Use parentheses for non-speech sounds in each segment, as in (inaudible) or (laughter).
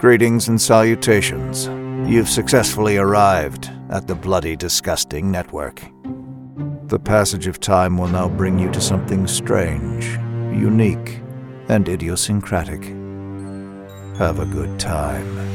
Greetings and salutations. You've successfully arrived at the Bloody Disgusting Network. The passage of time will now bring you to something strange, unique, and idiosyncratic. Have a good time.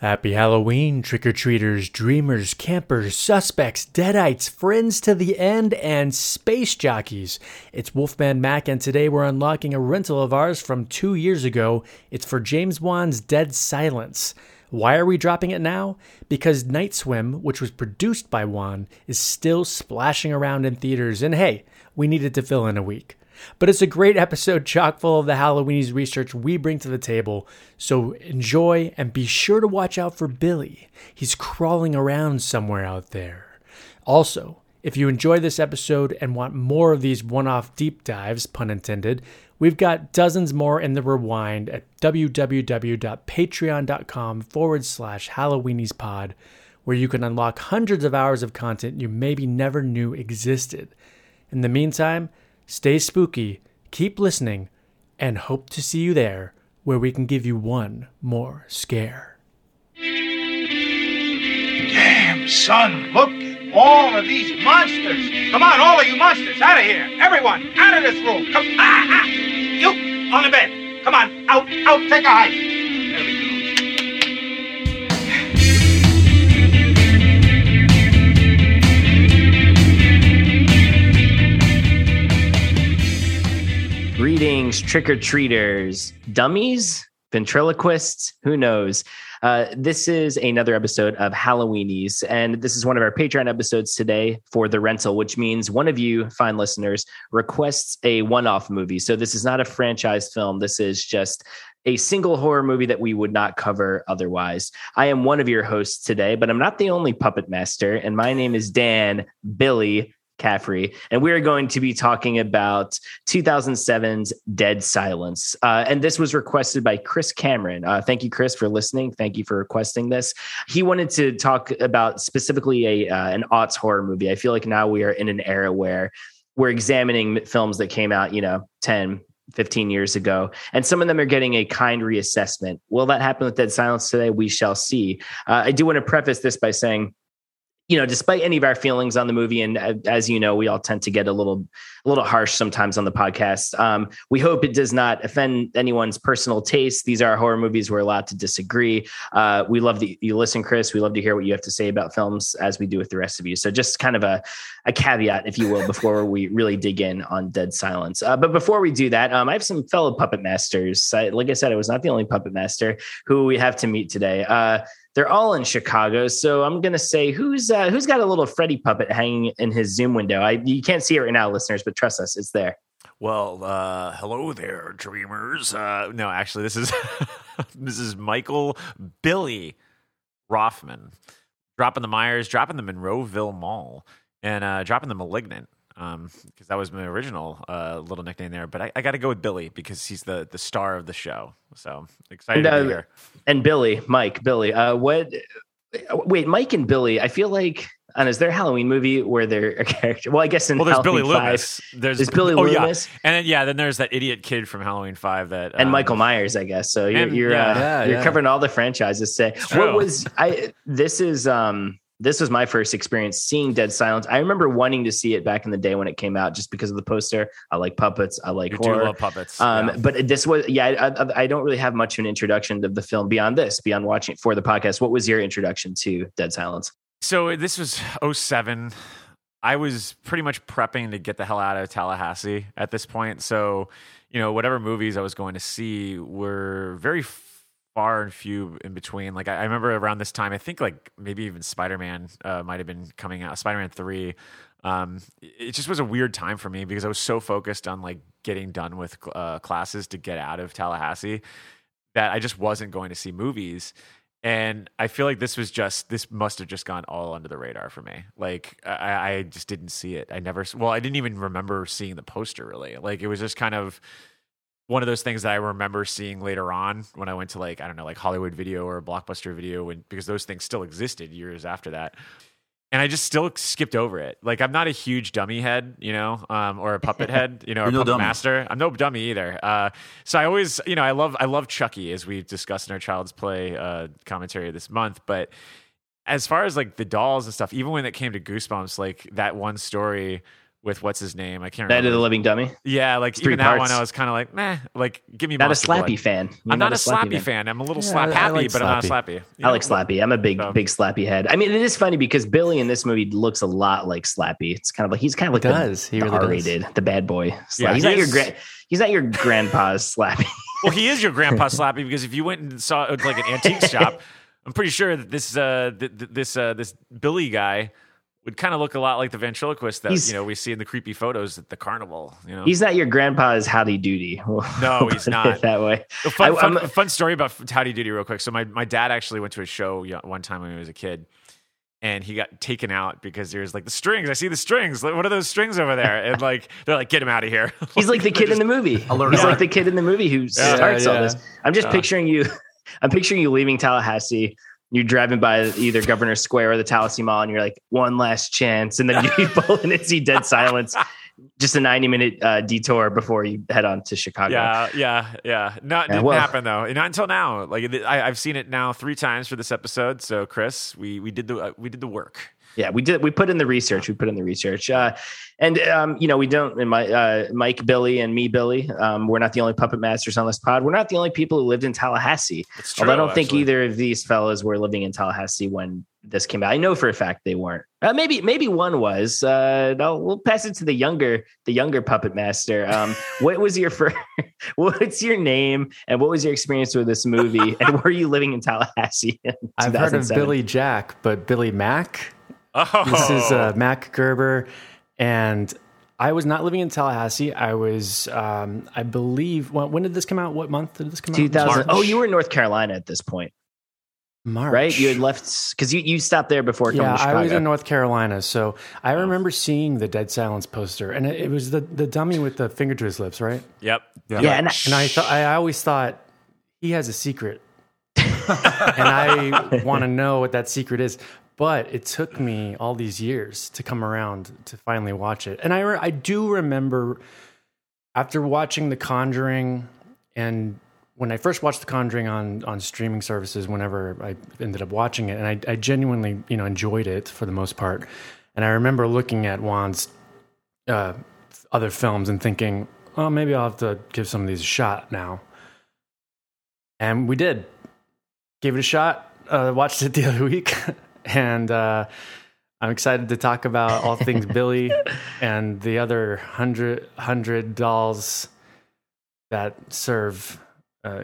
Happy Halloween, trick or treaters, dreamers, campers, suspects, deadites, friends to the end, and space jockeys. It's Wolfman Mac, and today we're unlocking a rental of ours from two years ago. It's for James Wan's Dead Silence. Why are we dropping it now? Because Night Swim, which was produced by Wan, is still splashing around in theaters, and hey, we needed to fill in a week. But it's a great episode chock full of the Halloweenies research we bring to the table. So enjoy and be sure to watch out for Billy. He's crawling around somewhere out there. Also, if you enjoy this episode and want more of these one off deep dives, pun intended, we've got dozens more in the rewind at www.patreon.com forward slash Halloweeniespod, where you can unlock hundreds of hours of content you maybe never knew existed. In the meantime, Stay spooky, keep listening, and hope to see you there where we can give you one more scare. Damn, son, look at all of these monsters. Come on, all of you monsters, out of here. Everyone, out of this room. Come, ah, ah. You, on the bed. Come on, out, out, take a hike. Greetings, trick or treaters, dummies, ventriloquists, who knows? Uh, this is another episode of Halloweenies, and this is one of our Patreon episodes today for the rental, which means one of you, fine listeners, requests a one off movie. So this is not a franchise film, this is just a single horror movie that we would not cover otherwise. I am one of your hosts today, but I'm not the only puppet master, and my name is Dan Billy Caffrey, and we are going to be talking about 2007's Dead Silence. Uh, and this was requested by Chris Cameron. Uh, thank you, Chris, for listening. Thank you for requesting this. He wanted to talk about specifically a uh, an aughts horror movie. I feel like now we are in an era where we're examining films that came out, you know, 10, 15 years ago, and some of them are getting a kind reassessment. Will that happen with Dead Silence today? We shall see. Uh, I do want to preface this by saying you know, despite any of our feelings on the movie, and uh, as you know, we all tend to get a little, a little harsh sometimes on the podcast. Um, we hope it does not offend anyone's personal taste. These are horror movies; we're allowed to disagree. Uh, we love that you listen, Chris. We love to hear what you have to say about films, as we do with the rest of you. So, just kind of a, a caveat, if you will, before (laughs) we really dig in on Dead Silence. Uh, but before we do that, um, I have some fellow puppet masters. I, like I said, I was not the only puppet master who we have to meet today. Uh, they're all in Chicago. So I'm gonna say who's uh, who's got a little Freddy puppet hanging in his Zoom window. I you can't see it right now, listeners, but trust us, it's there. Well, uh, hello there, dreamers. Uh, no, actually, this is (laughs) this is Michael Billy Roffman dropping the Myers, dropping the Monroeville Mall, and uh, dropping the Malignant because um, that was my original uh, little nickname there. But I, I got to go with Billy because he's the the star of the show. So excited and, uh, to be here. And Billy, Mike, Billy. Uh, what? Wait, Mike and Billy. I feel like. And is there a Halloween movie where they're a (laughs) character? Well, I guess in well, there's Halloween Billy 5, Loomis. There's, there's Billy oh, Loomis, yeah. and then, yeah, then there's that idiot kid from Halloween Five that and um, Michael Myers, I guess. So you're and, you're, yeah, uh, yeah, you're covering all the franchises. Say what was I? This is um this was my first experience seeing Dead Silence. I remember wanting to see it back in the day when it came out, just because of the poster. I like puppets. I like you horror. Do love puppets. Um, yeah. But this was, yeah, I, I, don't really have much of an introduction to the film beyond this, beyond watching for the podcast. What was your introduction to Dead Silence? So this was 07. I was pretty much prepping to get the hell out of Tallahassee at this point. So, you know, whatever movies I was going to see were very far and few in between. Like I, I, remember around this time, I think like maybe even Spider Man uh, might have been coming out. Spider Man three. Um, it just was a weird time for me because I was so focused on like getting done with uh, classes to get out of Tallahassee that I just wasn't going to see movies. And I feel like this was just this must have just gone all under the radar for me. Like I, I just didn't see it. I never well, I didn't even remember seeing the poster really. Like it was just kind of one of those things that I remember seeing later on when I went to like I don't know like Hollywood Video or Blockbuster Video when because those things still existed years after that. and I just still skipped over it. Like I'm not a huge dummy head, you know, um, or a puppet (laughs) head, you know, or no puppet dummy. master. I'm no dummy either. Uh, so I always, you know, I love I love Chucky as we've discussed in our Child's Play uh, commentary this month. But as far as like the dolls and stuff, even when it came to Goosebumps, like that one story with what's his name, I can't Night of the Living Dummy. yeah, like three even that parts. one, I was kind of like, meh, like give me Not a Monster Slappy Blood. fan. You're I'm not, a Slappy Slappy fan. I'm a little Yeah, slap happy, like but I'm not a Slappy. Slappy. You I like know? Slappy. I'm a big, So- big Slappy head. I mean, it is funny because Billy in this movie looks a lot like Slappy. It's kind of like he's kind of like He the, does. He really does. R-rated, the bad boy. Slappy. Yeah, he's he not your is- gra- he's not your grandpa's (laughs) Slappy. Well, he is your grandpa (laughs) Slappy because if you went and saw like an antique shop, (laughs) I'm pretty sure that this uh, th- th- this uh, this Billy guy would kind of look a lot like the ventriloquist that He's- you know we see in the creepy photos at the carnival. You know, he's not your grandpa's Howdy Doody. No, (laughs) he's not. that way. A fun, I- fun, I'm- fun story about Howdy Doody, real quick. So my, my dad actually went to a show one time when he was a kid, and he got taken out because there was like the strings. I see the strings. What are those strings over there? And (laughs) like they're like, get him out of here. He's like the (laughs) kid just- in the movie. Alert, He's alert. like the kid in the movie who starts all yeah. this. I'm just Yeah. picturing you. I'm picturing you leaving Tallahassee. You're driving by either Governor Square or the Tallahassee Mall, and you're like, one last chance. And then you (laughs) pull in and see dead silence. Just a 90 minute uh, detour before you head on to Chicago. Yeah, yeah, yeah. No, it Yeah, didn't well- happen though. Not until now. Like I, I've seen it now three times for this episode. So Chris, we we did the uh, we did the work. Yeah, we did. We put in the research. We put in the research, uh, and um, you know, we don't. And my uh, Mike, Billy, and me, Billy. Um, we're not the only puppet masters on this pod. We're not the only people who lived in Tallahassee. It's Although I don't think either of these fellas were living in Tallahassee when this came out. I know for a fact they weren't. Uh, maybe maybe one was. Uh, no, we'll pass it to the younger the younger puppet master. Um, (laughs) what was your first? (laughs) What's your name and what was your experience with this movie? (laughs) and were you living in Tallahassee? In I've heard of Billy Jack, but Billy Mack. Oh, This is uh, Mac Gerber, and I was not living in Tallahassee. I was, um, I believe. When, when did this come out? What month did this come out? 2000. Oh, you were in North Carolina at this point. March, right? You had left because you, you stopped there before coming Yeah, to Chicago. I was in North Carolina, so I remember seeing the Dead Silence poster, and it, it was the the dummy with the finger to his lips, right? Yep. yeah, and I, And I thought I always thought he has a secret, (laughs) and I want to know what that secret is. But it took me all these years to come around to finally watch it, and I re- I do remember after watching The Conjuring, and when I first watched The Conjuring on on streaming services, whenever I ended up watching it, and I, I genuinely you know enjoyed it for the most part, and I remember looking at Wan's uh, other films and thinking, oh, maybe I'll have to give some of these a shot now. And we did. Gave it a shot. Uh, watched it the other (laughs) week. And uh, I'm excited to talk about all things (laughs) Billy and the other hundred, hundred dolls that serve uh,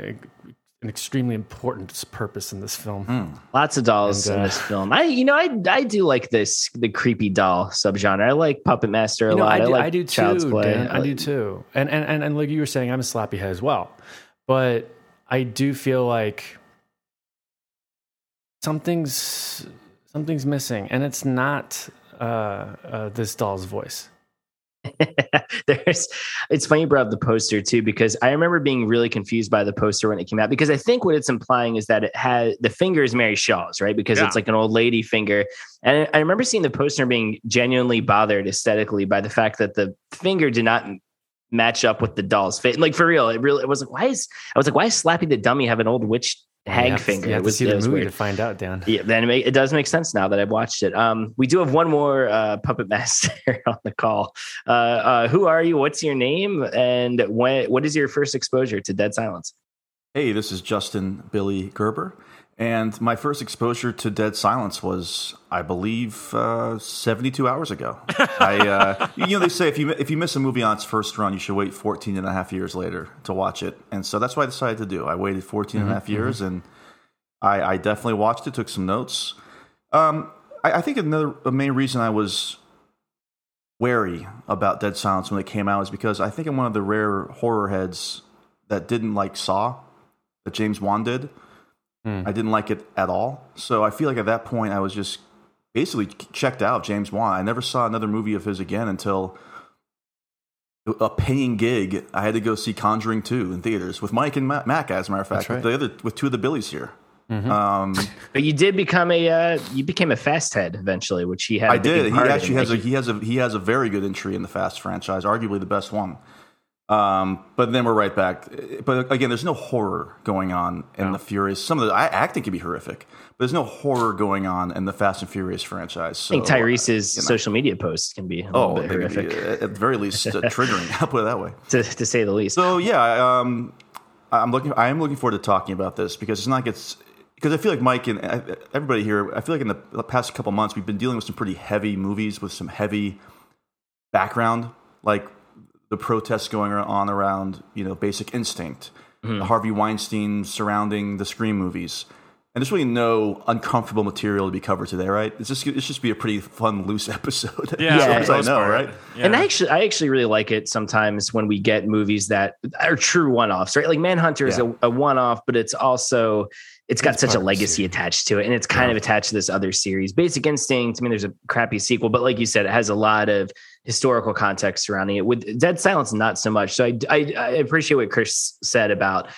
an extremely important purpose in this film. lots of dolls And, in uh, this film. I you know I I do like this the creepy doll subgenre. I like Puppet Master a You know, lot. I do, like I do Child's too. Play. Dan. I do too. And, and and and like you were saying, I'm a slappy head as well. But I do feel like something's something's missing, and it's not uh, uh, this doll's voice. (laughs) There's it's funny you brought up the poster too because I remember being really confused by the poster when it came out because I think what it's implying is that it had the finger is Mary Shaw's right because Yeah. it's like an old lady finger and I remember seeing the poster being genuinely bothered aesthetically by the fact that the finger did not match up with the doll's face like for real it really it was like why is I was like why is Slappy the dummy have an old witch hag you have to, finger You have to was, see the movie weird. to find out, Dan. Yeah, then it, make, it does make sense now that I've watched it. Um, we do have one more uh, puppet (laughs) master on the call. Uh, uh, who are you? What's your name? And when, what is your first exposure to Dead Silence? Hey, this is Justin Billy Gerber. And my first exposure to Dead Silence was, I believe, uh, 72 hours ago. (laughs) I, uh, you know, they say if you, if you miss a movie on its first run, you should wait 14 and a half years later to watch it. And so that's what I decided to do. I waited 14 and a half years and I, I definitely watched it, took some notes. Um, I, I think another a main reason I was wary about Dead Silence when it came out is because I think I'm one of the rare horror heads that didn't like Saw that James Wan did. I didn't like it at all. So I feel like at that point I was just basically checked out James Wan. I never saw another movie of his again until a paying gig. I had to go see Conjuring 2 in theaters with Mike and Mac, as a matter of fact, right. with the other with two of the Billies here. Um, (laughs) But you did become a uh, you became a fast head eventually, which he had. I a big did. He actually has a he has a he has a very good entry in the Fast franchise, arguably the best one. Um, but then we're right back. But again, there's no horror going on in the Furious. Some of the I, acting can be horrific, but there's no horror going on in the Fast and Furious franchise. So, I think Tyrese's uh, you know. social media posts can be a oh, little bit they be, horrific, uh, at the very least, uh, (laughs) triggering. I'll put it that way. to, to say the least. So yeah, um, I'm looking. I am looking forward to talking about this because it's not like it's because I feel like Mike and uh, everybody here. I feel like in the, the past couple months we've been dealing with some pretty heavy movies with some heavy background, like the protests going on around you know Basic Instinct, the Harvey Weinstein surrounding the Scream movies. And there's really no uncomfortable material to be covered today, right? It's just it's just be a pretty fun, loose (laughs) episode. Yeah, as for far the as I know, part. right? Yeah. And I actually, I actually really like it sometimes when we get movies that are true one-offs, right? Like Manhunter is Yeah. a, a one-off, but it's also it's got It's such a part of the legacy attached to it, and it's kind of attached to this other series. Basic Instinct. I mean, there's a crappy sequel, but like you said, it has a lot of historical context surrounding it. With Dead Silence, not so much. So I, I, I appreciate what Chris said about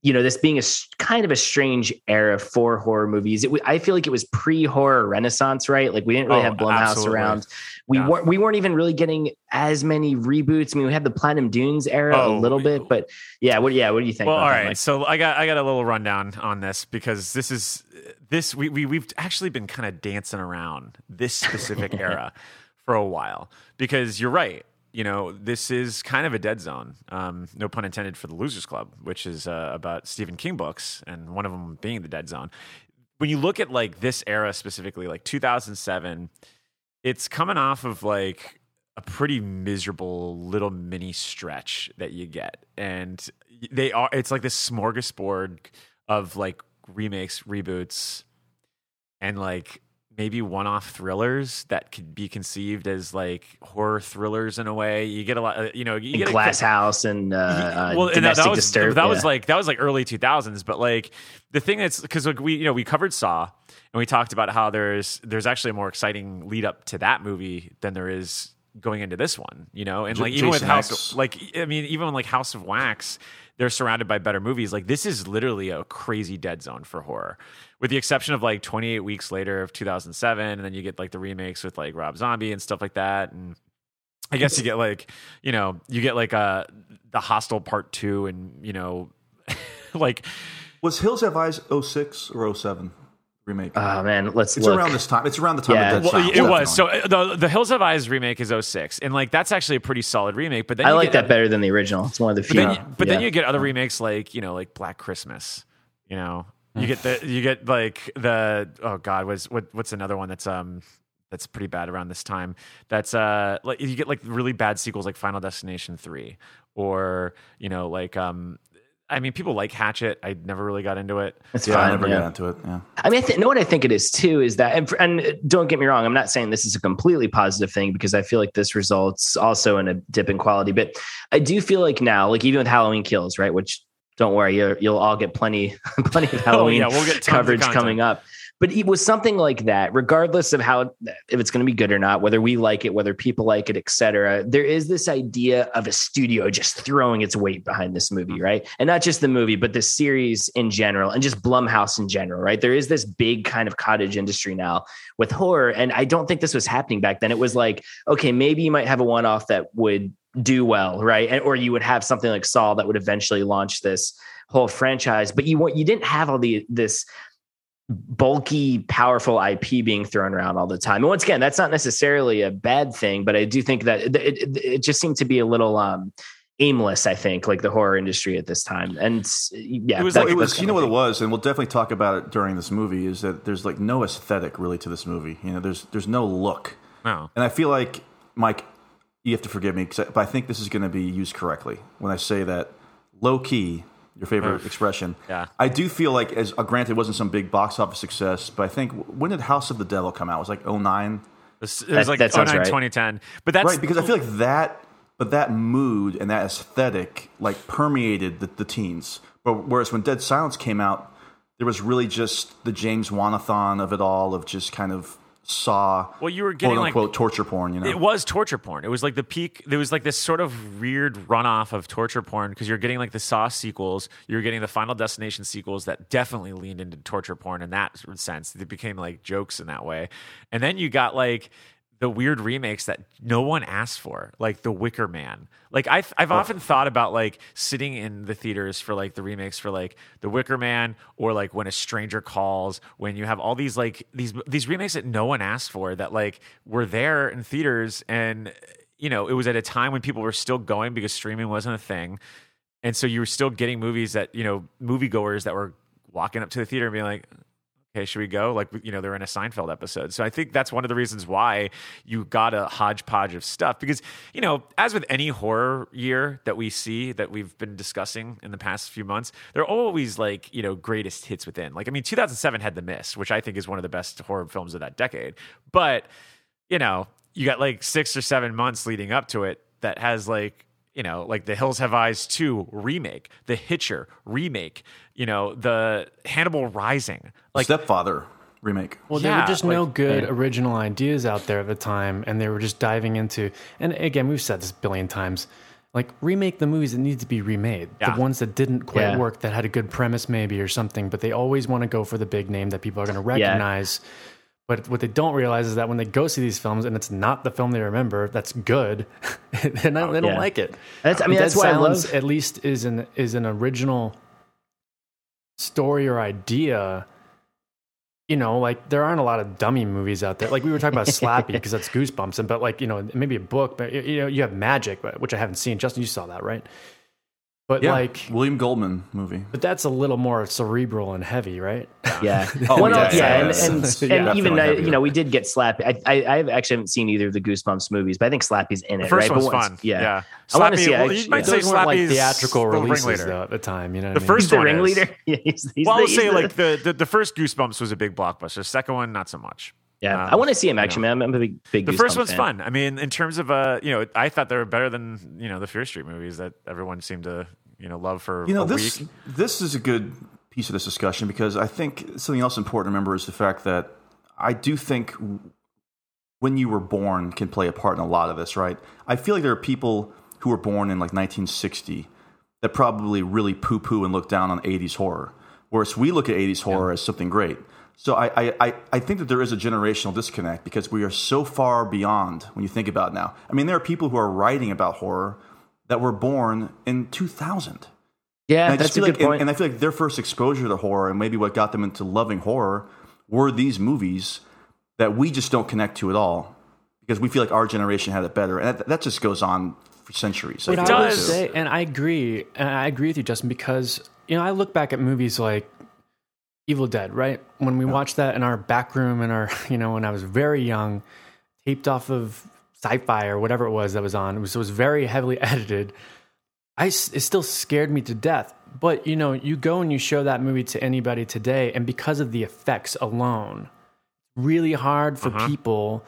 you know this being a kind of a strange era for horror movies. It, I feel like it was pre-horror renaissance, right? Like we didn't really Oh, have Blumhouse absolutely. around. We Yeah. weren't we weren't even really getting as many reboots. I mean, we had the Platinum Dunes era a Oh, little bit, but yeah, what yeah, what do you think? Well, all that, So I got I got a little rundown on this because this is this we, we we've actually been kind of dancing around this specific (laughs) era for a while because you're right. You know, this is kind of a dead zone. Um, no pun intended for the Losers Club, which is uh, about Stephen King books, and one of them being the dead zone. When you look at like this era specifically, like 2007, it's coming off of like a pretty miserable little mini stretch that you get and they are it's like this smorgasbord of like remakes reboots and like maybe one-off thrillers that could be conceived as like horror thrillers in a way you get a lot uh, you know you And get a- Glass House and uh, uh, well, and that, that was Disturbed. that yeah. was like that was like early 2000s. But like the thing that's because like we you know we covered Saw and we talked about how there's there's actually a more exciting lead up to that movie than there is going into this one. You know, and like even with House, X. like I mean even like House of Wax, they're surrounded by better movies. Like this is literally a crazy dead zone for horror. With the exception of like 28 weeks later of 2007, and then you get like the remakes with like Rob Zombie and stuff like that, and I guess you get like, you know, you get like uh the Hostel Part Two, and you know, (laughs) like Was Hills Have Eyes 06 or 07 remake? oh man, let's it's look. around this time. It's around the time Yeah. of Dead well, Silence, it was. So uh, the the Hills Have Eyes remake is 06, and like that's actually a pretty solid remake. But then I like get that better than the original. It's one of the But few. then, you, but then you get other remakes like you know like Black Christmas. You know, you get the you get like the oh god, was what what's another one that's um that's pretty bad around this time. That's uh like you get like really bad sequels like Final Destination three or you know like um. I mean, people like Hatchet. I never really got into it. It's um, yeah, I fine. never yeah. got into it. Yeah. I mean, I th- know what I think it is too is that, and, and don't get me wrong, I'm not saying this is a completely positive thing because I feel like this results also in a dip in quality, but I do feel like now, like even with Halloween Kills, right? Which don't worry, you'll, you'll all get plenty, (laughs) plenty of Halloween Oh, yeah, we'll get tons of coverage coming up. But it was something like that, regardless of how if it's going to be good or not, whether we like it, whether people like it, et cetera. There is this idea of a studio just throwing its weight behind this movie, mm-hmm. right? And not just the movie, but the series in general, and just Blumhouse in general, right? There is this big kind of cottage industry now with horror, and I don't think this was happening back then. It was like, okay, maybe you might have a one-off that would do well, right? And, or you would have something like Saw that would eventually launch this whole franchise, but you want you didn't have all the this bulky, powerful IP being thrown around all the time. And once again, that's not necessarily a bad thing, but I do think that it, it, it just seemed to be a little um, aimless. I think, like the horror industry at this time, and yeah, It was that- like- it was, you know what it was, and we'll definitely talk about it during this movie. Is that there's like no aesthetic really to this movie. You know, there's there's no look, No. and I feel like Mike, you have to forgive me, I- but I think this is going to be used correctly when I say that low key. Your favorite Oof. expression. Yeah. I do feel like, as uh, granted, it wasn't some big box office success, but I think when did House of the Devil come out? It was like 09? It was, it That- like that 09, right. 2010. But that's right because i feel like that but that mood and that aesthetic like permeated the, the teens but whereas when dead silence came out there was really just the james wanathon of it all of just kind of saw Well, you were getting, quote like- unquote torture porn. You know, It was torture porn. It was like the peak. There was like this sort of weird runoff of torture porn because you're getting like the Saw sequels, you're getting the Final Destination sequels that definitely leaned into torture porn in that sense. They became like jokes in that way, and then you got like the weird remakes that no one asked for, like The Wicker Man. Like I've I've oh. often thought about like sitting in the theaters for like the remakes for like The Wicker Man or like When a Stranger Calls. When you have all these like these these remakes that no one asked for that like were there in theaters and you know it was at a time when people were still going because streaming wasn't a thing, and so you were still getting movies that you know moviegoers that were walking up to the theater and being like okay, should we go? Like, you know, they're in a Seinfeld episode. So I think that's one of the reasons why you got a hodgepodge of stuff. Because, you know, as with any horror year that we see that we've been discussing in the past few months, there are always like, you know, greatest hits within. Like, I mean, 2007 had The Mist, which I think is one of the best horror films of that decade. But, you know, you got like six or seven months leading up to it that has like, you know, like the Hills Have Eyes 2 remake, the Hitcher remake, you know, the Hannibal Rising. Like, Stepfather remake. Well, there Yeah, were just no like- good original ideas out there at the time, and they were just diving into. And again, we've said this a billion times. Like remake the movies that need to be remade, Yeah. the ones that didn't quite Yeah. work, that had a good premise maybe or something. But they always want to go for the big name that people are going to recognize. But what they don't realize is that when they go see these films and it's not the film they remember, that's good, then (laughs) they don't, they don't Yeah. like it. That's- I mean, Dead that's why I love- at least is an is an original story or idea. You know, like there aren't a lot of dummy movies out there. Like we were talking about (laughs) Slappy because that's Goosebumps, and but like you know maybe a book, but you know you have Magic, but which I haven't seen. Justin, you saw that, right? But Yeah, like, William Goldman movie. but that's a little more cerebral and heavy, right? Yeah. (laughs) Oh, Well, yeah, yeah, yeah, and, and, Yeah, (laughs) and even definitely uh, you know we did get Slappy. I, I I actually haven't seen either of the Goosebumps movies, but I think Slappy's in it. The first right? one's But once- fun. Yeah, Yeah. I want to see. well, I- you might yeah. say Those weren't like theatrical the releases ringleader. though at the time. You know, what The I mean? first He's the one is. ringleader. (laughs) Yeah, he's, he's well, the, I'll say the- like the, the the first Goosebumps was a big blockbuster. The second one, not so much. Yeah, um, I want to see him you actually, know. man. I'm a big big. The first one's fan. fun. I mean, in terms of uh, you know, I thought they were better than you know the Fear Street movies that everyone seemed to you know love for You know, a this week. this is a good piece of this discussion because I think something else important to remember is the fact that I do think when you were born can play a part in a lot of this, right? I feel like there are people who were born in like 1960 that probably really poo poo and look down on 80s horror, whereas we look at 80s horror as something great. So I, I, I, I think that there is a generational disconnect because we are so far beyond when you think about it now. I mean, there are people who are writing about horror that were born in 2000. Yeah, And I that's a feel good like, and, point. and I feel like their first exposure to horror and maybe what got them into loving horror were these movies that we just don't connect to at all because we feel like our generation had it better, and that, that just goes on for centuries. I But feel I would say, and I agree, and I agree with you, Justin, because you know I look back at movies like Evil Dead, right? When we watched that in our back room, in our (laughs) you know when I was very young, taped off of sci-fi or whatever it was that was on. It was, it was very heavily (laughs) edited. I it still scared me to death. But you know, you go and you show that movie to anybody today, and because of the effects alone, really hard for uh-huh. people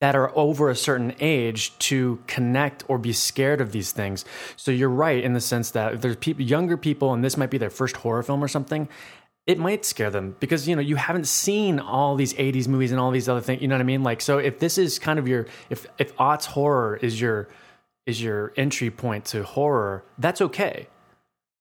that are over a certain age to connect or be scared of these things. So you're right in the sense that if there's people, younger people, and this might be their first horror film or something, it might scare them because you know you haven't seen all these 80s movies and all these other things. You know what I mean? Like, so if this is kind of your if if aughts horror is your is your entry point to horror, that's okay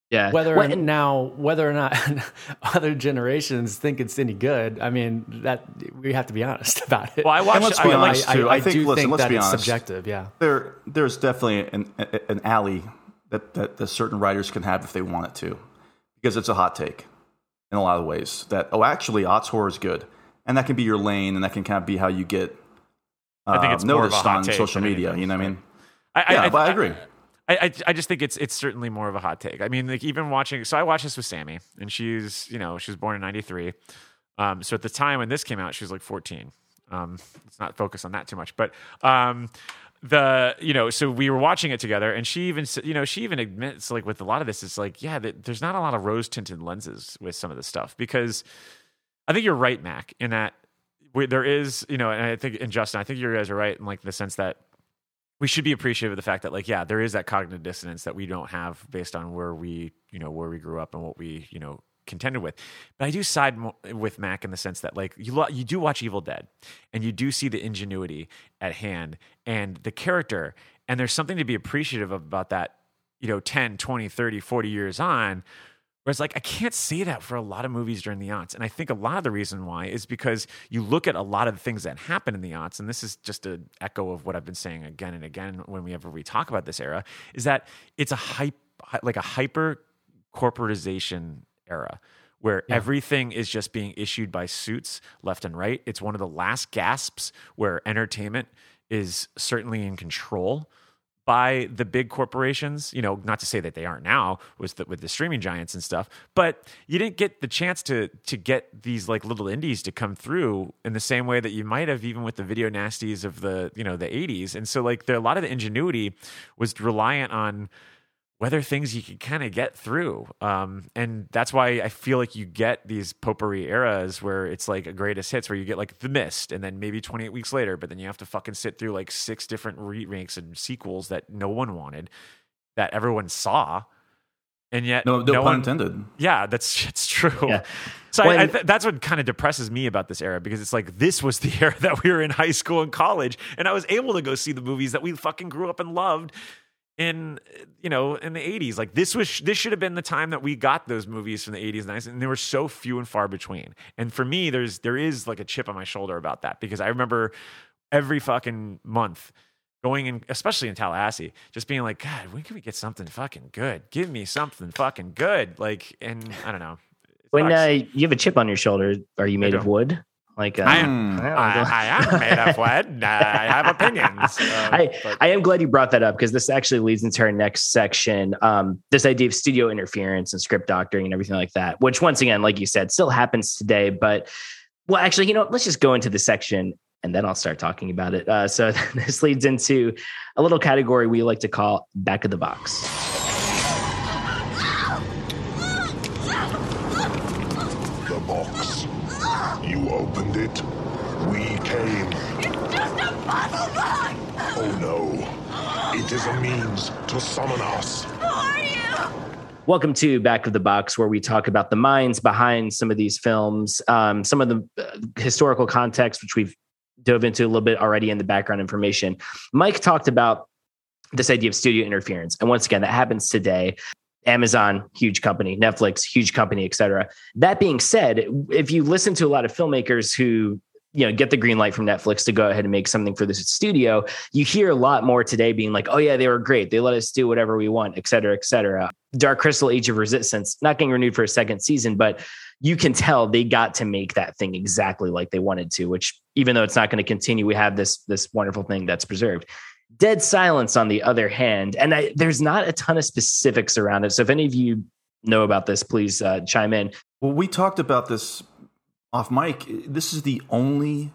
yeah, whether Well, and- now whether or not (laughs) other generations think it's any good i mean that we have to be honest (laughs) about it Well, I watched. let's I be mean, honest, I, too. I, I think- do listen, think let's that be it's honest. subjective yeah there there's definitely an, an alley that, that, that certain writers can have if they want it to, because it's a hot take in a lot of ways. That oh, actually, aughts horror is good, and that can be your lane, and that can kind of be how you get. Uh, I think it's more of a noticed hot on social media. anything, You know what I mean? I, Yeah, but I agree. I, I, I just think it's it's certainly more of a hot take. I mean, like even watching. So I watched this with Sammy, and she's you know she was born in '93. Um, so at the time when this came out, she was like 14. Um, let's not focus on that too much, but um, the you know so we were watching it together, and she even you know she even admits like with a lot of this, it's like yeah, there's not a lot of rose tinted lenses with some of this stuff because I think you're right, Mac, in that we, there is you know, and I think and Justin, I think you guys are right in like the sense that we should be appreciative of the fact that like yeah there is that cognitive dissonance that we don't have based on where we you know where we grew up and what we you know contended with. But I do side with Mac in the sense that like you lo- you do watch Evil Dead and you do see the ingenuity at hand and the character and there's something to be appreciative of about that, you know, 10, 20, 30, 40 years on. Whereas, like, I can't say that for a lot of movies during the aughts. And I think a lot of the reason why is because you look at a lot of the things that happen in the aughts, and this is just an echo of what I've been saying again and again whenever we talk about this era, is that it's a hype, like a hyper corporatization era where yeah. everything is just being issued by suits left and right. It's one of the last gasps where entertainment is certainly in control by the big corporations. You know, not to say that they aren't now with the, with the streaming giants and stuff, but you didn't get the chance to to get these like little indies to come through in the same way that you might have even with the video nasties of the you know the 80s. And so like there a lot of the ingenuity was reliant on whether things you can kind of get through. Um, and that's why I feel like you get these potpourri eras where it's like a greatest hits where you get like The Mist and then maybe 28 weeks later, but then you have to fucking sit through like six different remakes and sequels that no one wanted, that everyone saw. And yet, no, no, no pun one, intended. Yeah, that's (laughs) it's true. Yeah. So I, I th- that's what kind of depresses me about this era because it's like this was the (laughs) era that we were in high school and college, and I was able to go see the movies that we fucking grew up and loved in you know in the 80s like this was this should have been the time that we got those movies from the 80s and 90s and they were so few and far between. And for me there's there is like a chip on my shoulder about that because i remember every fucking month going in especially in tallahassee just being like god when can we get something fucking good? Give me something fucking good. Like and i don't know. When uh, you have a chip on your shoulder are you made of wood like uh, I, am, I, I, am made of wood. (laughs) I have opinions. Um, I, I am glad you brought that up because this actually leads into our next section. Um, this idea of studio interference and script doctoring and everything like that, which once again, like you said, still happens today. But well, actually, you know, let's just go into the section and then I'll start talking about it. Uh, so (laughs) this leads into a little category we like to call back of the box. Is a means to summon us. Who are you? Welcome to Back of the Box, where we talk about the minds behind some of these films, um, some of the uh, historical context, which we've dove into a little bit already in the background information. Mike talked about this idea of studio interference. And once again, that happens today. Amazon, huge company, Netflix, huge company, et cetera. That being said, if you listen to a lot of filmmakers who you know get the green light from netflix to go ahead and make something for this studio you hear a lot more today being like oh yeah they were great they let us do whatever we want et cetera et cetera dark crystal age of resistance not getting renewed for a second season but you can tell they got to make that thing exactly like they wanted to which even though it's not going to continue we have this this wonderful thing that's preserved Dead Silence, on the other hand, and I, there's not a ton of specifics around it. So if any of you know about this, please uh, chime in. Well, we talked about this off mic. This is the only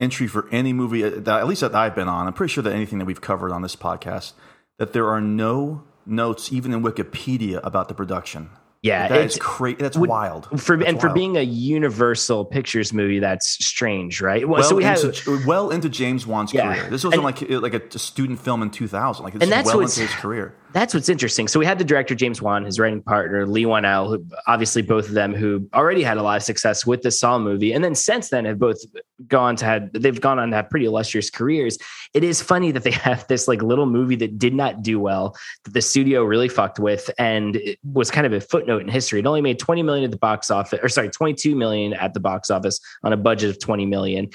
entry for any movie uh, that, at least that I've been on. I'm pretty sure that anything that we've covered on this podcast, that there are no notes, even in Wikipedia, about the production. Yeah, that is crazy. That's would, wild. For that's and wild. for being a Universal Pictures movie, that's strange, right? Well, well so we into, have well into James Wan's yeah. career. This wasn't and, like like a, student film in 2000. Like and that's well into his career. That's what's interesting. So we had the director James Wan, his writing partner Leigh Whannell, who obviously both of them who already had a lot of success with the Saw movie, and then since then have both gone to had they've gone on to have pretty illustrious careers. It is funny that they (laughs) have this like little movie that did not do well, that the studio really fucked with, and was kind of a footnote in history. It only made 20 million at the box office, or sorry, 22 million at the box office on a budget of 20 million.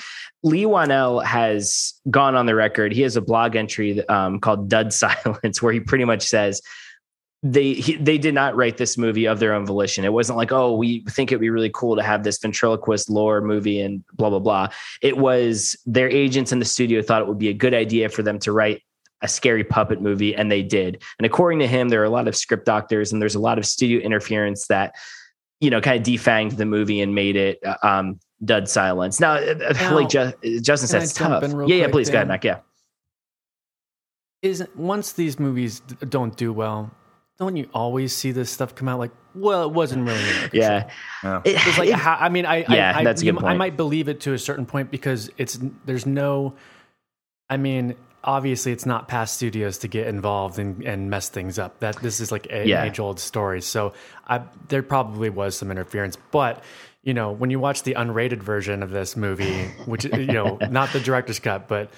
Leigh Whannell has gone on the record. He has a blog entry um, called "Dud (laughs) Silence," where he pretty much says they he, they did not write this movie of their own volition. It wasn't like, oh, we think it'd be really cool to have this ventriloquist lore movie and blah blah blah. It was their agents in the studio thought it would be a good idea for them to write a scary puppet movie, and they did. And according to him, there are a lot of script doctors and there's a lot of studio interference that you know kind of defanged the movie and made it uh, um, dud silence. Now, uh, now like Ju- Justin says, it's tough. Yeah, yeah. Please Dan. go ahead, Mac. Yeah. Is once these movies don't do well, don't you always see this stuff come out like, well, it wasn't really. yeah. yeah. It, it's like, it, I mean, I, yeah, I, that's a good point. I might believe it to a certain point because it's, there's no, I mean, obviously it's not past studios to get involved and, and mess things up. That this is like a, Yeah. an age old story. So I, there probably was some interference, but you know when you watch the unrated version of this movie, which you know (laughs) not the director's cut, but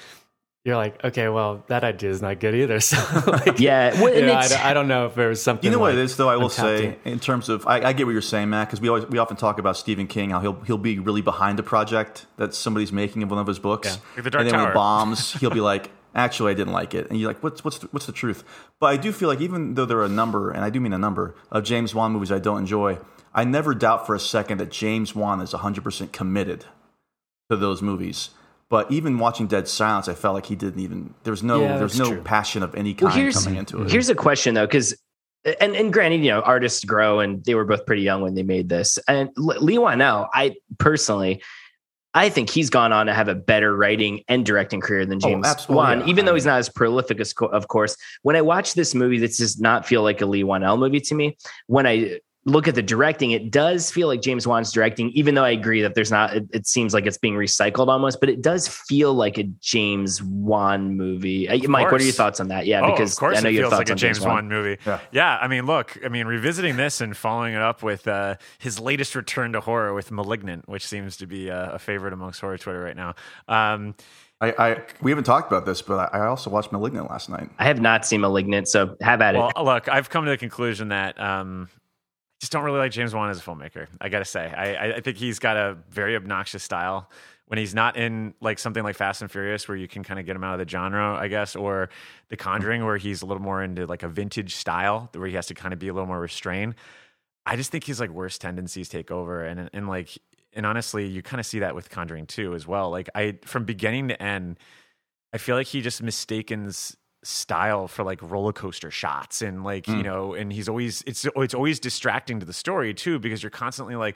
you're like, okay, well that idea is not good either. (laughs) So like, Yeah, well, you know, I, don't, I don't know if there was something. You know what like it is, though. I will say, in terms of, I, I get what you're saying, Matt, because we always we often talk about Stephen King, how he'll he'll be really behind a project that somebody's making of one of his books, Like The Dark and then when it bombs, (laughs) he'll be like, "Actually, I didn't like it," and you're like, "What's what's the, what's the truth?" But I do feel like even though there are a number, and I do mean a number of James Wan movies I don't enjoy, I never doubt for a second that James Wan is 100 percent committed to those movies. But even watching Dead Silence, I felt like he didn't even. There was no Yeah, there was no true. passion of any kind here's coming into it. here's a question though, because and and granted, you know, artists grow, and they were both pretty young when they made this. And L- Leigh Whannell, I personally, I think he's gone on to have a better writing and directing career than Oh, James absolutely, Wan, yeah. even though he's not as prolific as, co- of course. When I watch this movie, this does not feel like a Leigh Whannell movie to me. When I look at the directing, it does feel like James Wan's directing, even though I agree that there's not, it, it seems like it's being recycled almost, but it does feel like a James Wan movie. Uh, Mike, what are your thoughts on that? Yeah, oh, because of course I know it your feels thoughts like a on James Wan movie. Yeah. I mean, look, I mean, revisiting this and following it up with uh, his latest return to horror with *Malignant*, which seems to be a, a favorite amongst horror Twitter right now. Um, I, I we haven't talked about this, but I, I also watched *Malignant* last night. I have not seen *Malignant*, so have at well, it. look, I've come to the conclusion that um, I just don't really like James Wan as a filmmaker. I got to say, I, I- think he's got a very obnoxious style. When he's not in like something like Fast and Furious, where you can kind of get him out of the genre, I guess, or The Conjuring, where he's a little more into like a vintage style, where he has to kind of be a little more restrained. I just think his like worst tendencies take over, and and like and honestly, you kind of see that with Conjuring too as well. Like I from beginning to end, I feel like he just mistakens style for like roller coaster shots and like you hmm. know and he's always it's it's always distracting to the story too because you're constantly like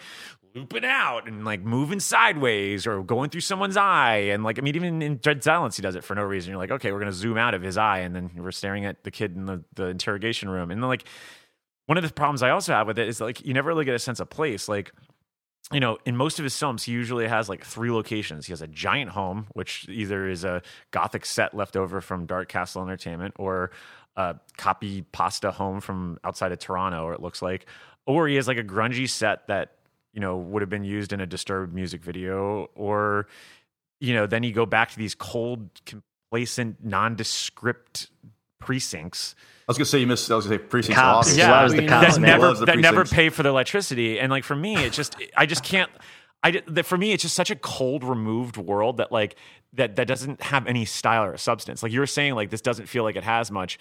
looping out and like moving sideways or going through someone's eye. And like I mean even in Dread Silence he does it for no reason. You're like okay we're gonna zoom out of his eye and then we're staring at the kid in the, the interrogation room. And then like one of the problems I also have with it is like you never really get a sense of place. Like you know, in most of his films, he usually has like three locations. He has a giant home, which either is a gothic set left over from Dark Castle Entertainment or a copy pasta home from outside of Toronto, or it looks like, or he has like a grungy set that, you know, would have been used in a disturbed music video, or, you know, then you go back to these cold, complacent, nondescript precincts was gonna say you missed. I was gonna say precincts. Cops. Lost. Yeah, loves the cops, that man. never Loves the that never precincts. pay for the electricity and like for me it just i just can't i that for me it's just such a cold removed world that like that that doesn't have any style or substance like you were saying like this doesn't feel like it has much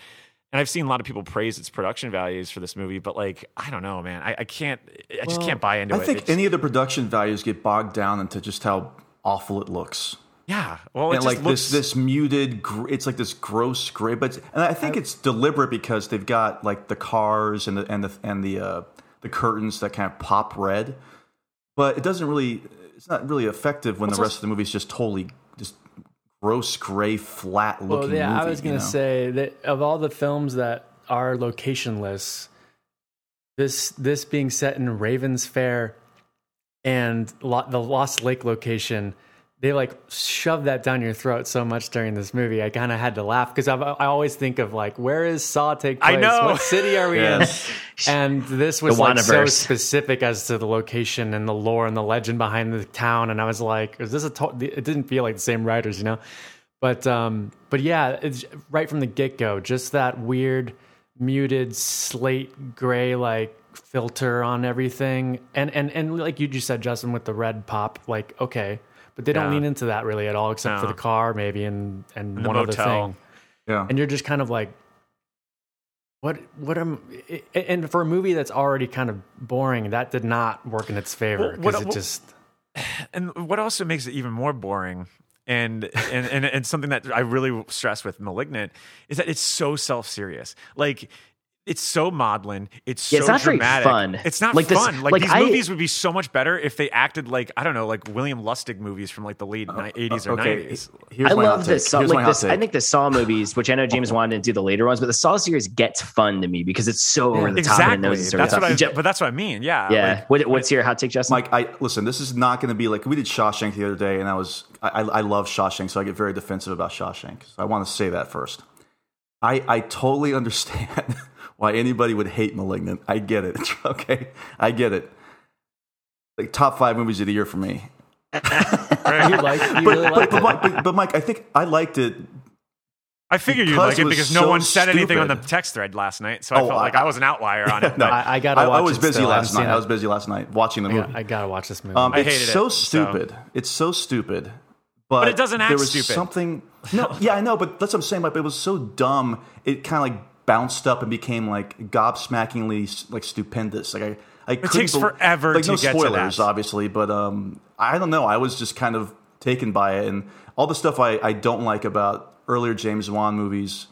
and i've seen a lot of people praise its production values for this movie but like i don't know man i, I can't i just can't buy into I it think It's- any of the production values get bogged down into just how awful it looks. Yeah. Well it and just like looks this this muted gr- it's like this gross gray but and i think it's deliberate because they've got like the cars and the and the and the uh the curtains that kind of pop red. But it doesn't really it's not really effective when the rest of the movie is just totally just gross gray flat looking Well, yeah, movie, I was gonna know? say that of all the films that are locationless, this this being set in Ravens Fair and Lo- the Lost Lake location, they like shove that down your throat so much during this movie. I kind of had to laugh because I I always think of like where is Saw take place? I know. What city are we Yeah. in? And this was The like so specific as to the location and the lore and the legend behind the town. And I was like, is this a? To-? It didn't feel like the same writers, you know. But um, but yeah, it's right from the get go, just that weird muted slate gray like filter on everything, and and and like you just said, Justin, with the red pop, like okay, but they don't Yeah. lean into that really at all, except for No. the car maybe and and And the one other motel. thing, yeah and you're just kind of like. What what am and for a movie that's already kind of boring, that did not work in its favor Well, what- because it what- just (sighs) and what also makes it even more boring and, and and and something that I really stress with malignant is that it's so self-serious like it's so maudlin. It's Yeah, so it's not very dramatic. fun. It's not Like this- fun. like, like these I- movies would be so much better if they acted like I don't know, like William Lustig movies from like the late 80s or Uh, okay, 90s. here's I my love take. this. Saw, Here's my like this. I think the Saw movies, which I know James Wan didn't do the later ones, but the Saw series gets fun to me because it's so over the top. and Exactly. knows it's That's the what I. top. But that's what I mean. Yeah. yeah. like- what, what's your hot take, Justin? Mike, I listen. This is not going to be like we did Shawshank the other day, and I was I, I I love Shawshank, so I get very defensive about Shawshank. So I want to say that first. I I totally (laughs) understand why anybody would hate *Malignant*. I get it. (laughs) Okay, I get it. Like top five movies of the year for me. (laughs) You like you But, but. Mike, but, but Mike, I think I liked it. I figured you'd like it it was because no so one said anything on the text thread last night, so I Oh, felt like I- I, was an outlier on (laughs) it. No, I- I gotta I, was it busy still. Last night. seen I was busy last night watching the movie. got- I gotta watch this movie. Um, I it's hated so it, so- stupid. It's so stupid. But, it doesn't act there was stupid. Something. No, yeah, I know, but that's what I'm saying. Like, it was so dumb. It kind of like bounced up and became like gobsmackingly like stupendous. Like I, I couldn't takes bel- forever Like to no get to spoilers, that. obviously, but um, I don't know. I was just kind of taken by it, and all the stuff I, I don't like about earlier James Wan movies,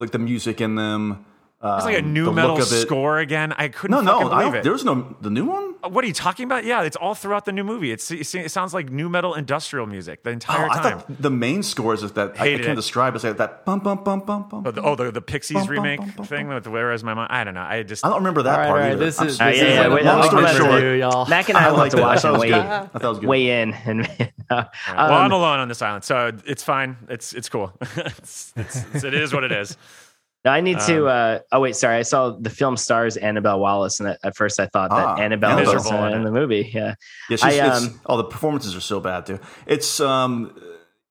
like the music in them. It's like a um, new the metal look of it. score again. I couldn't No, no, fucking I believe don't, it. there's no the new one. What are you talking about? Yeah, it's all throughout the new movie. It's it sounds like new metal industrial music the entire Oh, I time. thought the main scores is that I, I can't describe it. It's like that bum bum bum bum bum. Oh, the, oh, the, the Pixies Bum, bum, remake bum, bum, thing with Where Is My Mind? I don't know. I just I don't remember that all right, part right. either. This is, this yeah, is yeah, like wait, a long long story review, short, y'all. Mac and I, I will to watch thought it and weigh. I thought was good. weigh in. And (laughs) uh, well, I'm alone on this island, so it's fine. It's it's cool. (laughs) it's, it's, it's, it is what it is. I need to. Um, Uh, oh wait, sorry. I saw the film stars Annabelle Wallis, and at, at first I thought Ah, that Annabelle was uh, in in it. the movie. Yeah, Yeah, she's, I, it's, um, oh, the performances are so bad too. It's um,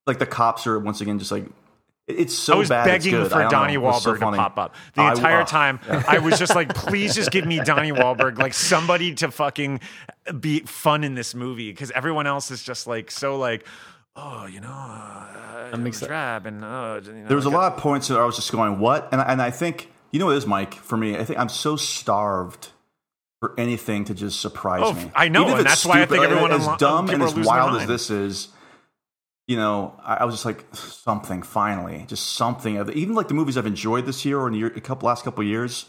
like the cops are once again just like it's so I was bad. it's begging good. For don't Donnie know. It's so Wahlberg to pop up the I- entire uh, time. I was just like, (laughs) please just give me Donnie Wahlberg, like somebody to fucking be fun in this movie because everyone else is just like so like, oh, you know, uh, I'm exci- drab and uh, you know, There was a lot of points that I was just going, "What?" And I- and I think you know what it is, Mike. For me, I think I'm so starved for anything to just surprise Oh, me. I know, Even and it's that's why I think stupid, everyone as online- dumb and as wild as this is. You know, I, I was just like something. Finally, just something. Even like the movies I've enjoyed this year or in the year, a couple last couple of years.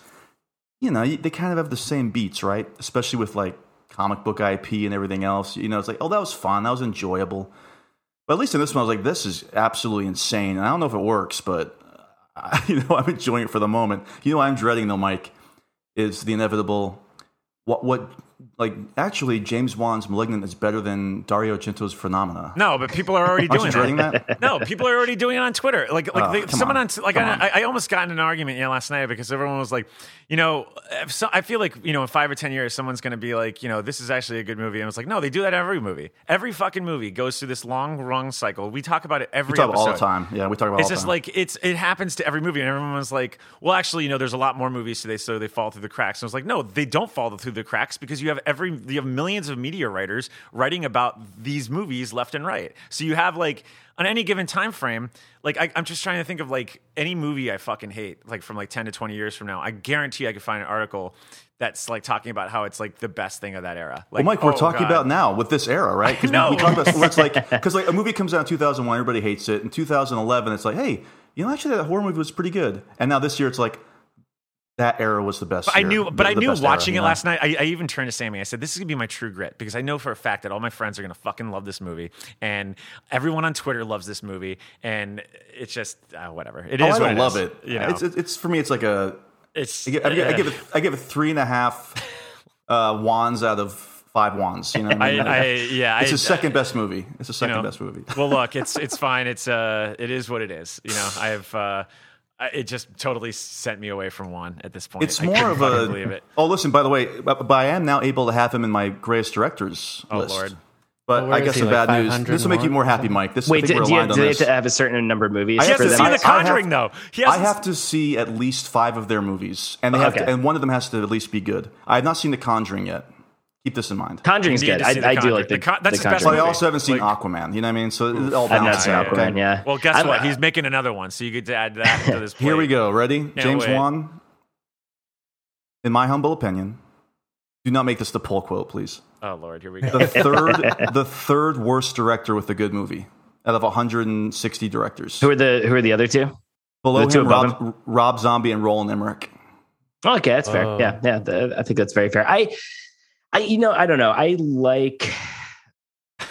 You know, they kind of have the same beats, right? Especially with like comic book IP and everything else. You know, it's like, oh, that was fun, that was enjoyable. But at least in this one, I was like, this is absolutely insane. And I don't know if it works, but uh, (laughs) you know, I'm enjoying it for the moment. You know, I'm dreading though, Mike, is the inevitable. What what like actually James Wan's *Malignant* is better than Dario Argento's *Phenomena*. No, but people are already doing that. that? No, people are already doing it on Twitter. Like, like Oh, come someone on. on, like I, on. I I almost got in an argument yeah last night because everyone was like, you know, if so, I feel like you know in five or ten years someone's going to be like, you know, this is actually a good movie, and it's like, no, they do that every movie. Every fucking movie goes through this long rung cycle. We talk about it every We talk all the time. Yeah, we talk about it It's all just time. like it's it happens to every movie, and everyone's like, "Well, actually, you know, there's a lot more movies today, so they fall through the cracks." And I was like, "No, they don't fall through the cracks because you have every you have millions of media writers writing about these movies left and right. So you have like on any given time frame, like I, I'm just trying to think of like any movie I fucking hate, like from like 10 to 20 years from now. I guarantee I could find an article that's like talking about how it's like the best thing of that era. Like, well, Mike, we're oh, talking God. about now with this era, right? (laughs) Because we, we talk about it's like (laughs) because like a movie comes out in 2001, everybody hates it. In 2011, it's like, hey, you know, actually that horror movie was pretty good. And now this year, it's like that era was the best. But I year, knew, the- but I knew era, watching you it know? last night. I, I even turned to Sammy. I said, "This is gonna be my true grit because I know for a fact that all my friends are gonna fucking love this movie, and everyone on Twitter loves this movie, and it's just uh, whatever. It is. Oh, I what it love is, it. You know, It's, it's it's for me. It's like a. it's. I give, I give, I give it. (laughs) I give it three and a half uh, wands out of five wands. You know, what I (laughs) I, mean? I, yeah, it's I, the second best movie. It's the you second know. best movie. well, look, (laughs) it's it's fine. It's uh, it is what it is. You know, I have. Uh, I- it just totally sent me away from one at this point. It's I more couldn't of a. believe it. Oh, listen. By the way, but, but I am now able to have him in my greatest directors Oh, list. Lord. But Well, I guess the like bad news. This will make you more? more happy, Mike. This I wait, think do, we're do you, aligned they have to have a certain number of movies? I have to them. see I- The I have- Conjuring though. He I have to see at least five of their movies, and they have Okay. to, and one of them has to at least be good. I have not seen The Conjuring yet. Keep this in mind. Conjuring's You good. to The I, I do like the, The Con- that's the his best But I also haven't seen Like- Aquaman. You know what I mean? So it all I've not seen out. Aquaman. okay? Yeah. Well, guess I'm- what? He's making another one, so you get to add that to this. (laughs) Here we go. Ready? James wait. Wan. In my humble opinion, do not make this the poll quote, please. Oh Lord, here we go. The go. (laughs) third, the third worst director with a good movie out of 160 directors. Who are the Who are the other two? Below the two him, above Rob, Rob Zombie and Roland Emmerich. Okay, that's fair. Oh. Yeah, yeah. th- I think that's very fair. I, I, you know, I don't know. I like.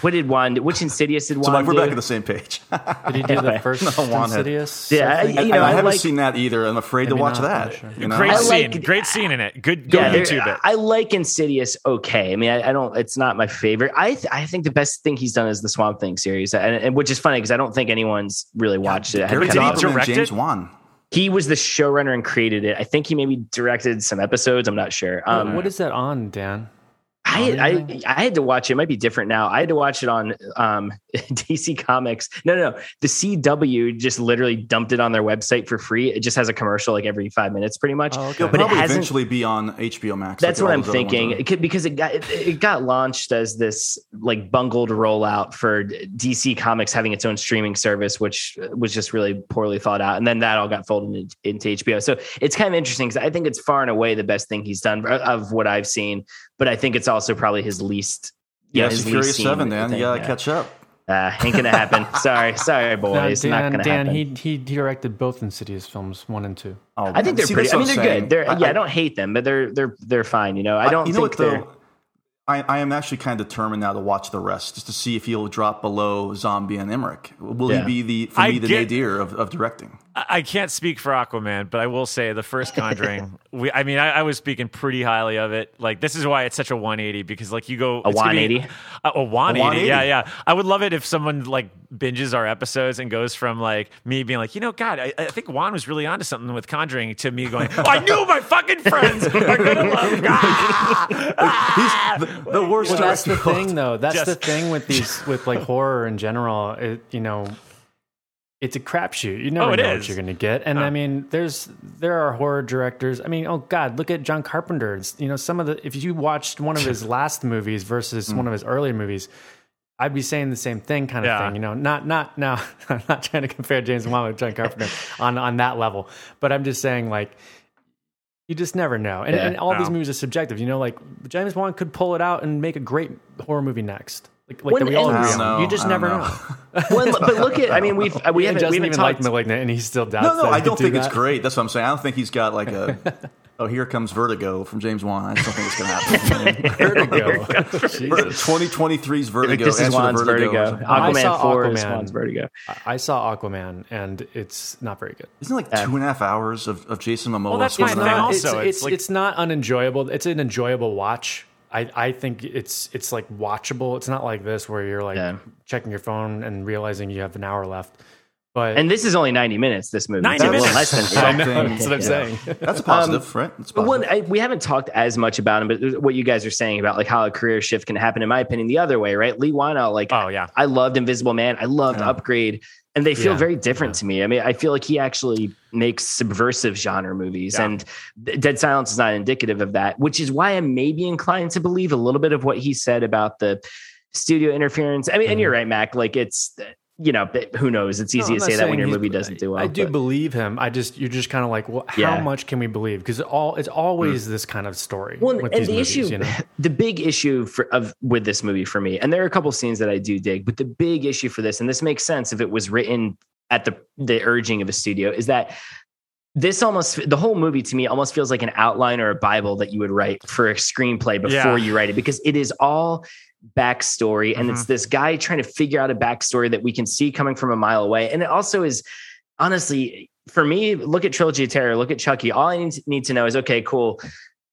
What did Wan? Which Insidious did Wan So like, we're do? back on the same page. Did he do the (laughs) first No, Wan had- Insidious? Yeah, I think? I- and you know, I I haven't like- seen that either. I'm afraid to watch that. Sure. You know? Great I scene, like- great scene in it. Good, go yeah, YouTube it. I like Insidious. Okay, I mean, I, I don't. It's not my favorite. I th- I think the best thing he's done is the Swamp Thing series, and, and which is funny because I don't think anyone's really watched it. Gary haven't Did he come up- Donovan and direct James it? Wan. he was the showrunner and created it. I think he maybe directed some episodes. I'm not sure. Um, what is that on, Dan? I, I? I had to watch it. it. Might be different now. I had to watch it on um, (laughs) DC Comics. No, no, no. The CW just literally dumped it on their website for free. It just has a commercial like every five minutes, pretty much. Oh, okay. It'll But it probably hasn't- eventually be on HBO Max. That's like what I'm those other ones thinking. It could, because it got it, it got launched as this like bungled rollout for DC Comics having its own streaming service, which was just really poorly thought out, and then that all got folded in- into HBO. So it's kind of interesting because I think it's far and away the best thing he's done of what I've seen, but I think it's also probably his least. Yeah, know, Yes, his Furious least seen Seven, Dan. thing, You gotta yeah. catch up. Uh, ain't gonna happen. (laughs) sorry, sorry, No, boys. not gonna happen. Dan happen. he, he directed both Insidious films, one and two. Oh, I think they're See, pretty. that's I mean, they're saying. good. They're I- yeah. I, I- don't hate them, but they're they're they're fine. You know, I don't you think know what they're. though. I, I am actually kind of determined now to watch the rest, just to see if he'll drop below Zombie and Emmerich. Will Yeah. he be the for I me the get- nadir of, of directing? I I can't speak for Aquaman, but I will say the first Conjuring. (laughs) we, I mean, I, I was speaking pretty highly of it. Like this is why it's such a 180 because like you go A it's gonna be- 180? a, a 180. 180. Yeah, yeah. I would love it if someone like binges our episodes and goes from like me being like, you know, God, I, I think Wan was really onto something with Conjuring to me going, oh, (laughs) I knew my fucking friends are gonna love. (laughs) Ah! He's the, the worst Well, that's the thing, though. That's Just- the thing with these, with like horror in general. It, you know, it's a crapshoot. You never Oh, know is. what you're going to get. And I mean, there's there are horror directors. I mean, oh God, look at John Carpenter. It's, you know, some of the if you watched one of (laughs) his last movies versus hmm. one of his earlier movies. I'd be saying the same thing, kind of Yeah. thing. You know, not not now. (laughs) I'm not trying to compare James Wan with John Carpenter (laughs) on on that level, but I'm just saying like you just never know. And, Yeah. and all these movies are subjective. You know, like James Wan could pull it out and make a great horror movie next. Like, like When- that we all and- agree on. You just never know. know. Well, but look at. I mean, we've we and haven't we doesn't haven't even talked. like Malignant, and he still doubts. No, no, that I don't could do think it's that. great. That's what I'm saying. I don't think he's got like a. (laughs) oh, here comes Vertigo from James Wan. I don't think it's going to happen. (laughs) Vertigo. 2023's Vertigo. this is Answer to Wan's Vertigo. or something. I Aquaman saw Four is Aquaman. Wan's Vertigo. I saw Aquaman, and it's not very good. Isn't it like two and a half hours of, of Jason Momoa? Well, that's swimming my thing around? also. it's it's it's, like- it's not unenjoyable. It's an enjoyable watch. I, I think it's it's like watchable. It's not like this where you're like Yeah. checking your phone and realizing you have an hour left. But And this is only ninety minutes. This movie. 90 It's a little minutes. less than (laughs) I know something- that's what I'm yeah. saying. (laughs) That's a positive, right? That's positive. one, I, we haven't talked as much about him, but what you guys are saying about like how a career shift can happen, in my opinion, the other way, right? Leigh Whannell, like, Oh yeah. I loved Invisible Man, I loved Yeah. Upgrade, and they feel Yeah. very different to me. I mean, I feel like he actually makes subversive genre movies, Yeah. and Dead Silence is not indicative of that, which is why I'm maybe inclined to believe a little bit of what he said about the studio interference. I mean, and you're mm-hmm. right, Mac. Like, it's you know, but who knows? It's easy. No, to say that when your movie doesn't do well. I do but- believe him. I just you're just kind of like, well, how Yeah. much can we believe? Because all it's always hmm. this kind of story. Well, with and the movies, issue, you know? (laughs) the big issue for of with this movie for me, and there are a couple scenes that I do dig, but the big issue for this, and this makes sense if it was written at the the urging of a studio, is that this almost the whole movie to me almost feels like an outline or a bible that you would write for a screenplay before Yeah. you write it because it is all backstory and Mm-hmm. it's this guy trying to figure out a backstory that we can see coming from a mile away. And it also is honestly for me look at trilogy of terror look at chucky. All i need to, need to know is okay cool.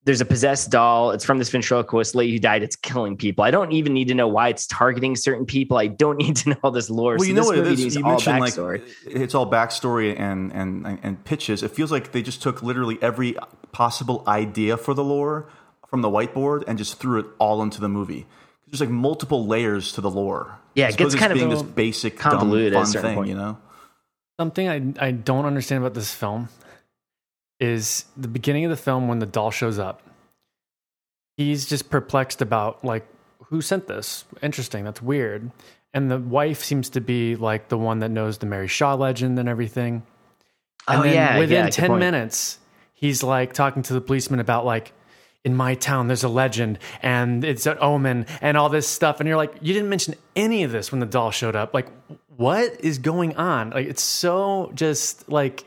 There's a possessed doll. It's from this ventriloquist lady who died. It's killing people. I don't even need to know why it's targeting certain people. I don't (laughs) need to know all this lore. Well, so you know this what it is. You all mentioned backstory. like it's all backstory and, and and pitches. It feels like they just took literally every possible idea for the lore from the whiteboard and just threw it all into the movie. There's like multiple layers to the lore. Yeah, it gets kind of being a this little basic, convoluted dumb, at a fun thing. point. You know, Something I I don't understand about this film is the beginning of the film when the doll shows up. He's just perplexed about like who sent this. Interesting, that's weird. And the wife seems to be like the one that knows the Mary Shaw legend and everything. And Oh, then yeah, within yeah, 10 minutes, he's like talking to the policeman about like in my town there's a legend and it's an omen and all this stuff and you're like you didn't mention any of this when the doll showed up like what is going on like it's so just like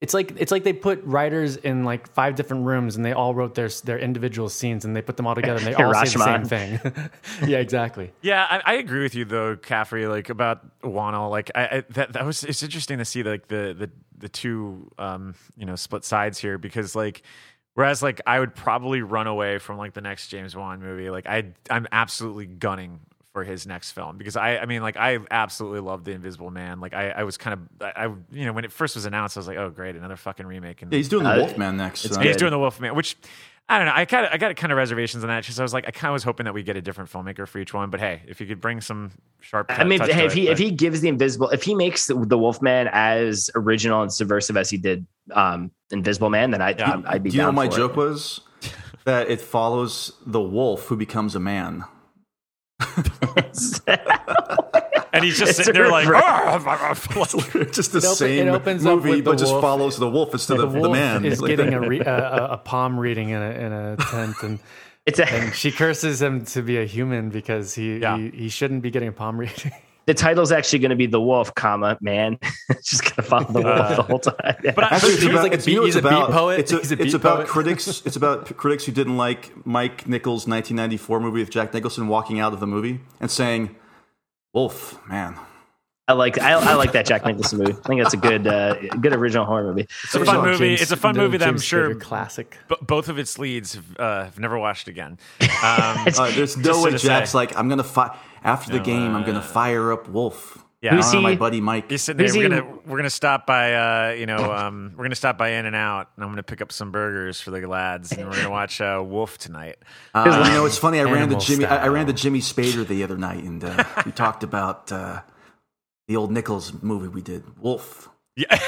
It's like it's like they put writers in like five different rooms and they all wrote their their individual scenes and they put them all together and they (laughs) all say the same thing. (laughs) yeah, exactly. Yeah, I, I agree with you though, Caffrey. Like about Whannell, like I, I that that was it's interesting to see like the the the two um you know split sides here because like whereas like I would probably run away from like the next James Bond movie, like I I'm absolutely gunning for his next film because I I mean like I absolutely love the Invisible Man. Like I I was kind of I, I you know when it first was announced I was like oh great another fucking remake and Yeah, he's doing the Uh, Wolfman next. it's uh, he's doing the Wolfman, which I don't know. I kind of I got kind of reservations on that because I was like I kind of was hoping that we get a different filmmaker for each one. But hey, if you could bring some sharp, I mean, touch to hey, if it, he if he gives the invisible, if he makes the, the Wolfman as original and subversive as he did um, Invisible Man, then I, Yeah. I'd be Do you know down what my joke it. was? That it follows the wolf who becomes a man. (laughs) (laughs) and he's just It's sitting there like, right. "Ah!" (laughs) just the It op- same it opens up movie, with the but just wolf. follows the wolf instead the of the wolf man. is Like getting a, re- (laughs) a, a, a palm reading in a, in a tent and. (laughs) It's a, And she curses him to be a human because he, Yeah. he, he shouldn't be getting a palm reading. the title's actually going to be the Wolf, comma man. just going to follow the wolf Uh, the whole time. Yeah. but I, Actually, it's He's about, like a it's, you know, beat- it's he's a beat about, poet. It's, a- He's a it's about poet. critics. It's about critics who didn't like Mike Nichols' 1994 movie with Jack Nicholson walking out of the movie and saying, "Wolf, man, I like I, I like that Jack Nicholson movie. I think that's a good uh, good original horror movie. it's a fun movie. it's a fun movie that I'm James sure Spader classic. b- both of its leads have, uh, have never watched again. (laughs) Um, Uh, there's no way Jack's say. like, I'm gonna fi- after the No, game. I'm uh, gonna fire up Wolf. Yeah. I don't know, my buddy Mike. He's sitting there. Who's We're he- gonna we're gonna stop by. Uh, you know, um, we're gonna stop by In and Out, and I'm gonna pick up some burgers for the lads, and we're gonna watch uh, Wolf tonight. Uh, you know, it's funny. I ran to Animal Jimmy. I, I ran to. Jimmy Spader the other night, and uh, we talked about uh, the old Nichols movie we did, Wolf. Yeah, (laughs)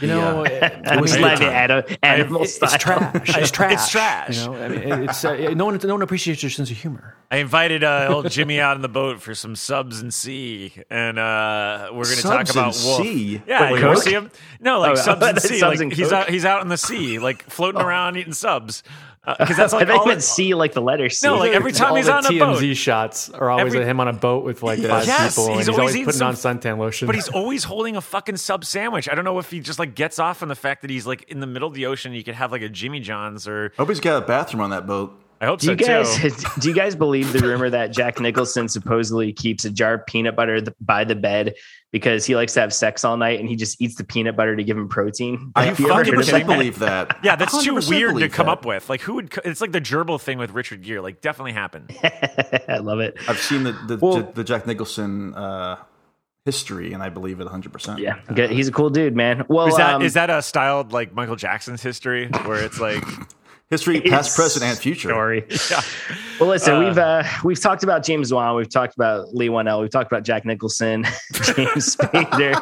You know, Yeah. (laughs) I It was mean, good Like time. Animal, animal it's, style. (laughs) it's trash. It's trash. trash. You know, I mean, it- it's uh, no one no one appreciates your sense of humor. I invited uh, old Jimmy out on the boat for some subs and sea, and uh, we're gonna talk about and Wolf. sea? Yeah, What, you see him? No, like Oh, subs and (laughs) subs sea. Like and he's out, he's out in the sea, like floating around eating subs. Uh, because that's (laughs) I like think all. meant it- C like the letter C. No, like every time All he's the on a TMZ boat. shots are always Every- him on a boat with like five Yes, people, and he's he's, always always, putting some- on suntan lotion. But he's always holding a fucking sub sandwich. I don't know if he just like gets off on the fact that he's like in the middle of the ocean. You could have like a Jimmy John's or I hope he's got a bathroom on that boat. I hope Do so you guys too. (laughs) do you guys believe the rumor that Jack Nicholson supposedly keeps a jar of peanut butter th- by the bed because he likes to have sex all night and he just eats the peanut butter to give him protein? I Have you ever fucking kidding believe that. Yeah, that's too weird to come that. up with. Like, who would? co- It's like the gerbil thing with Richard Gere. Like, definitely happened. (laughs) I love it. I've seen the the, Well- the Jack Nicholson uh, history, and I believe it 100. percent Yeah, good. he's a cool dude, man. Well, Is that um, is that a styled like Michael Jackson's history, where it's like, (laughs) History, past, present, and future. story? (laughs) yeah, Well, listen, we've uh, we've talked about James Wan, we've talked about Leigh Whannell, we've talked about Jack Nicholson, (laughs) James Spader.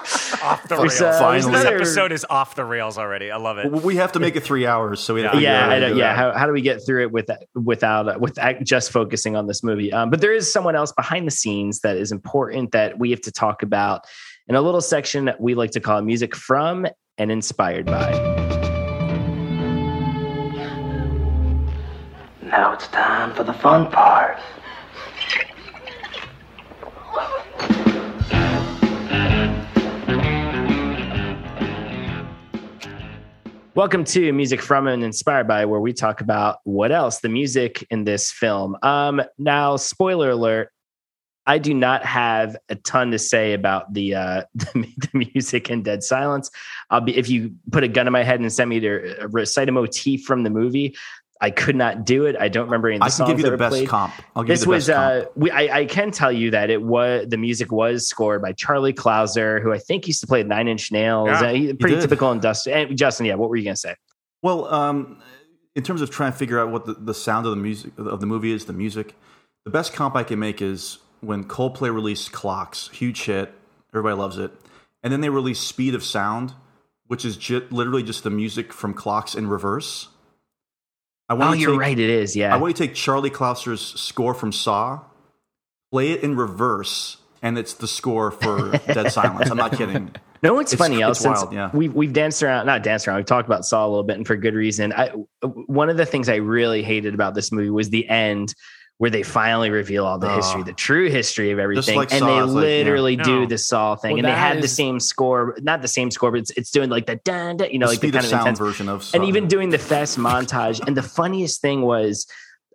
off the rails. uh, Finally. this episode is off the rails already. I love it. Well, We have to make it three hours, so we have to yeah, I to know, do yeah. How, how do we get through it with without uh, without just focusing on this movie? Um, but there is someone else behind the scenes that is important that we have to talk about in a little section that we like to call music from and inspired by. Now it's time for the fun part. Welcome to Music from and Inspired by, where we talk about what else the music in this film. Um, now, spoiler alert: I do not have a ton to say about the uh, (laughs) the, the music in Dead Silence. I'll be if you put a gun in my head and send me to uh, recite a motif from the movie. I could not do it. I don't remember any of the I can songs give you that the best played. comp. I'll give This you the was best uh, comp. we. I, I can tell you that it was the music was scored by Charlie Clouser, who I think used to play Nine Inch Nails. Yeah, Uh, he- pretty did. typical industrial. And Justin, yeah, what were you gonna say? Well, um, in terms of trying to figure out what the, the sound of the music of the movie is, the music, the best comp I can make is when Coldplay released Clocks, huge hit, everybody loves it, and then they released Speed of Sound, which is ju- literally just the music from Clocks in reverse. I Oh, want to you're take, right. It is. Yeah. I want to take Charlie Clouser's score from Saw, play it in reverse, and it's the score for (laughs) Dead Silence. I'm not kidding. No, what's It's- funny, it's since wild, yeah. we've we've danced around, not danced around. We've talked about Saw a little bit, and for good reason. I one of the things I really hated about this movie was the end where they finally reveal all the history, the true history of everything, like and Saw, they it's like, yeah. literally do No. the Saw thing, Well, and they that had the same score, not the same score, but it's, it's doing like the dun, dun, you know, The like the kind of of sound intense version of and even doing the fest montage. And the funniest thing was,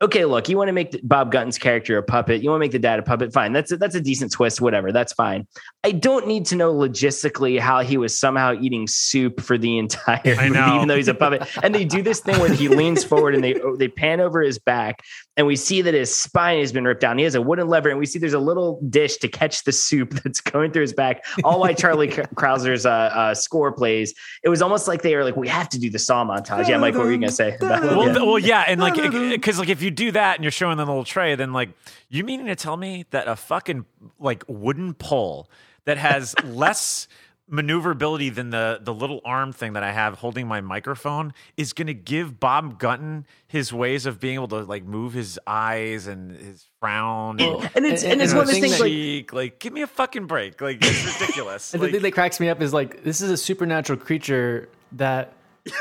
okay, look, you want to make Bob Gunton's character a puppet, you want to make the dad a puppet, fine. That's a, that's a decent twist, whatever. That's fine. I don't need to know logistically how he was somehow eating soup for the (laughs) entire I movie, even though he's a puppet. And they do this thing where he leans forward and they they pan over his back, and we see that his spine has been ripped down. He has a wooden lever, and we see there's a little dish to catch the soup (laughs) that's going through his back. All while Charlie Clouser's uh, uh, score plays. It was almost like they were like, we have to do the Saw montage. Yeah, Mike, what were you gonna say? About, Well, yeah. well, yeah, and like, (laughs) because like if you do that and you're showing them the little tray, then like, you meaning to tell me that a fucking like wooden pole that has (laughs) less maneuverability than the the little arm thing that I have holding my microphone is going to give Bob Gunton his ways of being able to like move his eyes and his frown and, and it's and, and- it's and one of the things that- like. Like, give me a fucking break. Like, it's (laughs) ridiculous. And Like- the thing that cracks me up is like this is a supernatural creature that (laughs)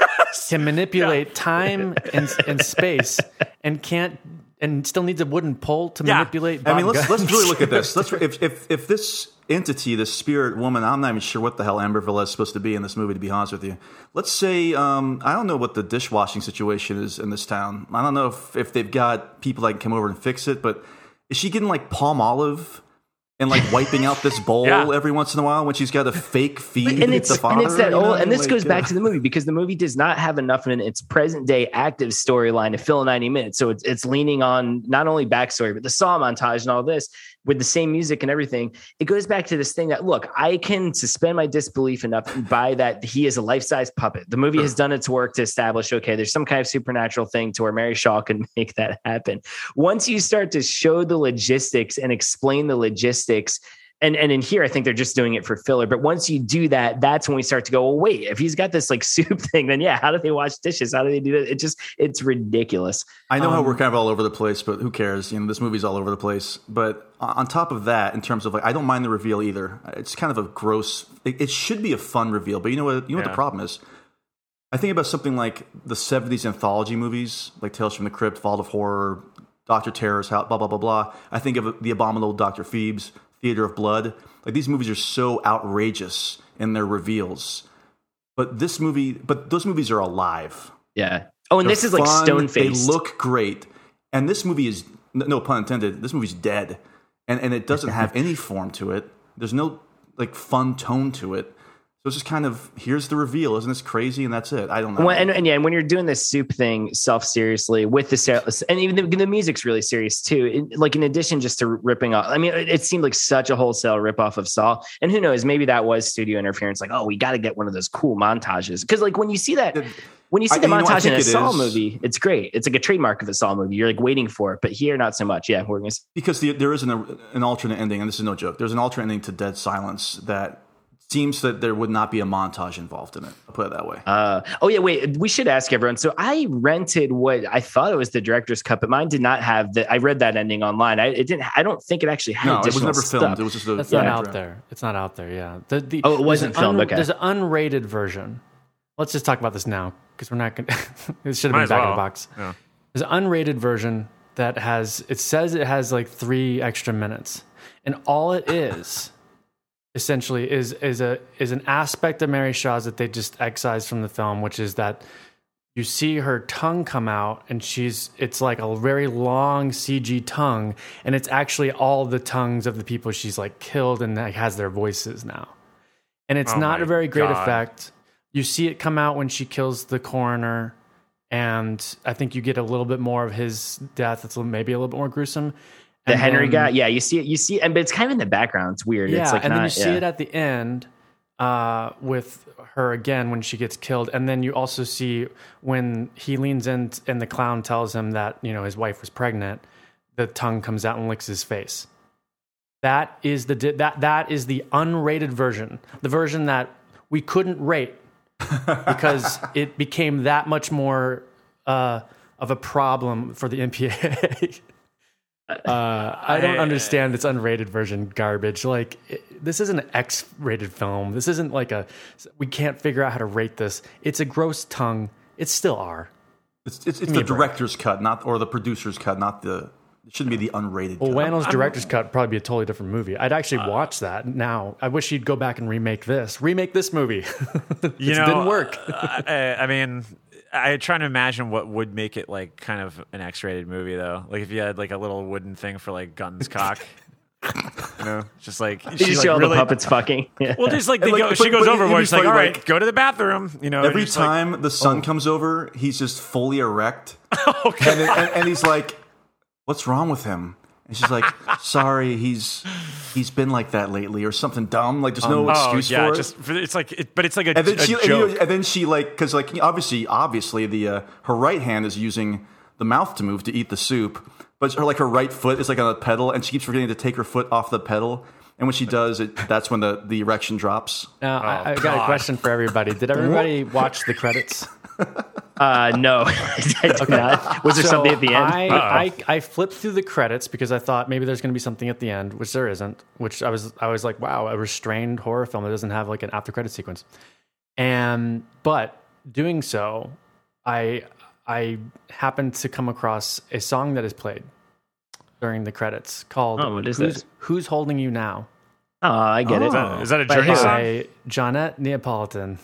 can manipulate time and, and space and can't and still needs a wooden pole to Yeah. manipulate. I mean, let's let's really look at this. (laughs) Let's if if if this entity, this spirit woman, I'm not even sure what the hell Amber Valletta is supposed to be in this movie. To be honest with you, let's say um, I don't know what the dishwashing situation is in this town. I don't know if if they've got people that can come over and fix it, but is she getting like palm olive? And like wiping out this bowl Yeah. every once in a while when she's got a fake feed and it's the father. and it's that you know? old and this Like, goes back uh, to the movie because the movie does not have enough in its present day active storyline to fill 90 minutes so it's it's leaning on not only backstory but the saw montage and all this with the same music and everything it goes back to this thing that look i can suspend my disbelief enough and buy that he is a life-size puppet. The movie has done its work to establish okay there's some kind of supernatural thing to where mary shaw can (laughs) make that happen. Once you start to show the logistics and explain the logistics and and in here, I think they're just doing it for filler. But once you do that, that's when we start to go, well, wait, if he's got this like (laughs) soup thing, then yeah, how do they wash dishes? How do they do that? It just it's ridiculous. I know how Um, we're kind of all over the place, but who cares? You know, this movie's all over the place. But on on top of that, in terms of like, I don't mind the reveal either. It's kind of a gross. It, it should be a fun reveal, but you know what? You know what the problem is? I think about something like the '70s anthology movies, like Tales from the Crypt, Vault of Horror, Doctor Terror's House, blah blah blah blah. I think of the Abominable Doctor Phibes, Theater of Blood. Like these movies are so outrageous in their reveals. But this movie, but those movies are alive. Yeah. Oh, and They're this is like fun, stone They look great, and this movie is no pun intended. This movie's dead, and and it doesn't have (laughs) any form to it. There's no like fun tone to it. So it's just kind of here's the reveal. Isn't this crazy? And that's it. I don't know. When, and, and yeah, and when you're doing this soup thing self seriously with the ser- and even the, the music's really serious too. It- like in addition just to ripping off, I mean, it, it seemed like such a wholesale rip off of Saw. And who knows, maybe that was studio interference. Like, oh, we got to get one of those cool montages because like when you see that. When you see I- the you know, montage in think a Saw is. movie, it's great. It's like a trademark of a Saw movie. You're like waiting for it, but here, not so much. Yeah, we're gonna. because the, there is an, an alternate ending, and this is no joke. There's an alternate ending to Dead Silence that seems that there would not be a montage involved in it. I'll put it that way. Uh, oh yeah, wait. We should ask everyone. So I rented what I thought it was the director's cut, but mine did not have that. I read that ending online. I it didn't. I don't think it actually had. no, it was additional never filmed. It was just a That's not yeah. out there. It's not out there. Yeah. The, the, Oh, it there's wasn't an filmed, okay. There's an unrated version. Let's just talk about this now because we're not going. (laughs) to It should have been as back in the box. Yeah. There's an unrated version that has. It says it has like three extra minutes, and all it is, essentially, is is a is an aspect of Mary Shaw's that they just excised from the film, which is that you see her tongue come out and she's it's like a very long cg tongue and it's actually all the tongues of the people she's like killed and like has their voices now. And it's Oh not a very great God. effect. You see it come out when she kills the coroner and i think you get a little bit more of his death. It's maybe a little bit more gruesome the And Henry then- guy. Yeah, you see it. You see, and but it's kind of in the background. It's weird. yeah, it's like and not, then you see yeah. it at the end uh, with her again when she gets killed, and then you also see when he leans in and the clown tells him that you know his wife was pregnant. The tongue comes out and licks his face. That is the that that is the unrated version, the version that we couldn't rate because (laughs) it became that much more uh, of a problem for the MPA. (laughs) Uh, I don't uh, understand this unrated version garbage. Like, it, this isn't an X-rated film. This isn't like a. We can't figure out how to rate this. It's a gross tongue. It's still R. It's it's, it's the a break. director's cut, not or the producer's cut, not the it shouldn't be the unrated. Well, cut. Whannell's director's cut would probably be a totally different movie. I'd actually uh, watch that now. I wish he'd go back and remake this. Remake this movie. (laughs) You it know, didn't work. Uh, I, I mean, I trying to imagine what would make it like kind of an X-rated movie though. Like if you had like a little wooden thing for like Gun's cock. you know, just like You she, just like, all really- the puppets fucking. Yeah. (laughs) Well, just like, they like, go, but- she goes but overboard. it'd She's like, "All right, like- go to the bathroom." You know, Every and just, like, time the sun oh. comes over, he's just fully erect, (laughs) oh, and, and, and he's like, "What's wrong with him?" And she's like, "Sorry, he's he's been like that lately, or something dumb. Like there's no oh excuse yeah, for it." just for, it's like, it, but it's like a, and then a she and, you joke. know, and then she like because like obviously obviously the uh, her right hand is using the mouth to move to eat the soup, but her like her right foot is like on a pedal, and she keeps forgetting to take her foot off the pedal. And when she does, it that's when the, the erection drops. Now, I, I got a question for everybody. Did everybody watch the credits? Uh, no, (laughs) I did not. Was there So something at the end? I, I, I flipped through the credits because I thought maybe there's going to be something at the end, which there isn't. Which I was I was like, wow, a restrained horror film that doesn't have like an after credit sequence. And but doing so, I I happened to come across a song that is played during the credits called Oh, what is Who's, this? Who's Holding You Now? oh, I get is, it. that, is that a By, Journey song? by Johnette Napolitano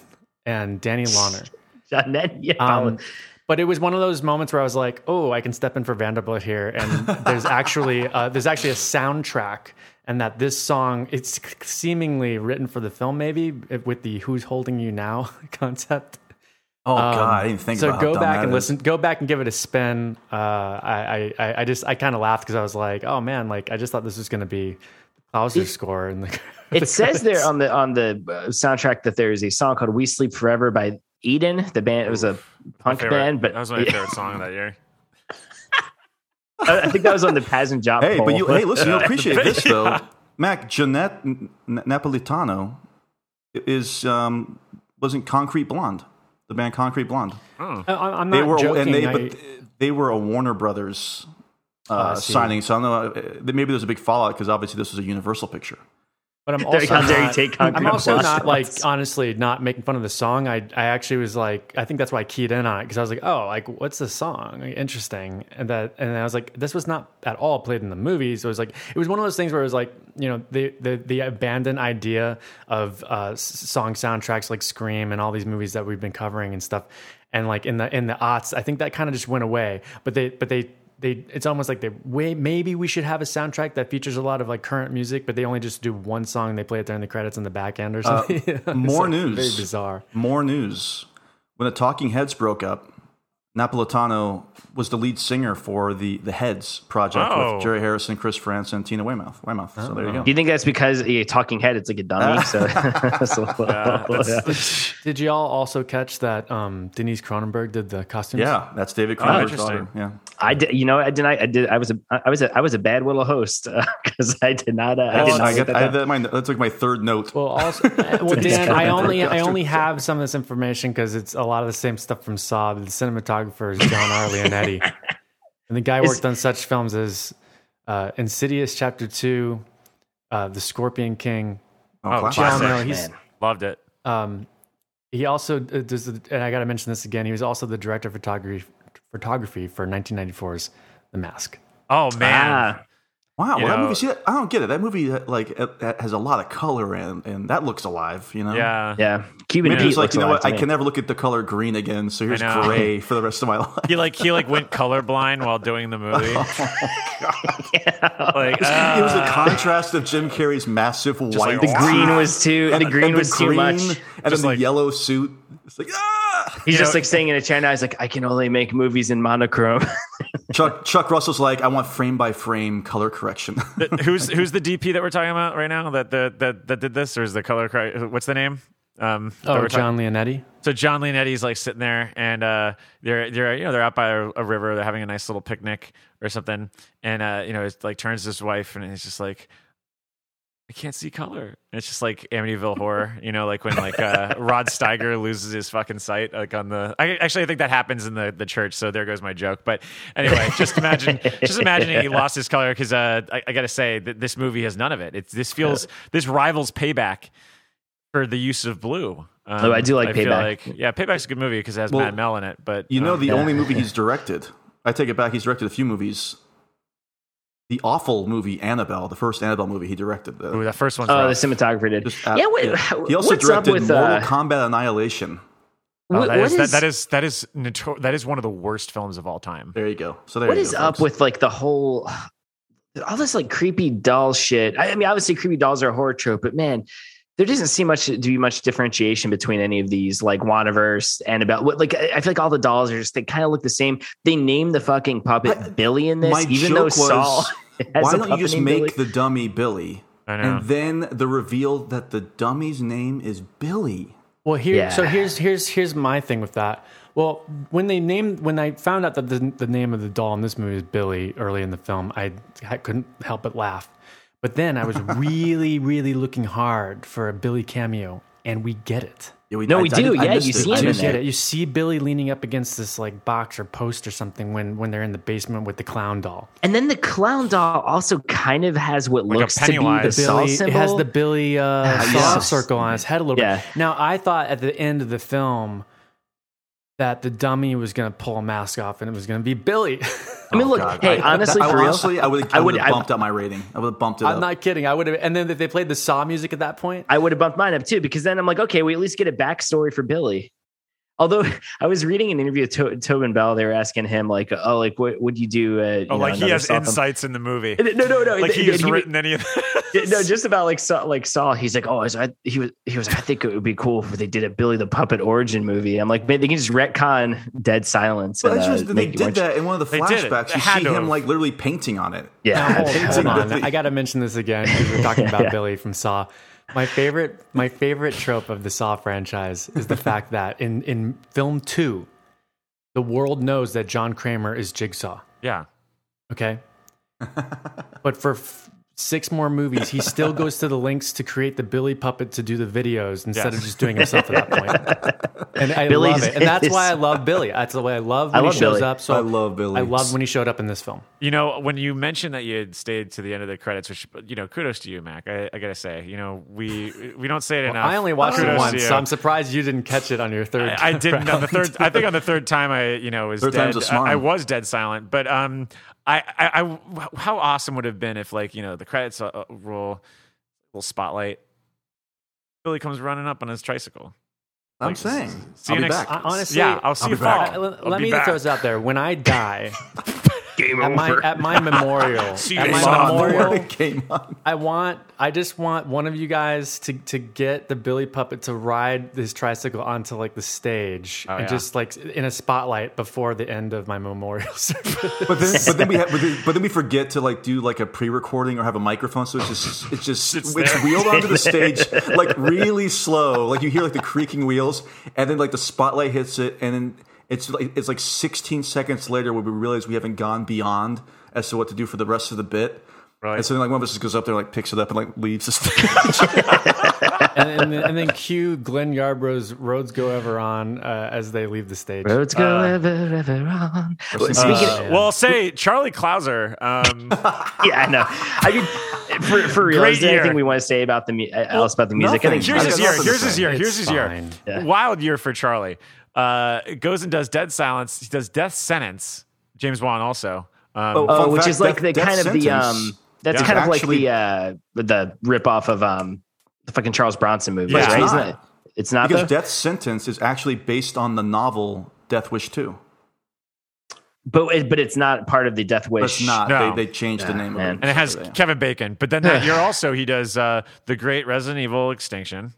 and Danny Lohner. (laughs) Johnette, yeah. Um, but it was one of those moments where I was like, "Oh, I can step in for Vanderbilt here." And there's (laughs) actually uh, there's actually a soundtrack, and that this song it's seemingly written for the film, maybe with the "Who's Holding You Now" (laughs) concept. Oh Um, god, I didn't think so about go back that and is. listen. Go back and give it a spin. Uh, I, I I just I kind of laughed because I was like, "Oh man!" Like I just thought this was going to be Clouser's score. And the, it says there on the on the uh, soundtrack that there is a song called "We Sleep Forever" by Aiden. The band it was a punk favorite- band, but that was my (laughs) favorite song of that year. I I think that was on the Pazz & Jop. Hey, poll. but you hey, listen, you'll (laughs) appreciate this (laughs) though. Mac Johnette N- N- Napolitano is um was in Concrete Blonde, the band Concrete Blonde. I, I'm They not were joking. and they I- but they were a Warner Brothers uh, see. signing. So I don't know. uh, Maybe there's a big fallout because obviously this was a Universal picture. But I'm (laughs) also how dare you not, take concrete I'm also not shots. like honestly not making fun of the song. I I actually was like I think that's why I keyed in on it because I was like oh like what's the song? Like, interesting. And that and I was like this was not at all played in the movie so it was like it was one of those things where it was like you know the the the abandoned idea of uh, song soundtracks like Scream and all these movies that we've been covering and stuff. And like in the in the aughts I think that kind of just went away. But they but they they it's almost like they way maybe we should have a soundtrack that features a lot of like current music, but they only just do one song. and They play it during the credits in the back end or uh, something. (laughs) It's, more like, news. Very bizarre. More news. When the Talking Heads broke up, Napolitano was the lead singer for the the Heads project Oh. with Jerry Harrison, Chris Frantz, and Tina Weymouth. Weymouth. So there you go. Do you think that's because a talking head? It's like a dummy. (laughs) so, (laughs) so yeah. (laughs) Did y'all also catch that um, Denise Cronenberg did the costumes? Yeah, that's David Cronenberg's interesting. daughter. Yeah. I did. You know, I did. I, I did. I was a. I was a. I was a bad little host because I did not. Uh, I did not. I write got, that I that, my, that's like my third note. Well, also, uh, well, Dan, I only I only have some of this information because it's a lot of the same stuff from Saw. The cinematographer is John R. Leonetti, (laughs) and the guy Is- worked on such films as uh, Insidious Chapter Two, uh, The Scorpion King. Oh, Oh, classic. John, classic. no, he's Man. Loved it. um, he also uh, does, and I got to mention this again. He was also the director of photography photography for 1994's The Mask. Oh man, Ah, Wow, You well, that movie. See, I don't get it. That movie, uh, like, it, it has a lot of color and and that looks alive. You know. yeah. yeah. Cuban Maybe Pete it's like you know what? I me. can never look at the color green again. So here's know. gray (laughs) for the rest of my life. He like he like went colorblind while doing the movie. (laughs) (laughs) like it was the uh, contrast of Jim Carrey's massive white. like, The green was too. and, the green and was too green, much. and then Just the yellow suit. It's like ah. He's You just know- like saying in a chair now. He's like, I can only make movies in monochrome. (laughs) Chuck Chuck Russell's like, I want frame by frame color correction. who's who's the DP that we're talking about right now that that that, that did this or is the color correct? What's the name? Um, Oh, we're talking- John Leonetti. So John Leonetti's like sitting there, and uh, they're they're you know they're out by a, a river, they're having a nice little picnic or something, and uh, you know it's like turns to his wife, and he's just like, I can't see color. And it's just like Amityville horror, you know, like when like uh, (laughs) Rod Steiger loses his fucking sight, like on the. I actually I think that happens in the the church, so there goes my joke. But anyway, just imagine, just imagining he lost his color because uh, I, I got to say that this movie has none of it. It's this feels this rivals Payback for the use of blue. Um, Oh, I do like feel Payback. Like, yeah, Payback's a good movie because it has Well, Mad Mel in it. But You know, um, the only movie (laughs) he's directed. I take it back. He's directed a few movies. The awful movie Annabelle, the first Annabelle movie he directed. The, Ooh, that first one's Oh, rough. the cinematographer did. just, uh, yeah, what, He also what's directed up with Mortal uh, Kombat Annihilation. Oh, what- that, what is, that, is- that is that is notor- that is one of the worst films of all time. There you go. So there what you is go, up folks. with like the whole (sighs) all this like creepy doll shit i, I mean obviously creepy dolls are a horror trope but man there doesn't seem much to be much differentiation between any of these like Wandaverse, Annabelle. What, like I I feel like all the dolls are just they kind of look the same. They name the fucking puppet I- Billy in this, My even joke though was, Saul. (laughs) has why a don't you just make Billy. the dummy Billy? And then the reveal that the dummy's name is Billy. Well, here, so here's here's here's my thing with that. Well, when they named when I found out that the the name of the doll in this movie is Billy early in the film, I, I couldn't help but laugh. But then I was really, (laughs) really looking hard for a Billy cameo, and we get it. Yeah, we, No, we do. Yeah, missed you it. see I him in there. it. You see Billy leaning up against this like box or post or something when when they're in the basement with the clown doll. And then the clown doll also kind of has what Like looks to be the Pennywise. Saul Billy, it has the Billy uh, Ah, saw yes. circle on his head a little Yeah. bit. Now I thought at the end of the film that the dummy was going to pull a mask off and it was going to be Billy. (laughs) I mean, Oh, look, God. hey, I- honestly, I, for real, honestly, I would I I would- would I- have bumped up my rating. I would have bumped it up. I'm up. not kidding. I would have, and then if they played the Saw music at that point. I would have bumped mine up too because then I'm like, okay, we at least get a backstory for Billy. Although (laughs) I was reading an interview with to- Tobin Bell, they were asking him like, "Oh, like what would you do?" Uh, you oh, know, like he another has Saw film? insights in the movie. No, no, no. like he and has he- written any of (laughs) Yeah, no, just about like Saw, like Saul. He's like, oh, so I, he was, he was. like, I think it would be cool if they did a Billy the Puppet origin movie. I'm like, man, they can just retcon Dead Silence. But and, that's uh, just, they make it more- did that in one of the They did it. flashbacks. They You had see him like literally painting on it. Yeah, (laughs) Now, hold, Painting hold on. I got to mention this again because we're talking about Yeah. Billy from Saw. My favorite, my favorite trope of the Saw franchise is the (laughs) fact that in in film two, the world knows that John Kramer is Jigsaw. yeah. Okay. (laughs) but for six more movies, he still (laughs) goes to the links to create the Billy puppet to do the videos instead Yes. of just doing himself at that point. (laughs) And I Billy's love it. And that's why I love Billy. That's the way I love when I love he shows Billy. up. So I love Billy. I love when he showed up in this film. You know, when you mentioned that you had stayed to the end of the credits, which you know, kudos to you, Mac. I, I gotta say, you know, we we don't say it enough. I only watched it Kudos to once, you. so I'm surprised you didn't catch it on your third. I, I didn't on the third. I think on the third time, I you know was Third dead. time's a charm. I, I was dead silent, but um, I, I, I how awesome would it have been if like you know the credits uh, roll, little spotlight. Billy comes running up on his tricycle. I'm Like, saying. see I'll you be next- back. I- honestly, Yeah, I'll see I'll you back. fall. Uh, let I'll let me back. throw this out there. When I die, (laughs) Game at my at my memorial, (laughs) See at my time. memorial, (laughs) It came on. I want I just want one of you guys to to get the Billy puppet to ride his tricycle onto like the stage Oh, and yeah. just like in a spotlight before the end of my memorial (laughs) service. But then, but then we have, but then, but then we forget to like do like a pre-recording or have a microphone, so it's just it's just it's, there. wheeled onto the stage like really slow. Like you hear like the creaking wheels, and then like the spotlight hits it, and then it's like it's like 16 seconds later when we realize we haven't gone beyond as to what to do for the rest of the bit. Right. And so then like one of us just goes up there, like picks it up, and like leaves the stage. (laughs) and, and, then, and then cue Glenn Yarbrough's "Roads Go Ever On" uh, as they leave the stage. Roads go ever, ever on. Speaking Uh, yeah. Well, I'll say Charlie Clouser. Um, (laughs) yeah, I know. I mean, for for real, Great is there anything we want to say about the mu- uh, else about the music? I think here's his year. Here's his year. Here's his year. Wild year for Charlie. Uh, goes and does Dead Silence. He does Death Sentence. James Wan also. Um, Oh, Oh, Fun which fact, is like Death- the Death kind of the um. That's Yeah. kind of like the uh the rip off of um the fucking Charles Bronson movie, Yeah. right? It's Isn't it? It's not because though? Death Sentence is actually based on the novel Death Wish 2. but it, but it's not part of the Death But Wish. it's not. No. They, they changed the name man. of it. and it has So they- Kevin Bacon. But then that (laughs) year also he does uh, the Great Resident Evil Extinction,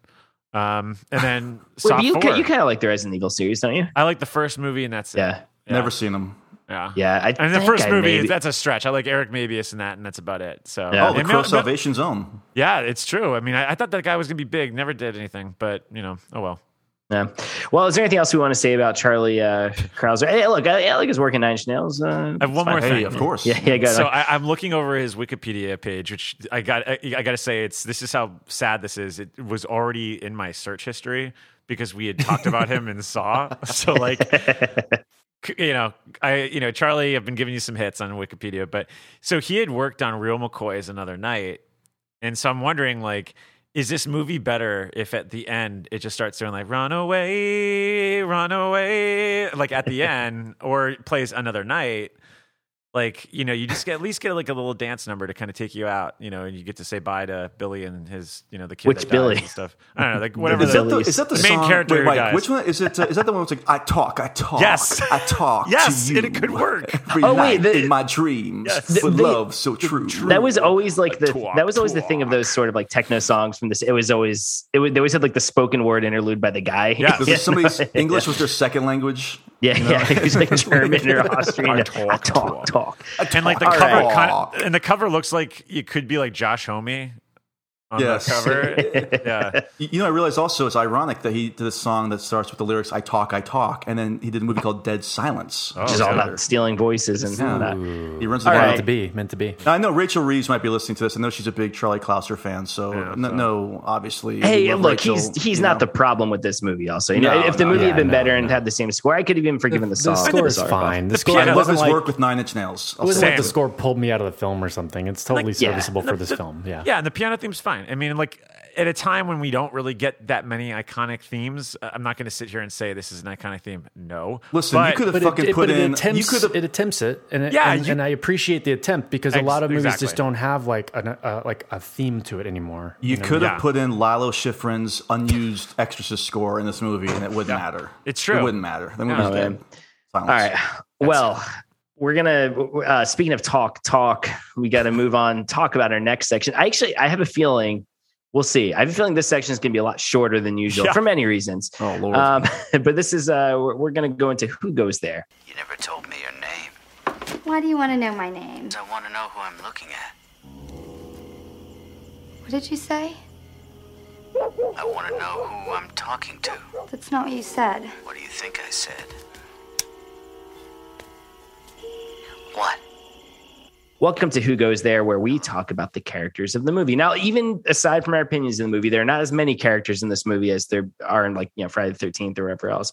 um, and then (laughs) Wait, you, Four. you kind of like the Resident Evil series, don't you? I like the first movie, and that's it. Yeah. Yeah. Never seen them. Yeah. Yeah, I And the first I movie, maybe- that's a stretch. I like Eric Mabius in that, and that's about it. So, Yeah. Oh, the Crow Salvation Zone. yeah, it's true. I mean, I, I thought that guy was gonna be big. Never did anything, but you know, oh well. Yeah. Well, is there anything else we want to say about Charlie uh, Clouser? Hey, look, I, I like his work in Nine Inch Nails. Uh, I have one more fine. thing. Hey, of course. Yeah, yeah, go So ahead. I, I'm looking over his Wikipedia page, which I got. I, I got to say, it's this is how sad this is. It was already in my search history because we had talked about him in Saw. (laughs) So like, you know, I you know Charlie, I've been giving you some hits on Wikipedia, but so he had worked on Real McCoy's Another Night, and so I'm wondering like. Is this movie better if at the end it just starts doing like "Run away, run away" like at the end, or plays another night? Like you know, you just get at least get like a little dance number to kind of take you out, you know, and you get to say bye to Billy and his, you know, the kid Which that dies Billy? and stuff. I don't know, like whatever. Is the, that, the, is that the, The main song? character Wait, Mike, which one is it? Uh, is that the one that's like I talk, I talk, Yes. I talk Yes, to you and it could work. (laughs) every Oh, wait, the- in my dreams Yes. for The- love so true. That was always like the Talk, that was always the thing of those sort of like techno songs from this. It was always it was, they always had like the spoken word interlude by the guy. Yeah. Does somebody's (laughs) English was their second language? Yeah, yeah. (laughs) He was like German or Austrian. (laughs) I I talk, talk, talk. and like the All cover, right. kind and the cover looks like it could be like Josh Homme on Yes. the cover. (laughs) yeah, You you know, I realized also it's ironic that he did a song that starts with the lyrics "I talk, I talk," and then he did a movie called Dead Silence. Oh, Which is all yeah. about stealing voices and Yeah. that. He runs the All guy. Meant to be, meant to be. Now, I know Rachel Reeves might be listening to this. I know she's a big Charlie Clouser fan, so, Yeah, no, so- no, obviously. Hey, look, Rachel, he's he's not know. the problem with this movie. Also, you know, No, if the no, movie yeah, had been no, better and had the same score, I could have even forgiven the, song. The song. score is fine. but- The score piano- I it love wasn't his like, work with Nine Inch Nails. it I'll wasn't like the score pulled me out of the film or something. It's totally serviceable for this film. Yeah. yeah, and the piano theme's fine. I mean, like at a time when we don't really get that many iconic themes, uh, I'm not going to sit here and say this is an iconic theme. No, Listen, you could have fucking it, it, put but it in. attempts, you could have. it attempts it, and it, Yeah, and, you- and I appreciate the attempt because a lot of movies exactly. just don't have like an, uh, like a theme to it anymore. You know? could have Yeah. put in Lalo Schifrin's unused Exorcist score in this movie, and it wouldn't Yeah. matter. It's true. It wouldn't matter. The movie's Oh, dead. man. Silence. All right. Well, we're gonna. Uh, speaking of talk, talk. We got to move on. Talk about our next section. I actually, I have a feeling. We'll see. I have a feeling this section is going to be a lot shorter than usual Yeah. for many reasons. Oh lord. Um, (laughs) but this is uh, we're, we're going to go into who goes there. You never told me your name. Why do you want to know my name? I want to know who I'm looking at. What did you say? I want to know who I'm talking to. That's not what you said. What do you think I said? What? Welcome to Who Goes There, where we talk about the characters of the movie. Now, even aside from our opinions in the movie, there are not as many characters in this movie as there are in like you know Friday the Thirteenth or wherever else.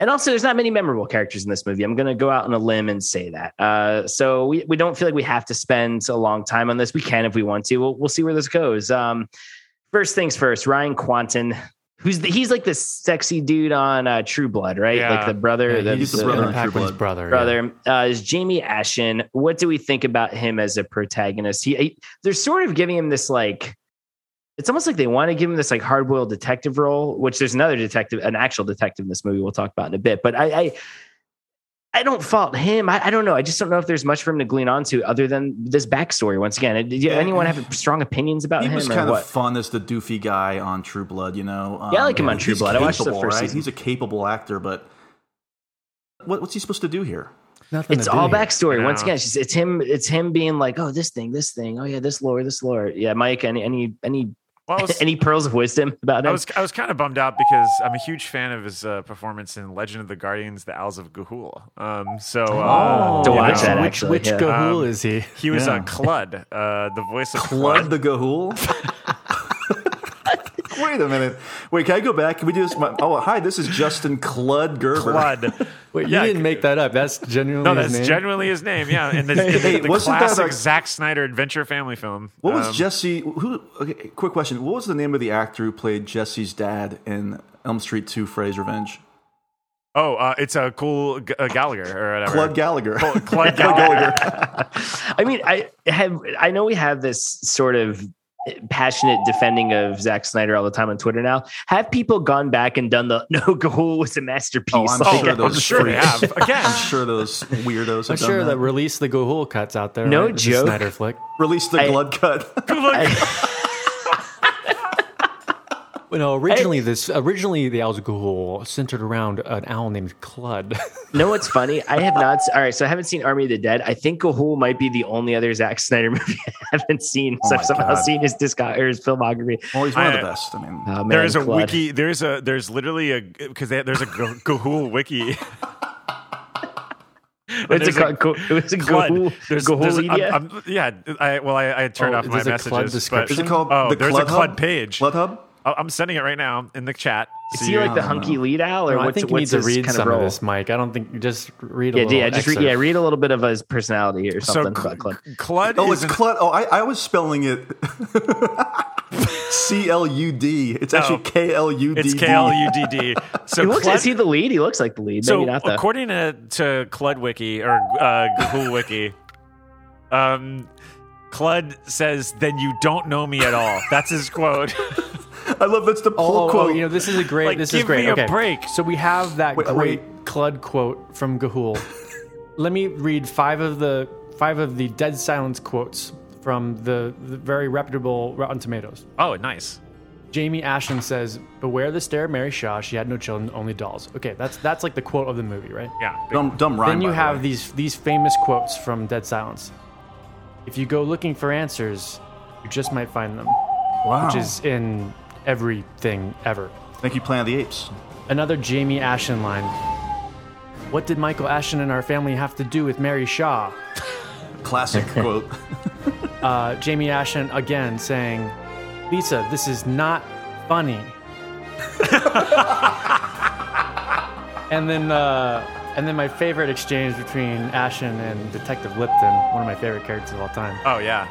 And also, there's not many memorable characters in this movie. I'm going to go out on a limb and say that. Uh, so we, we don't feel like we have to spend a long time on this. We can if we want to. We'll, we'll see where this goes. Um, first things first, Ryan Kwanten, who's the, he's like the sexy dude on uh, True Blood, right? Yeah. Like the brother. Yeah, he's he's the brother Anna in True Blood. brother. yeah. brother uh, is Jamie Ashen. What do we think about him as a protagonist? He, he- they're sort of giving him this like it's almost like they want to give him this like hard boiled detective role, which there's another detective, an actual detective in this movie we'll talk about in a bit. But I I, I don't fault him. I, I don't know. I just don't know if there's much for him to glean onto other than this backstory. Once again, did Yeah. anyone have strong opinions about he him was or kind what? of fun as the doofy guy on True Blood, you know. Um, Yeah, I like him on True he's Blood. I watched the capable, first right? season. He's a capable actor, but what, what's he supposed to do here? Nothing it's all backstory. I Once again, it's, just, it's him. It's him being like, "Oh, this thing, this thing. Oh yeah, this lore, this lore." Yeah, Mike. Any any any Well, I (laughs) was, any pearls of wisdom about him? I was I was kind of bummed out because I'm a huge fan of his uh, performance in Legend of the Guardians: The Owls of Ga'Hoole. Um, so uh, To watch know, that, Which, actually, which yeah. Ga'Hoole Um, is he? He was Yeah. uh, Kludd, uh, the voice of Kludd Kludd. the Ga'Hoole? (laughs) Wait a minute. Wait, can I go back? Can we do this? Oh, hi, this is Justin Kludd Gerber. Kludd. Wait, Yeah, you didn't make that up. That's genuinely No, his that's name? genuinely his name. Yeah, and the, the, Hey, the wasn't that classic a- Zack Snyder adventure family film. What was Um, Jesse? Who? Okay, quick question. What was the name of the actor who played Jesse's dad in Elm Street 2: Freddy's Revenge? Oh, uh, it's a cool G- uh, Gallagher or whatever. Clud Gallagher. (laughs) Clud Gallagher. I mean, I have. I know we have this sort of passionate defending of Zack Snyder all the time on Twitter now. Have people gone back and done the (laughs) no Ga'Hoole was a masterpiece? Oh, I'm like, sure Oh, those I'm sure they have. Again, I'm sure those weirdos. I'm have sure done that release the Ga'Hoole cuts out there. No right? Joke. Snyder flick. Release the I- blood cut. (laughs) Well, no, originally this originally the Owls of Ga'Hoole centered around an owl named Kludd. (laughs) no, what's funny? I have not. All right, so I haven't seen Army of the Dead. I think Ga'Hoole might be the only other Zack Snyder (laughs) movie I haven't seen. Oh so I've somehow God. seen his disc or his filmography. well, he's one of the uh, best. I mean, Oh, man, there is a Kludd. wiki. There's a there's literally a because there's a Ga'Hoole wiki. (laughs) What's it There's a called? It's a Kludd. Ga'Hoole. There's, there's a, Gahulidia? I'm, I'm- yeah. I, well, I, I turned Oh, off my there's a Kludd messages. But, is it called oh, the there's Kludd a Kludd Hub? page. Kludd Hub? Oh, I'm sending it right now in the chat. Is So he you- like the hunky know. lead owl, or No, I what's, think you need what's to read kind some of of this, Mike. I don't think just read a Yeah, little yeah, just read, yeah, read a little bit of his personality or so something about Kludd. Kludd Oh, is it's Kludd. Oh, I, I was spelling it (laughs) C L U D. It's actually No. K L U D. It's K L U D D. So (laughs) He looks, Kludd- is he the lead? He looks like the lead. So not according to, to Kludd Wiki or uh, Ga'Hoole Wiki, Um, Kludd says, "Then you don't know me at all." That's his quote. (laughs) (laughs) I love that's the Oh, full oh, quote. oh, you know, this is a great. Like, this give is great. me a okay. break. So we have that Wait, great wait. Kludd quote from Ga'Hoole. Let me read five of the five of the dead silence quotes from the, the very reputable Rotten Tomatoes. oh, nice. Jamie Ashton says, "Beware the stare of Mary Shaw. She had no children, only dolls." Okay, that's that's like the quote of the movie, right? Yeah. dumb, dumb rhyme. then you by the have way. these these famous quotes from Dead Silence. If you go looking for answers, you just might find them, Wow. which is in everything ever. Thank you, Planet of the Apes. Another Jamie Ashton line. What did Michael Ashton and our family have to do with Mary Shaw? (laughs) Classic (laughs) quote. Uh, Jamie Ashton again saying, Lisa, this is not funny. (laughs) and then, uh, and then my favorite exchange between Ashton and Detective Lipton, one of my favorite characters of all time. Oh yeah.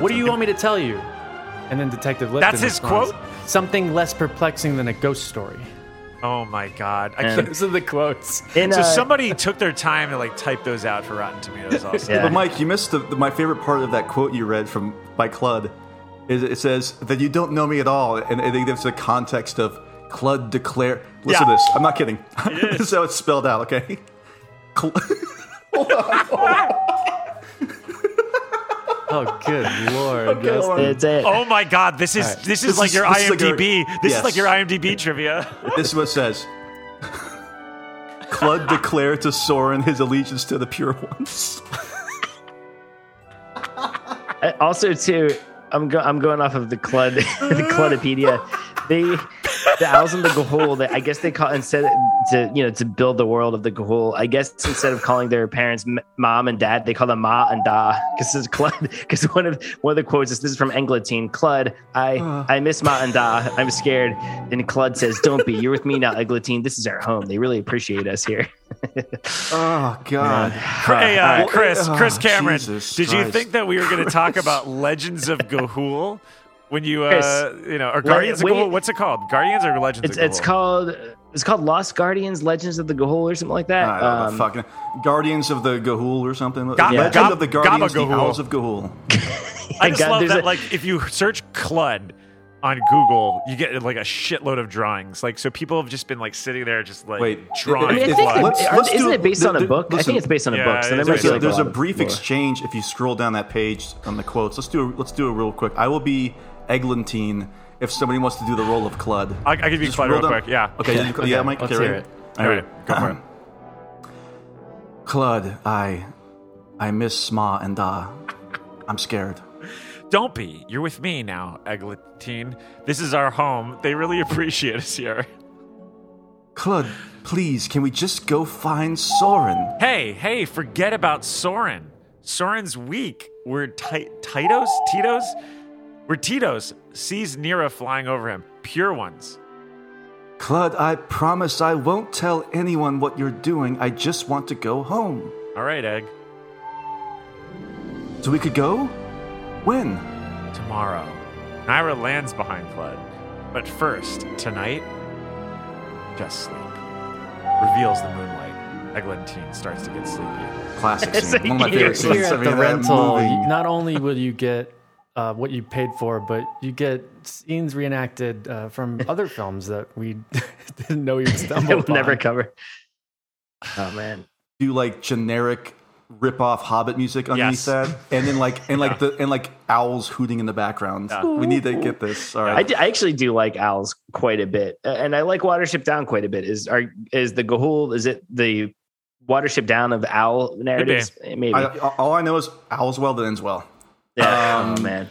What do you want me to tell you? And then Detective Lipton. That's his responds, quote? Something less perplexing than a ghost story. Oh my god. I can't. Those are the quotes. In, So uh, somebody took their time to like type those out for Rotten Tomatoes. (laughs) Also. Yeah. But Mike, you missed the, the, my favorite part of that quote you read from by Kludd. Is it says that you don't know me at all, and I think that's the context of Kludd declare. Listen Yeah. to this. I'm not kidding. this is (laughs) how it's spelled out. Okay. (laughs) Cl- Oh, good (laughs) lord. Okay, hold on. it. Oh my god, this is All right. this is This like is- your this is like a- IMDb. this yes. is like your IMDb trivia. (laughs) this is what it says. Kludd (laughs) declared to Soren his allegiance to the pure ones. Uh, also too i'm go- i'm going off of the kludd the cludopedia they the owls and the ga'hoole they, i guess they call instead to you know to build the world of the ga'hoole i guess instead of calling their parents m- mom and dad they call them ma and da. Because this is kludd because (laughs) one of one of the quotes is this is from Eglantine. kludd i i miss ma and da. I'm scared. And kludd says don't be you're with me now Eglantine. this is our home. They really appreciate us here. (laughs) Oh God. Hey, uh, Chris, oh, Chris Cameron, Jesus did you Christ. think that we were going to talk about Legends of Ga'Hoole (laughs) when you, uh, Chris, you know, or Guardians wait- of Ga'Hoole? What's it called? Guardians or Legends it's of Ga'Hoole? it's called it's called lost guardians legends of the ga'hoole or something like that I don't know, Um, fucking Guardians of the Ga'Hoole or something. Ga- Legend Gab- of the Guardians, the Gabba Owls of Ga'Hoole. (laughs) I just God, love that. a- like, if you search Kludd on Google, you get like a shitload of drawings. Like, so people have just been like sitting there, just like Wait, drawing. I mean, I If- think let's- let's isn't do- it based on a th- book? I think it's based on a Yeah, book. So there There's a, like there's a lot of brief lore. exchange if you scroll down that page on the quotes. Let's do a, let's do it real quick. I will be Eglantine if somebody wants to do the role of Kludd. I, I can be Just Kludd real down- quick. Yeah. Okay, Yeah, you- okay, yeah, Mike. let's okay, hear ready? it. All right, Alright, go for it. (clears throat) Kludd, I, I miss Ma and Da. I'm scared. Don't be. You're with me now, Eglantine. This is our home. They really appreciate us here. Kludd, please, can we just go find Soren? Hey, hey, forget about Soren. Soren's weak. We're ti- Tytos? Tytos? We're Tytos. Sees Nyra flying over him. Pure ones. Kludd, I promise I won't tell anyone what you're doing. I just want to go home. All right, Egg. So we could go? When? Tomorrow. Nyra lands behind Kludd. But first, tonight, just sleep. Reveals the moonlight. Eglantine starts to get sleepy. Classic scene. One of my favorite scenes. Here I at mean, the rental, movie- not only will you get uh, what you paid for, but you get scenes reenacted uh, from (laughs) other films that we (laughs) didn't know you'd (laughs) stumble We'll upon. never cover. Oh man. do like generic rip off Hobbit music underneath Yes. that, and then like and like the and like owls hooting in the background. Yeah. We need to get this. All I, do- I actually do like owls quite a bit, Uh, and I like Watership Down quite a bit. Is are is the Ga'Hoole? Is it the Watership Down of owl narratives? Eh, Maybe. I, all I know is owls well that ends well. Yeah. um, oh man.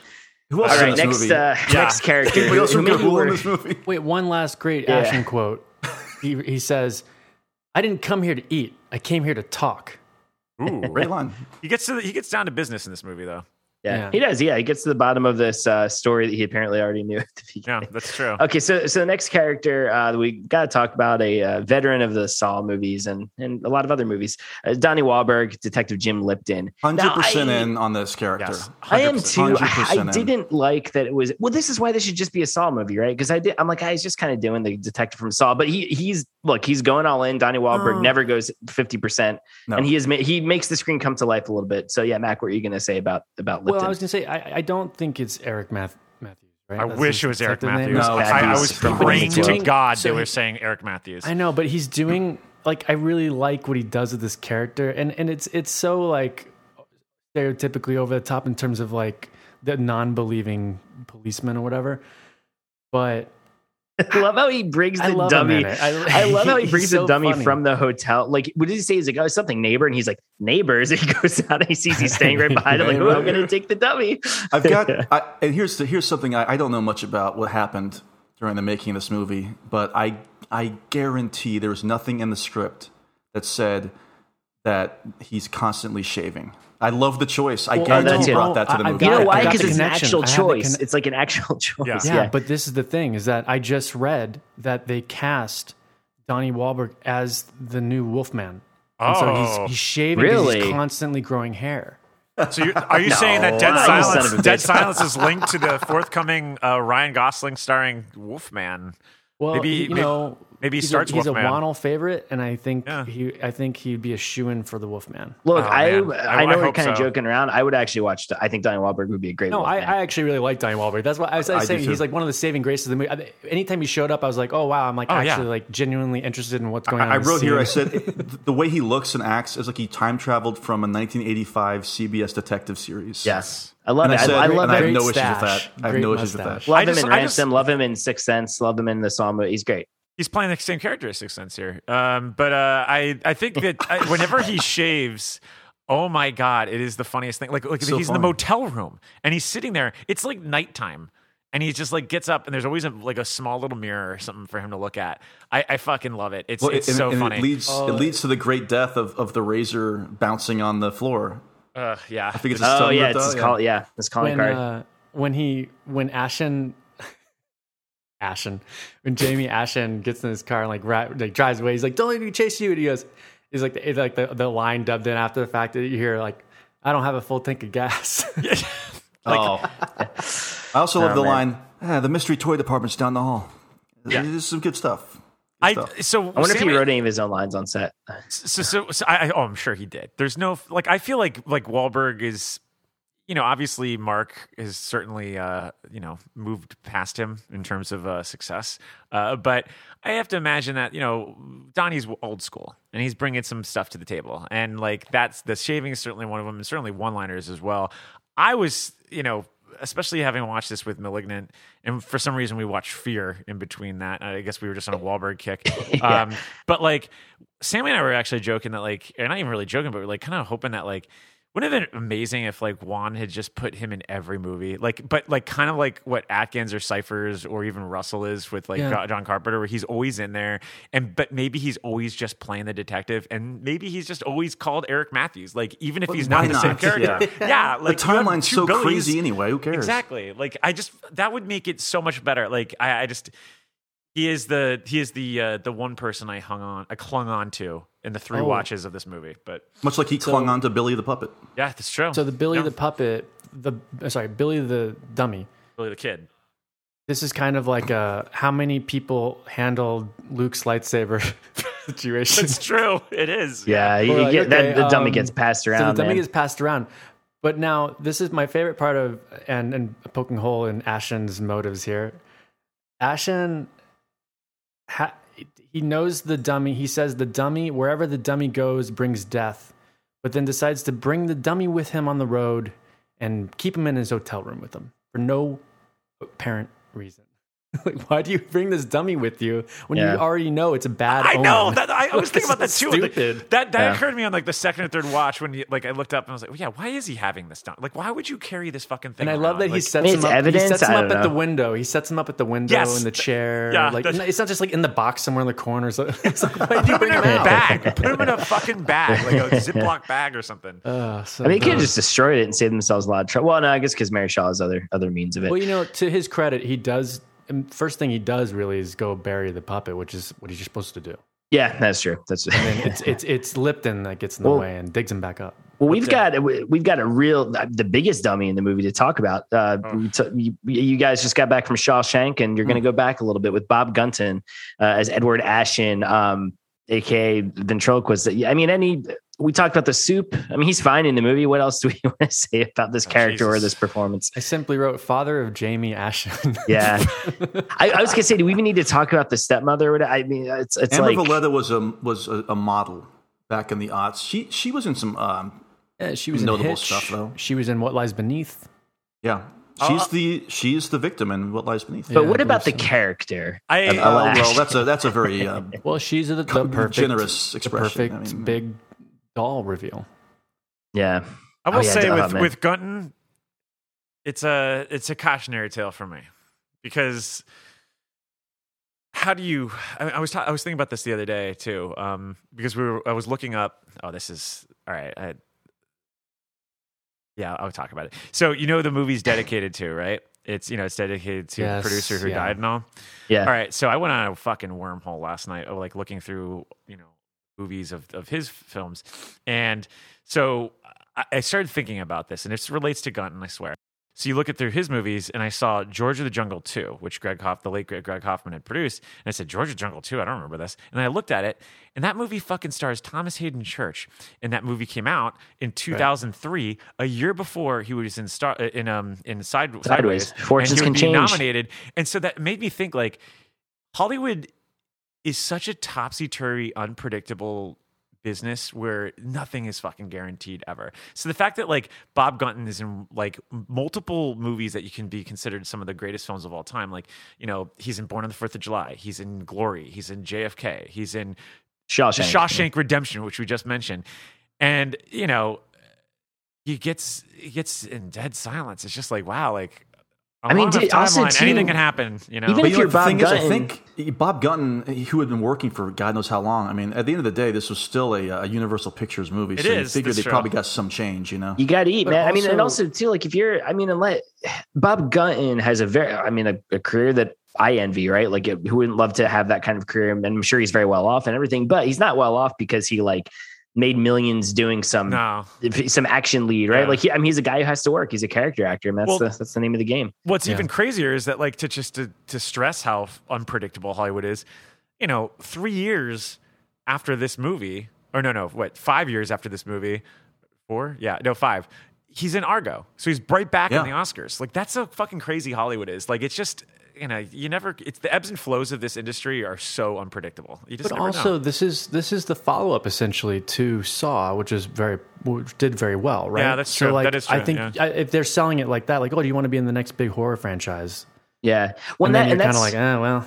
Who else All is in right. this Next. movie? Uh, Next character. (laughs) Anybody else who from maybe in this movie? Wait, one last great Yeah. Ashton quote. He, he says, I didn't come here to eat. I came here to talk. Ooh. (laughs) Great line. he gets to the, he gets down to business in this movie though. Yeah, Yeah. he does. Yeah, he gets to the bottom of this uh, story that he apparently already knew at the beginning. Yeah, that's true. Okay, so so the next character uh, we got to talk about a uh, veteran of the Saw movies and and a lot of other movies. Uh, Donnie Wahlberg, Detective Jim Lipton. Hundred percent in on this character. Yes. I am too. I, I didn't like that it was. Well, this is why this should just be a Saw movie, right? Because I did. I'm like, ah, he's just kind of doing the detective from Saw, but he he's look, he's going all in. Donnie Wahlberg Oh. never goes fifty percent, No. and he is he makes the screen come to life a little bit. So yeah, Mac, what are you going to say about about Lipton? Well, I was gonna say I, I don't think it's Eric Math- Matthews. Right? I That's wish it was Eric detective? Matthews. No, I, I was praying to Two. God So they were he- saying Eric Matthews. I know, but he's doing like I really like what he does with this character, and and it's it's so like stereotypically over the top in terms of like the non-believing policeman or whatever. But I love how he brings I the love dummy. I- I, love how he (laughs) brings so the dummy funny. from the hotel. Like, what did he say? He's like, oh, something neighbor. And he's like, neighbors. And (laughs) he goes out and he sees he's staying right behind him. Like, oh, I'm going to take the dummy. I've got, (laughs) I, and here's the, here's something I, I don't know much about what happened during the making of this movie, but I I guarantee there was nothing in the script that said that he's constantly shaving. I love the choice. I Well, guarantee that's he it. brought that to the I've movie. You know why? I got Because the it's an actual I had the choice. conne- it's like an actual choice. Yeah. yeah, but this is the thing: is that I just read that they cast Donnie Wahlberg as the new Wolfman. And so Oh. he's, he's shaving. 'cause Really? He's constantly growing hair. So you're, are you saying that Dead No, you son of Silence, Dead. Silence is (laughs) linked to the forthcoming uh, Ryan Gosling starring Wolfman? Well, Maybe- you maybe- know, maybe he he's starts A, he's Wolfman. a Waddle favorite, and I think Yeah. he, I think he'd be a shoe in for the Wolfman. Look, Oh, I, man. I oh, I- know I we're hope kind of so. joking around. I would actually watch. I think Donnie Wahlberg would be a great. No, I, I actually really like Donnie Wahlberg. That's why I was, I was I saying he's like one of the saving graces of the movie. I- Anytime he showed up, I was like, oh wow, I'm like Oh, yeah. actually like genuinely interested in what's going on. I in this wrote here. I said (laughs) the way he looks and acts is like he time traveled from a 1985 CBS detective series. yes, I love And I said- I, I love and I have him. Great no issues with that. I have Great no issues with that. Love I him just- in I just- Ransom. love him in Sixth Sense. Love him in the Saw movie. He's great. He's playing the same character as Sixth Sense here. Um, but uh, I, I think that I, whenever he (laughs) shaves, oh my god, it is the funniest thing. Like, like So he's in the motel room and he's sitting there. It's like nighttime. And he just like gets up, and there's always a, like a small little mirror or something for him to look at. I, I fucking love it. It's Well, it's and- so and funny. It leads Oh. it leads to the great death of, of the razor bouncing on the floor. uh, yeah, I think it's Oh Stone yeah, it's Out, his call. Yeah, his calling when card. uh, when he when Ashen Ashen when Jamie Ashen gets in his car and like ra- like drives away, he's like, "Don't let me chase you." And he goes, "He's like the, it's like the, the line dubbed in after the fact that you hear like, I don't have a full tank of gas." (laughs) (laughs) oh, I also love Oh, the man. line. Ah, the mystery toy department's down the hall. Yeah. This is some good stuff. Good I so I wonder if he wrote any of his own lines on set. so, so, so I, I, oh, I'm sure he did. There's no like. I feel like like Wahlberg is, you know, obviously Mark has certainly, uh, you know, moved past him in terms of uh, success. Uh, but I have to imagine that you know Donnie's old school and he's bringing some stuff to the table, and like that's the shaving is certainly one of them, and certainly one-liners as well. I was, you know. Especially having watched this with *Malignant*, and for some reason we watched *Fear* in between that. I guess we were just on a Wahlberg kick. (laughs) um, but like, Sammy and I were actually joking that like, and not even really joking, but we're like kind of hoping that like, wouldn't it have been amazing if like Wan had just put him in every movie, like, but like kind of like what Atkins or Cyphers or even Russell is with like Yeah. John Carpenter, where he's always in there, and but maybe he's always just playing the detective, and maybe he's just always called Eric Matthews, like even if he's why not the same not? character, yeah, (laughs) like the you have timeline's two so Billies. crazy anyway. Who cares? Exactly. Like I just that would make it so much better. Like I, I just he is the he is the uh, the one person I hung on I clung on to in the three Oh. watches of this movie. But Much like he clung on to Billy the puppet. yeah, that's true. so the Billy Yeah. the puppet, the uh, sorry Billy the dummy. Billy the kid. This is kind of like a how many people handled Luke's lightsaber (laughs) situation. That's true. It is. Yeah, you, like, get that the dummy um, gets passed around. So the dummy man. gets passed around. But now this is my favorite part of and and poking hole in Ashen's motives here. Ashen, ha, he knows the dummy. He says the dummy wherever the dummy goes brings death, but then decides to bring the dummy with him on the road and keep him in his hotel room with him for no apparent reason. (laughs) like, why do you bring this dummy with you when Yeah. you already know it's a bad? I know omen? that. I, I (laughs) was thinking about that too. is Like, that that Yeah. occurred to me on like the second or third watch when you, like I looked up and I was like, yeah, why is he having this done? Like, why would you carry this fucking thing? And I love around? that he sets him up. evidence, He sets him up don't at the window. He sets him up at the window Yes. in the chair. Yeah, like that's- it's not just like in the box somewhere in the corner. So (laughs) it's like, why did you Put bring him him in a out? bag. Put him in a fucking bag, like a Ziploc bag or something. Uh, so I mean, they could dumb. have just destroyed it and saved themselves a lot of trouble. Well, no, I guess because Mary Shaw has other other means of it. Well, you know, to his credit, he does. Um, First thing he does really is go bury the puppet, which is what he's supposed to do. yeah, that's true. That's And it's it's it's Lipton that gets in the Well- way and digs him back up. Well, we've got we've got a real the biggest dummy in the movie to talk about. Uh, Oh. t- you, you guys just got back from Shawshank, and you're going to go back a little bit with Bob Gunton uh, as Edward Ashen, um, aka ventriloquist. I mean, any we talked about the soup. I mean, he's fine in the movie. What else do we (laughs) want to say about this Oh, character or this performance? I simply wrote father of Jamie Ashen. (laughs) Yeah, (laughs) I, I was gonna say, do we even need to talk about the stepmother? Or I mean, it's it's Amber like Valletta was a was a, a model back in the aughts. She she was in some um, Yeah, she was in Notable Hitch. stuff, though. She was in What Lies Beneath. yeah. She's the she's the victim in What Lies Beneath. but Yeah, what I about the character? I- of Oh, well, that's a that's a very uh, Well, she's the, the perfect, generous the expression. perfect I mean- big doll reveal. yeah. I will Oh, yeah, say oh, with man. with Gunton, it's a it's a cautionary tale for me because how do you? I, I was ta- I was thinking about this the other day too, um, because we were I was looking up. Oh, this is all right. I, yeah, I'll talk about it. So you know the movie's dedicated to right? It's you know it's dedicated to Yes, a producer who yeah. died and all. Yeah. All right, so I went on a fucking wormhole last night, of like looking through, you know, movies of of his films, and so I, started thinking about this, and it relates to Gunton, I swear. So you look at through his movies, and I saw George of the Jungle 2, which Greg Hoff, the late Greg Hoffman had produced. And I said, George of the Jungle 2, I don't remember this. And I looked at it, and that movie fucking stars Thomas Haden Church. And that movie came out in 2003, a year before he was in Star in um in Side, Sideways. Sideways. Fortunes and he can be change. nominated. And so that made me think like Hollywood is such a topsy turvy, unpredictable business where nothing is fucking guaranteed ever. So the fact that like Bob Gunton is in like multiple movies that you can be considered some of the greatest films of all time, like you know he's in Born on the Fourth of July, he's in Glory, he's in JFK, he's in Shawshank. Shawshank Redemption, which we just mentioned, and you know he gets he gets in dead silence. It's just like wow, like. A I mean, long enough dude, also, timeline, anything can happen. You know, even But if you know, you're the Bob thing is, I Gunton- think Bob Gunton, who had been working for God knows how long. I mean, at the end of the day, this was still a, a Universal Pictures movie. It so you is, figure that's they true. probably got some change, you know. You got to eat, But man. I mean, and also- also too, like if you're, I mean, and let Bob Gunton has a very, I mean, a, a career that I envy, right? Like, who wouldn't love to have that kind of career? And I'm sure he's very well off and everything, but he's not well off because he like made millions doing some no. some action lead, right? Yeah. Like, he, I mean, he's a guy who has to work. He's a character actor, and that's Well- the that's the name of the game. What's Yeah. even crazier is that like to just to, to stress how unpredictable Hollywood is. You know, three years after this movie, or no, no, what? Five years after this movie, four? Yeah, no, five. He's in Argo, so he's right back Yeah. in the Oscars. Like that's how fucking crazy Hollywood is. Like it's just you know you never. It's the ebbs and flows of this industry are so unpredictable. You just But never also, know. this is this is the follow up essentially to Saw, which is very which did very well, right? Yeah, that's so true. Like, That is I think yeah. I, if they're selling it like that, like, oh, do you want to be in the next big horror franchise? Yeah. Well, and that, then you're kind of that's like, eh, well,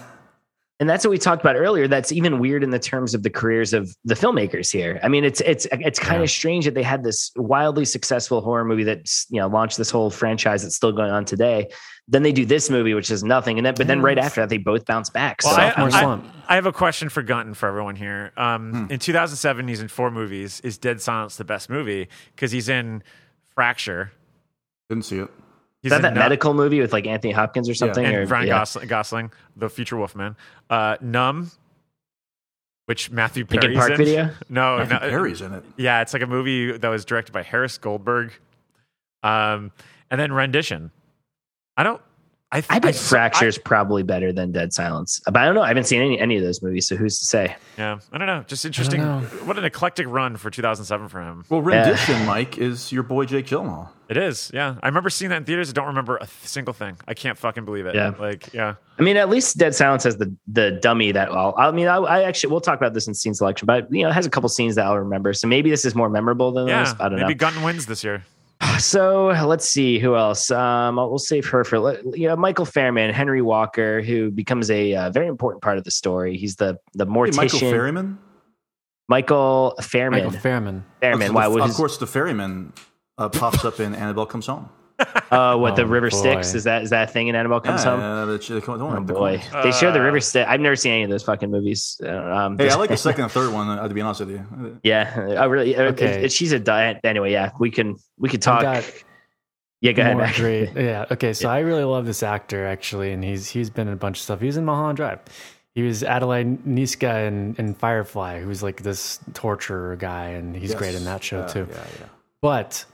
and that's what we talked about earlier that's even weird in the terms of the careers of the filmmakers here i mean it's it's it's kind Yeah. of strange that they had this wildly successful horror movie that you know launched this whole franchise that's still going on today then they do this movie which is nothing and then but then right after that they both bounce back Well, so I, I- slump. I have a question for Gunton for everyone here. Um, In 2007, he's in four movies. Is Dead Silence the best movie? Because he's in Fracture. Didn't see it. He's is that that Nu- medical movie with like anthony hopkins or something and or, Ryan yeah. Gosling, Gosling, the future Wolfman. Uh, Numb, which Matthew Linkin Perry's Park in. video? No, Matthew no, Perry's in it. Yeah, it's like a movie that was directed by Harris Goldberg. Um, and then Rendition. I don't. I, I bet I- Fracture's probably better than Dead Silence, uh, but I don't know. I haven't seen any any of those movies, so who's to say? yeah, I don't know. Just interesting. know. What an eclectic run for 2007 for him. Well, rendition, Mike, is your boy Jake Gyllenhaal. It is, yeah. I remember seeing that in theaters. I don't remember a th- single thing. I can't fucking believe it. Yeah. like yeah. I mean, at least Dead Silence has the the dummy that I'll. I mean, I, I actually we'll talk about this in scene selection, but you know, it has a couple scenes that I'll remember. So maybe this is more memorable than Yeah, those. I don't know. maybe know. Gunton wins this year. So let's see who else. Um, we'll save her for let- you know Michael Fairman, Henry Walker, who becomes a uh, very important part of the story. He's the the Hey, mortician. Michael Ferryman. Michael Fairman. Michael Fairman. Fairman. Of Why? course, What of is, course, the ferryman uh, pops up in Annabelle Comes Home. Uh, what the Oh, River boy. Styx is that? Is that a thing in Annabelle Comes yeah, Home? uh, the, the, the, Oh the- boy, they show the Uh, River Styx. I've never seen any of those fucking movies. Uh, Um, Hey, I like the (laughs) second and third one. Uh, to be honest with you, Yeah, I really. Okay. Okay. It, she's a diet. Anyway, yeah, we can we could talk. yeah, go ahead. Great. Yeah. Okay. So I really love this actor actually, and he's he's been in a bunch of stuff. He was in Mulholland Drive. He was Adelai Niska in, in Firefly, who's like this torturer guy, and he's great in that show Yeah, too. Yeah, yeah. But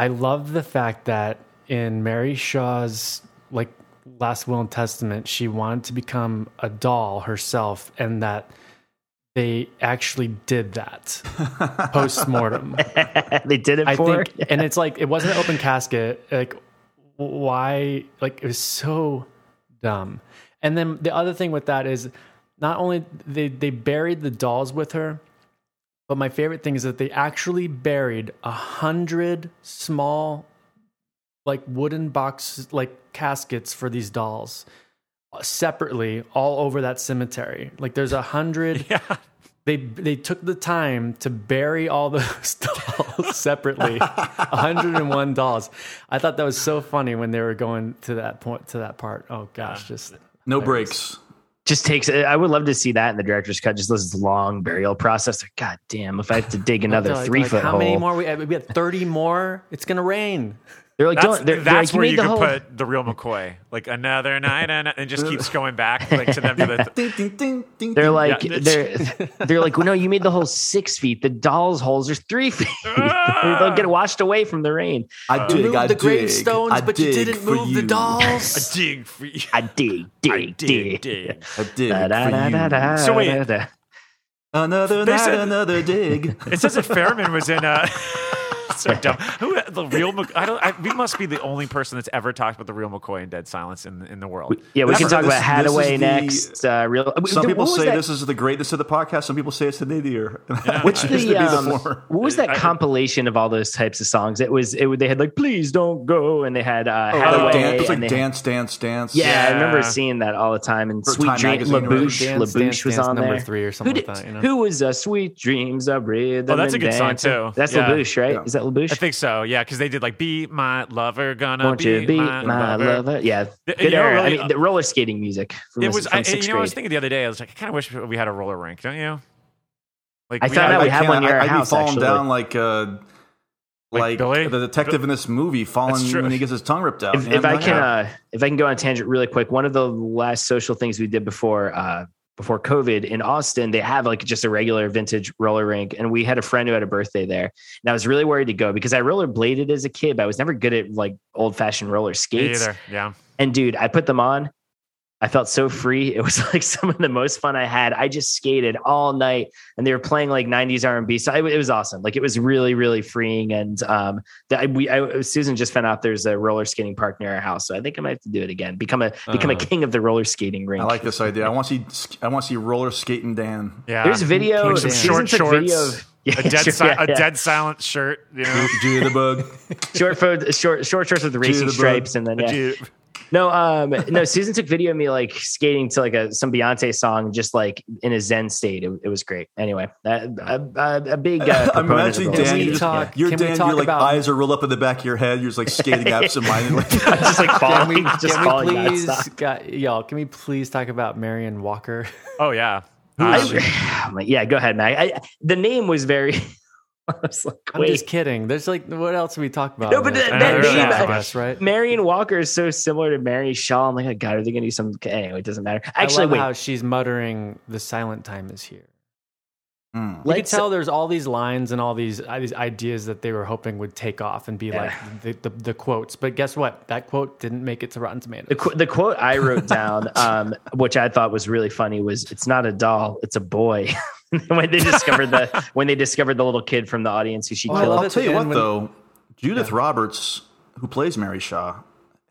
I love the fact that in Mary Shaw's like last will and testament, she wanted to become a doll herself, and that they actually did that (laughs) post mortem. (laughs) they did it I for. think, and it's like it wasn't an open casket. Like, why? Like, it was so dumb. And then the other thing with that is, not only they they buried the dolls with her, but my favorite thing is that they actually buried a hundred small, like wooden box like caskets for these dolls uh, separately all over that cemetery. Like, there's a hundred (laughs) Yeah. they they took the time to bury all (laughs) those dolls separately 101 dolls i thought that was so funny when they were going to that point to that part oh gosh just No breaks. Just takes I would love to see that in the director's cut. Just this long burial process. Like, God damn, if I have to dig (laughs) another like- three like, foot how hole. many more we, we had 30 more it's gonna rain They're like, That's, don't. They're, they're like, where made you the could whole, put the real McCoy, like another night, and it just keeps going back like to them to the. (laughs) Ding, ding, ding, ding, They're like, Yeah. they're they're like, well, no, you made the hole six feet. The doll's holes are three feet. (laughs) They'll get washed away from the rain. I dig, moved I the dig, gravestones I but you didn't for move the you. dolls (laughs) dig for you. I dig, dig, I dig, dig, dig. I dig Da, da, da, da, da, for you. So wait. da, da. Another They night, said- another dig. It says that Fairman was in. Uh, so dumb. Who the real? Mc- I don't. I, we must be the only person that's ever talked about the real McCoy in Dead Silence in in the world. Yeah, we This can talk this- about this is Haddaway the- next. Uh, real. Some what people say that? this is the greatest of the podcast. Some people say it's the nadir. (laughs) Which Which the, um, the what was that I- compilation of all those types of songs? It was it. They had like "Please Don't Go" and they had uh, Oh, Haddaway. dance, it's like and they had- dance, dance, dance. yeah, I remember seeing that all the time. And For Sweet Time Dream, Magazine or whatever. La Bouche, LaBouche was on number there. three or something who like did- that. Who was uh, "Sweet Dreams of Rhythm"? Oh, that's a good song, too. That's Yeah. La Bouche, right? Is that La Bouche? I think so. Yeah, because they did like "Be My Lover," gonna Won't be, you be my, my, lover. lover? Yeah, You good know, era. really, I mean, the roller skating music. From, It was. from I, sixth you know, I was thinking the other day. I was like, I kind of wish we had a roller rink, don't you? Like I we found out we had one near our I'd house, be falling actually. down like uh, Like like, the detective in this movie falling when he gets his tongue ripped out. if, if I can, uh, uh, if I can go on a tangent really quick, one of the last social things we did before uh, before COVID in Austin, they have like just a regular vintage roller rink, and we had a friend who had a birthday there, and I was really worried to go because I rollerbladed as a kid, but I was never good at like old fashioned roller Me skates. either. Yeah. And dude, I put them on. I felt so free. It was (laughs) like some of the most fun I had. I just skated all night, and they were playing like '90s R&B. So I, it was awesome. Like it was really, really freeing. And um, that we, I, Susan just found out there's a roller skating park near our house, so I think I might have to do it again. Become a become a Uh, king of the roller skating rink. I like this idea. I want to see. I want to see roller skating Dan. Yeah. There's video. Like some Susan short shorts, video of- (laughs) Yeah, a dead sure, si- yeah, a yeah. dead silent shirt. You know. Judy the bug. short photo, short short shorts with the racing stripes, and then yeah. Dude. No, um, no. Susan took video of me like skating to like a some Beyonce song, just like in a Zen state. It, it was great. Anyway, a, a, a, a big. Uh, I'm imagining roller Dan. You're, skating. just, talk- you're Dan. talk Your like about- eyes are rolled up in the back of your head. You're just like skating absentmindedly. (laughs) (laughs) just like can falling, we, just can falling we please, nonstop. got, y'all, can we please talk about Marion Walker? Oh yeah. I- Um, (sighs) I'm like, yeah, go ahead, Mag. I, the name was very. (laughs) (laughs) I was like, I'm just kidding. There's like, what else do we talk about? No, but this? that- that Marion name- Shaw, I guess, right? Marion Walker is so similar to Mary Shaw. I'm like, oh God, are they going to do some? Anyway, it doesn't matter. Actually, I love wait. how she's muttering, "The silent time is here." Hmm. You could Let's- tell there's all these lines and all these uh, these ideas that they were hoping would take off and be Yeah. like the, the the quotes. But guess what? That quote didn't make it to Rotten Tomatoes. The, qu- the quote I wrote down, um, which I thought was really funny, was "It's not a doll, it's a boy." (laughs) (laughs) when they discovered the when they discovered the little kid from the audience who she I killed. love I'll tell you at what, when- though, Judith Roberts, who plays Mary Shaw,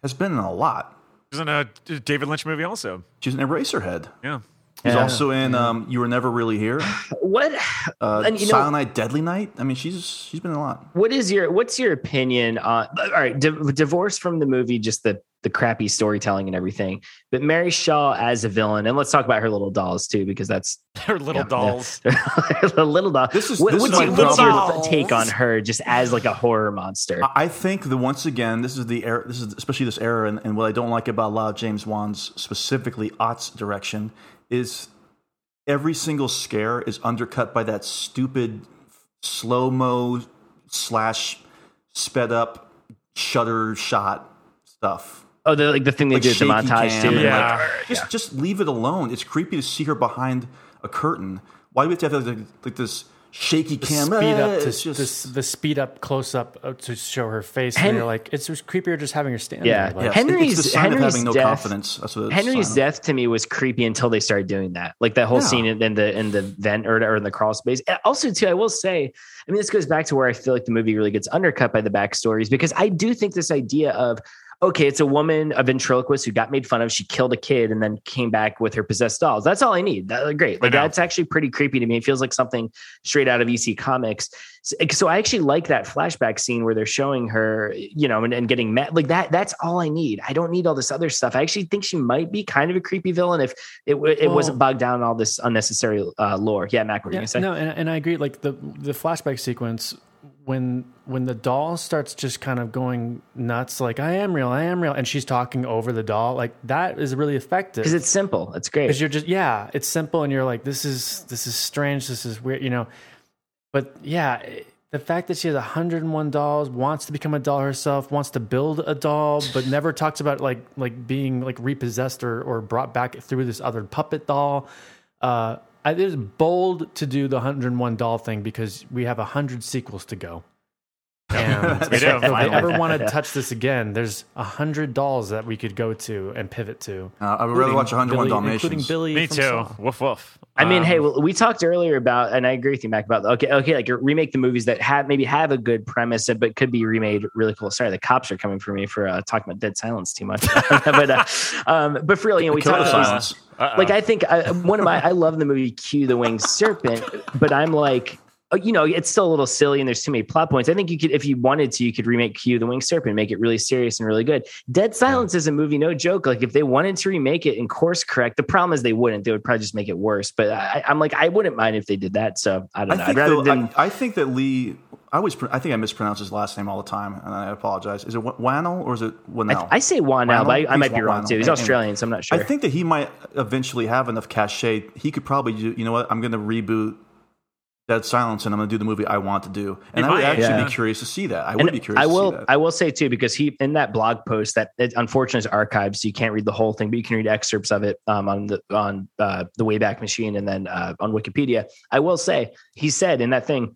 has been in a lot. She's in a David Lynch movie also. She's in Eraserhead. Yeah. She's Yeah. also in um, "You Were Never Really Here," (sighs) What? uh, And you know- "Silent Night, Deadly Night." I mean, she's she's been in a lot. What is your What's your opinion on? All right, di- divorce from the movie, just the the crappy storytelling and everything. But Mary Shaw as a villain, and let's talk about her little dolls too, because that's (laughs) Her little Yeah, dolls. (laughs) the little doll. This is- What- this what's, my your, what's your take on her, just as like a horror monster? I- I think that once again, this is the era. This is especially this era, and, and what I don't like about a lot of James Wan's, specifically aughts direction, is every single scare is undercut by that stupid slow mo slash sped up shutter shot stuff. Oh, the like the thing they Like do with the shaky montage too. Yeah. like, just just leave it alone. It's creepy to see her behind a curtain. Why do we have to have like, like this shaky the cam. speed up to just the, the speed up close up uh, to show her face. Hen- and you're like, it's just creepier just having her stand Yeah. there. Like, yes, Henry's- it's the sign Henry's of having no death- confidence. That's what Henry's death to me was creepy until they started doing that, like that whole Yeah. scene in, in the in the vent or, or in the crawl space. Also, too, I will say, I mean, this goes back to where I feel like the movie really gets undercut by the backstories because I do think this idea of okay, it's a woman, a ventriloquist who got made fun of. She killed a kid and then came back with her possessed dolls. That's all I need. That, great. Like know. that's actually pretty creepy to me. It feels like something straight out of EC Comics. So, so I actually like that flashback scene where they're showing her, you know, and, and getting mad. Like that. That's all I need. I don't need all this other stuff. I actually think she might be kind of a creepy villain if it it Well- wasn't bogged down in all this unnecessary uh, lore. Yeah, Mac, what were you Yeah, gonna say? no, and, and I agree. Like the the flashback sequence when when the doll starts just kind of going nuts, like I am real, I am real, and she's talking over the doll, like that is really effective. Because it's simple. It's great. because you're just yeah, it's simple, and you're like, this is this is strange, this is weird, you know. But yeah, the fact that she has 101 dolls, wants to become a doll herself, wants to build a doll, but never talks about like like being like repossessed or or brought back through this other puppet doll. Uh, I- it is bold to do the 101 doll thing because we have 100 sequels to go. (laughs) And We do, if they finally. ever want to touch this again, there's 100 dolls that we could go to and pivot to. Uh, I would rather watch 101 Billy- Dalmatians. Including Billy Me too. Saw. Woof woof. I mean, Um, hey, well, we talked earlier about, and I agree with you, Mac, about okay, okay, like remake the movies that have maybe have a good premise, but could be remade really cool. Sorry, the cops are coming for me for uh, talking about Dead Silence too much, (laughs) but uh, um, but for real, you know, we Killer talked about silence. Uh-oh. like I think I, one of my I love the movie Q the Winged Serpent, but I'm like. uh, You know, it's still a little silly and there's too many plot points. I think you could, if you wanted to, you could remake Q the Winged Serpent, make it really serious and really good. Dead Silence is a movie, no joke. Like if they wanted to remake it and course correct, the problem is they wouldn't. They would probably just make it worse. But I, I'm like, I wouldn't mind if they did that. So I don't I know. think, I'd rather though, than I, I think that Lee. I always. I think I mispronounce his last name all the time, and I apologize. Is it Wa- Whannell or is it I, Whannell? I say Juan now, but I, I might be wrong Whannell. too. He's Anyway. Australian, so I'm not sure. I think that he might eventually have enough cachet. He could probably do. You know what? I'm going to reboot Dead Silence, and I'm going to do the movie I want to do. And I would might, actually yeah. be curious to see that. I And would be curious. I to will. See that. I will say too, because he in that blog post that it, unfortunately is archived, so you can't read the whole thing, but you can read excerpts of it um, on the on uh, the Wayback Machine and then uh, on Wikipedia. I will say he said in that thing,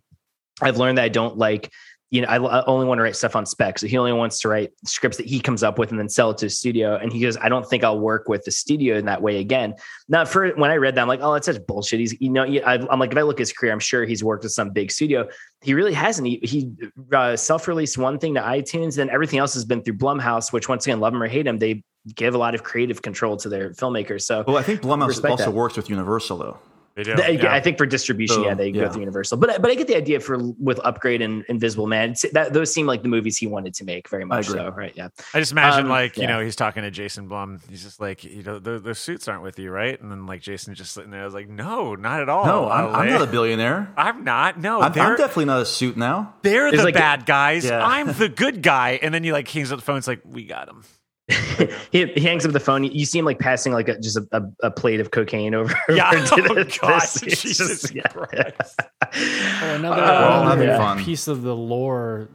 I've learned that I don't like. You know, I, only want to write stuff on spec. So he only wants to write scripts that he comes up with and then sell it to a studio. And he goes, I don't think I'll work with the studio in that way again. Now, for when I read that, I'm like, oh, that's such bullshit. He's, you know, I, I'm like, if I look at his career, I'm sure he's worked with some big studio he really hasn't. He, he uh, self-released one thing to iTunes, then everything else has been through Blumhouse, which once again, love him or hate him, they give a lot of creative control to their filmmakers. So well, I think Blumhouse also that. works with Universal, though. They do. th- yeah. I think for distribution, So, yeah, they go through Universal. But but I get the idea for with Upgrade and Invisible Man. That those seem like the movies he wanted to make very much so, right? Yeah. I just imagine Um, like you yeah. know he's talking to Jason Blum. He's just like you know the, those suits aren't with you, right? And then like Jason just sitting there. I was like, no, not at all. No, I'm, I'm not a (laughs) billionaire. I'm not. No, I'm, I'm definitely not a suit now. they're It's the like- bad guys. Yeah. I'm the good guy. And then you like hangs up the phone. It's like we got him. (laughs) he, he hangs up the phone. You see him like passing like a, just a, a, a plate of cocaine over. (laughs) Yeah. over to (laughs) Oh, the- God. Jesus just- yeah. Christ. Oh, another, uh, Oh, another um, having piece of the lore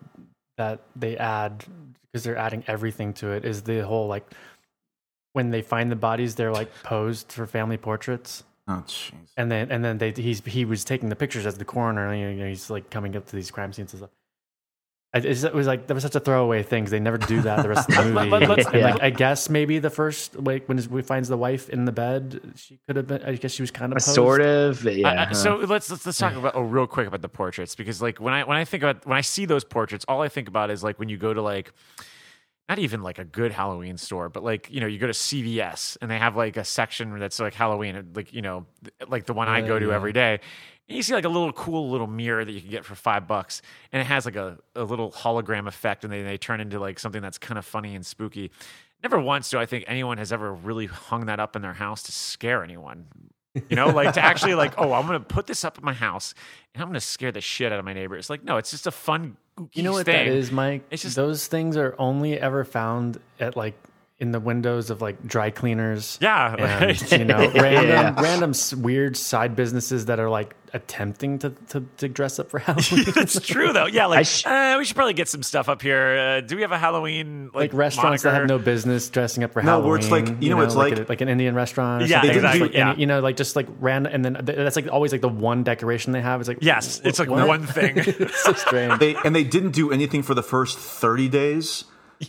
that they add because they're adding everything to it is the whole like when they find the bodies, they're like posed for family portraits, Oh, jeez. and then and then they he's he was taking the pictures as the coroner. You know, he's like coming up to these crime scenes and stuff. I- it's- It was like that was such a throwaway thing 'cause they never do that the rest of the (laughs) movie. Let- let's- and like. I guess maybe the first like when he finds the wife in the bed, she could have been. I guess she was kind of posed. sort of. I- Yeah. I- huh. so let's, let's let's talk about oh real quick about the portraits because like when I when I think about when I see those portraits, all I think about is like when you go to like not even like a good Halloween store, but like you know you go to CVS and they have like a section that's like Halloween, uh, like you know like the one I go to Yeah. every day. And you see like a little cool little mirror that you can get for five bucks, and it has like a, a little hologram effect, and they they turn into like something that's kind of funny and spooky. Never once do I think anyone has ever really hung that up in their house to scare anyone. You know, like to actually like, (laughs) oh, I'm gonna put this up in my house and I'm gonna scare the shit out of my neighbors. Like, no, it's just a fun, You know what thing. that is, Mike? It's just- those things are only ever found at like in the windows of like dry cleaners. Yeah, (laughs) and right. you know, random (laughs) Yeah. random weird side businesses that are like attempting to to, to dress up for Halloween. (laughs) That's true though. Yeah, like sh- uh, we should probably get some stuff up here. Uh, do we have a Halloween like, like restaurants that have no business dressing up for No, Halloween. No, where it's like- you know, it's like, like- a- like an Indian restaurant. Or Yeah, something. Exactly, like- and, yeah. you know, like just like random, and then that's like always like the one decoration they have. It's like Yes, it's like what? one thing. it's so strange. They and they didn't do anything for the first thirty days.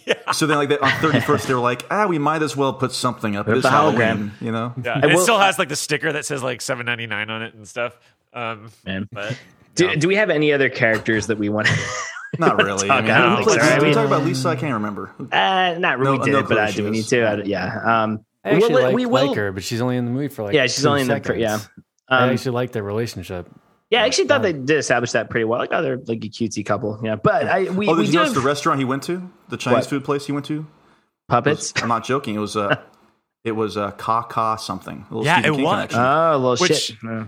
Yeah. So then, like they, on thirty first, they were like, "Ah, we might as well put something up. Put It up the hologram. Halloween, you know." Yeah, and it will- still has like the sticker that says like seven ninety nine on it and stuff. Um, Man. but Do, yeah. do we have any other characters that we want? to (laughs) Not really. I mean, I don't who played- I did we mean- talk about Lisa? I can't remember. Uh, not really. No- did no it, but clue uh, do we need is. to? I don't- yeah. Um, I actually we'll- like, we will- like her, but she's only in the movie for like yeah, she's two only in the seconds. yeah. I Um, actually like their relationship. Yeah, I actually thought they did establish that pretty well. Like, oh, they're like a cutesy couple. Yeah, but I we, Oh, we did you do notice have the restaurant he went to? The Chinese What? food place he went to? puppets. I'm not joking. It was uh, (laughs) it was uh, Ka Ka something. A little Yeah, Stephen it King was. connection. Oh, a little Which- shit. Yeah.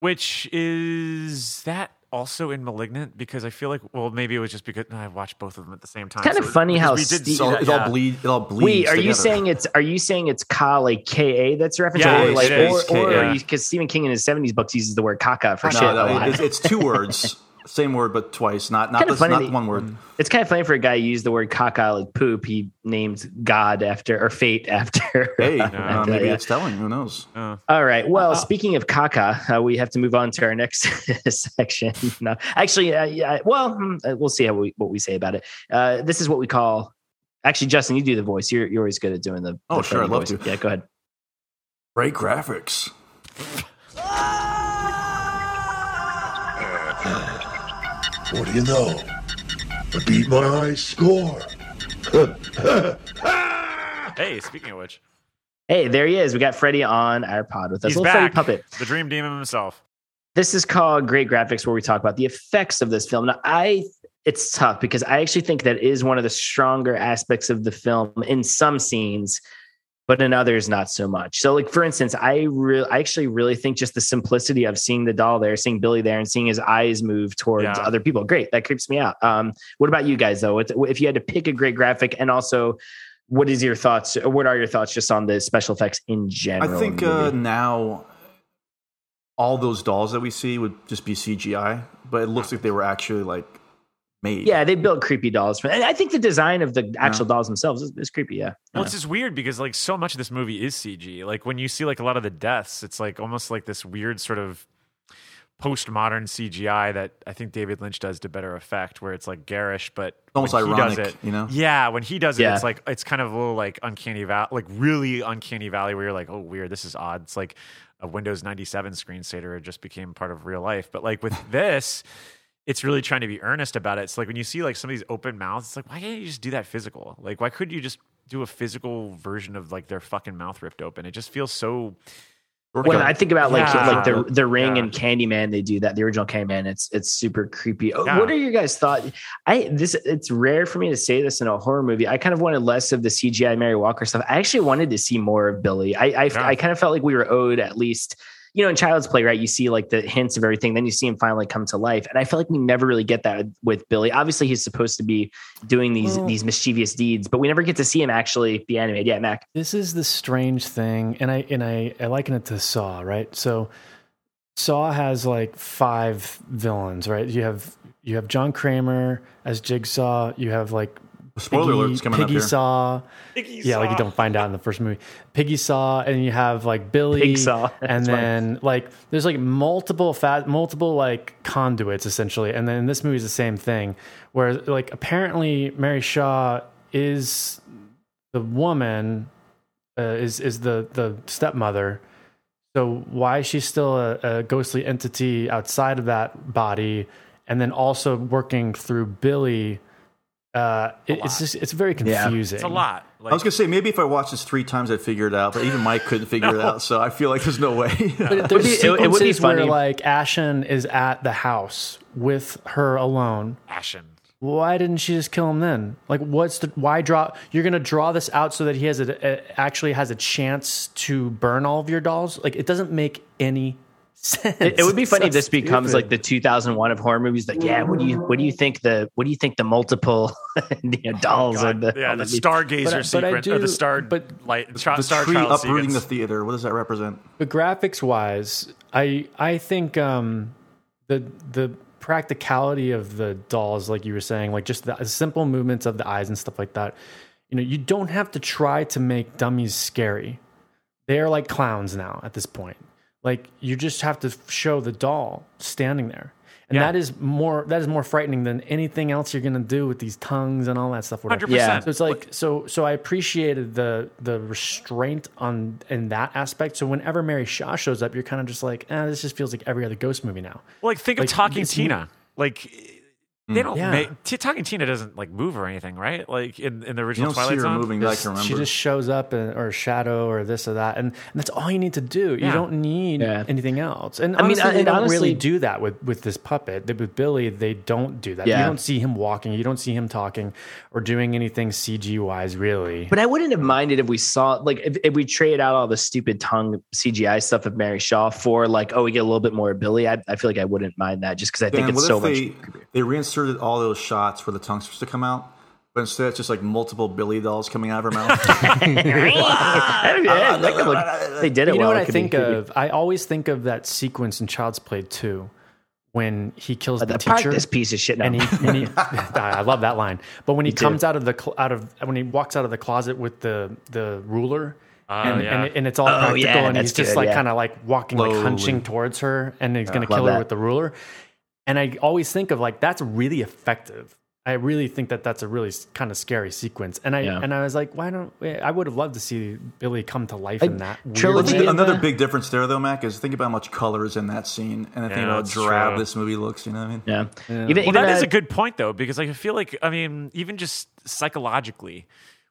which is that also in *Malignant*? Because I feel like, well, maybe it was just because no, I watched both of them at the same time. It's kinda funny how we did Steve- It's all, see it that, all bleed. It all bleeds. Wait, are you saying it's are you saying it's ka like ka that's a reference? Yeah, or like it or, is, or K-A. because Stephen King in his seventies books uses the word caca for No, shit. a no, (laughs) lot. it's, it's two words, same word but twice. Not not Kinda the, not that- one word. It's kind of funny for a guy who used the word caca like poop. He named God after or fate after. Hey, (laughs) after uh, maybe yeah. it's telling. Who knows? All right. Well, speaking of caca, uh, we have to move on to our next (laughs) section. No, actually, uh, yeah. Well, uh, we'll see how we what we say about it. Uh, this is what we call. Actually, Justin, you do the voice. You're you're always good at doing the. Oh, the sure, I'd love voice. to. Yeah, go ahead. Great graphics. (laughs) What do you know? A beat my high score. (laughs) Hey, speaking of which, Hey, there he is. We got Freddy on our pod with us. he's Little Freddy back. puppet. The Dream Demon himself. This is called Great Graphics, where we talk about the effects of this film. Now, I it's tough because I actually think that is one of the stronger aspects of the film in some scenes, but in others not so much. So, like for instance, I really, I actually really think just the simplicity of seeing the doll there, seeing Billy there, and seeing his eyes move towards Yeah. other people, great. That creeps me out. Um, what about you guys though? If if you had to pick a great graphic, and also. What is your thoughts? or What are your thoughts just on the special effects in general? I think uh, now all those dolls that we see would just be CGI, but it looks like they were actually like made. Yeah, they built creepy dolls. And I think the design of the actual dolls themselves is, is creepy. Yeah. Well, it's just weird because like so much of this movie is CG. Like when you see like a lot of the deaths, it's like almost like this weird sort of postmodern CGI that I think David Lynch does to better effect, where it's like garish, but Almost when he does it, you know? Yeah, when he does it, Yeah. it's like it's kind of a little like uncanny valley, like really uncanny valley, where you're like, oh, weird, this is odd. It's like a Windows 97 screensaver it just became part of real life. But like with (laughs) this. It's really trying to be earnest about it. It's like when you see like some of these open mouths, it's like why can't you just do that physical? Like why couldn't you just do a physical version of like their fucking mouth ripped open? It just feels so When I think about like Yeah. like the the ring Yeah. and Candyman, they do that. The original Candyman, it's it's super creepy. Oh, Yeah. What are your guys' thought? I this it's rare for me to say this in a horror movie. I kind of wanted less of the CGI Mary Walker stuff. I actually wanted to see more of Billy. I I. I kind of felt like we were owed at least. You know, in Child's Play, right? You see like the hints of everything, then you see him finally come to life, and I feel like we never really get that with Billy. Obviously, he's supposed to be doing these Well- these mischievous deeds, but we never get to see him actually be animated. Yeah, Mac. This is the strange thing, and I and I, I liken it to Saw, right? So Saw has like five villains, right? You have you have John Kramer as Jigsaw. You have like Spoiler alert, it's coming up Piggy here. Saw. yeah, like you don't find out in the first movie. Piggy Saw, and you have like Billy, Pig Saw. (laughs) and That's funny. then like there's like multiple fat, multiple like conduits essentially, and then in this movie is the same thing, where like apparently Mary Shaw is the woman, uh, is is the the stepmother. So why is she still a, a ghostly entity outside of that body, and then also working through Billy? Uh, it, it's just it's very Yeah. confusing. it's a lot. Like, I was gonna say maybe if I watched this three times I'd figure it out, but even Mike couldn't figure it (laughs) out. So I feel like there's no way. (laughs) But there's be- it- it would be sequences where like Ashen is at the house with her alone. Ashen. Why didn't she just kill him then? Like, what's the why draw? You're gonna draw this out so that he has a, a actually has a chance to burn all of your dolls. Like, it doesn't make any sense. It, it would be funny so if this becomes stupid. like the 2001 of horror movies. Like, yeah, what do you what do you think the what do you think the multiple (laughs) you know, dolls God, and the, yeah, the that- stargazer But I- but I sequence or do- the star but- light tra- The star tree child uprooting the theater. What does that represent? But graphics wise, I I think um, the the practicality of the dolls, like you were saying, like just the simple movements of the eyes and stuff like that. You know, you don't have to try to make dummies scary. They are like clowns now at this point. Like you just have to show the doll standing there. And Yeah. that is more that is more frightening than anything else you're gonna do with these tongues and all that stuff. whatever. 100%. Yeah. So it's like so so I appreciated the the restraint on in that aspect. So whenever Mary Shaw shows up, you're kind of just like, eh, this just feels like every other ghost movie now. Well, like think Like, of Talking Tina. Like Mm. they don't Yeah. make T- Talking Tina doesn't like move or anything, right? Like in, in the You original don't see Twilight her Zone. moving that I can remember. She just shows up and, or a shadow or this or that, and, and that's all you need to do. You don't need Yeah. anything else. And I mean, honestly, they don't honestly- really do that with with this puppet. They- With Billy, they don't do that. You don't see him walking. You don't see him talking or doing anything CG wise, really. But I wouldn't have minded if we saw like if, if we traded out all the stupid tongue CGI stuff of Mary Shaw for like oh we get a little bit more of Billy. I, I feel like I wouldn't mind that just because I think Dan, it's so if much. they, they reinserted all those shots where the tongue's supposed to come out, but instead it's just like multiple Billy dolls coming out of her mouth? (laughs) Yeah, that could look- they did it you know well. what It I could be think creepy. of? I always think of that sequence in Child's Play 2 when he kills the Park teacher. this piece of shit now. and he, and he (laughs) (laughs) I love that line. But when he too. comes out of the cl- out of when he walks out of the closet with the the ruler, ah, and, yeah. and, it- and it's all Oh, practical, yeah, and he's just good, like yeah. kind of like walking, like hunching towards her, and he's gonna kill her that. with the ruler. And I always think of like that's really effective. I really think that that's a really kind of scary sequence. And I Yeah. and I was like, why don't I would have loved to see Billy come to life in that weird trilogy way. Another big difference there, though, Mac, is think about how much color is in that scene, and I think Yeah, about how drab true. this movie looks. You know what I mean? yeah. Yeah. Even, Well, even that is uh, a good point though, because like I feel like I mean, even just psychologically,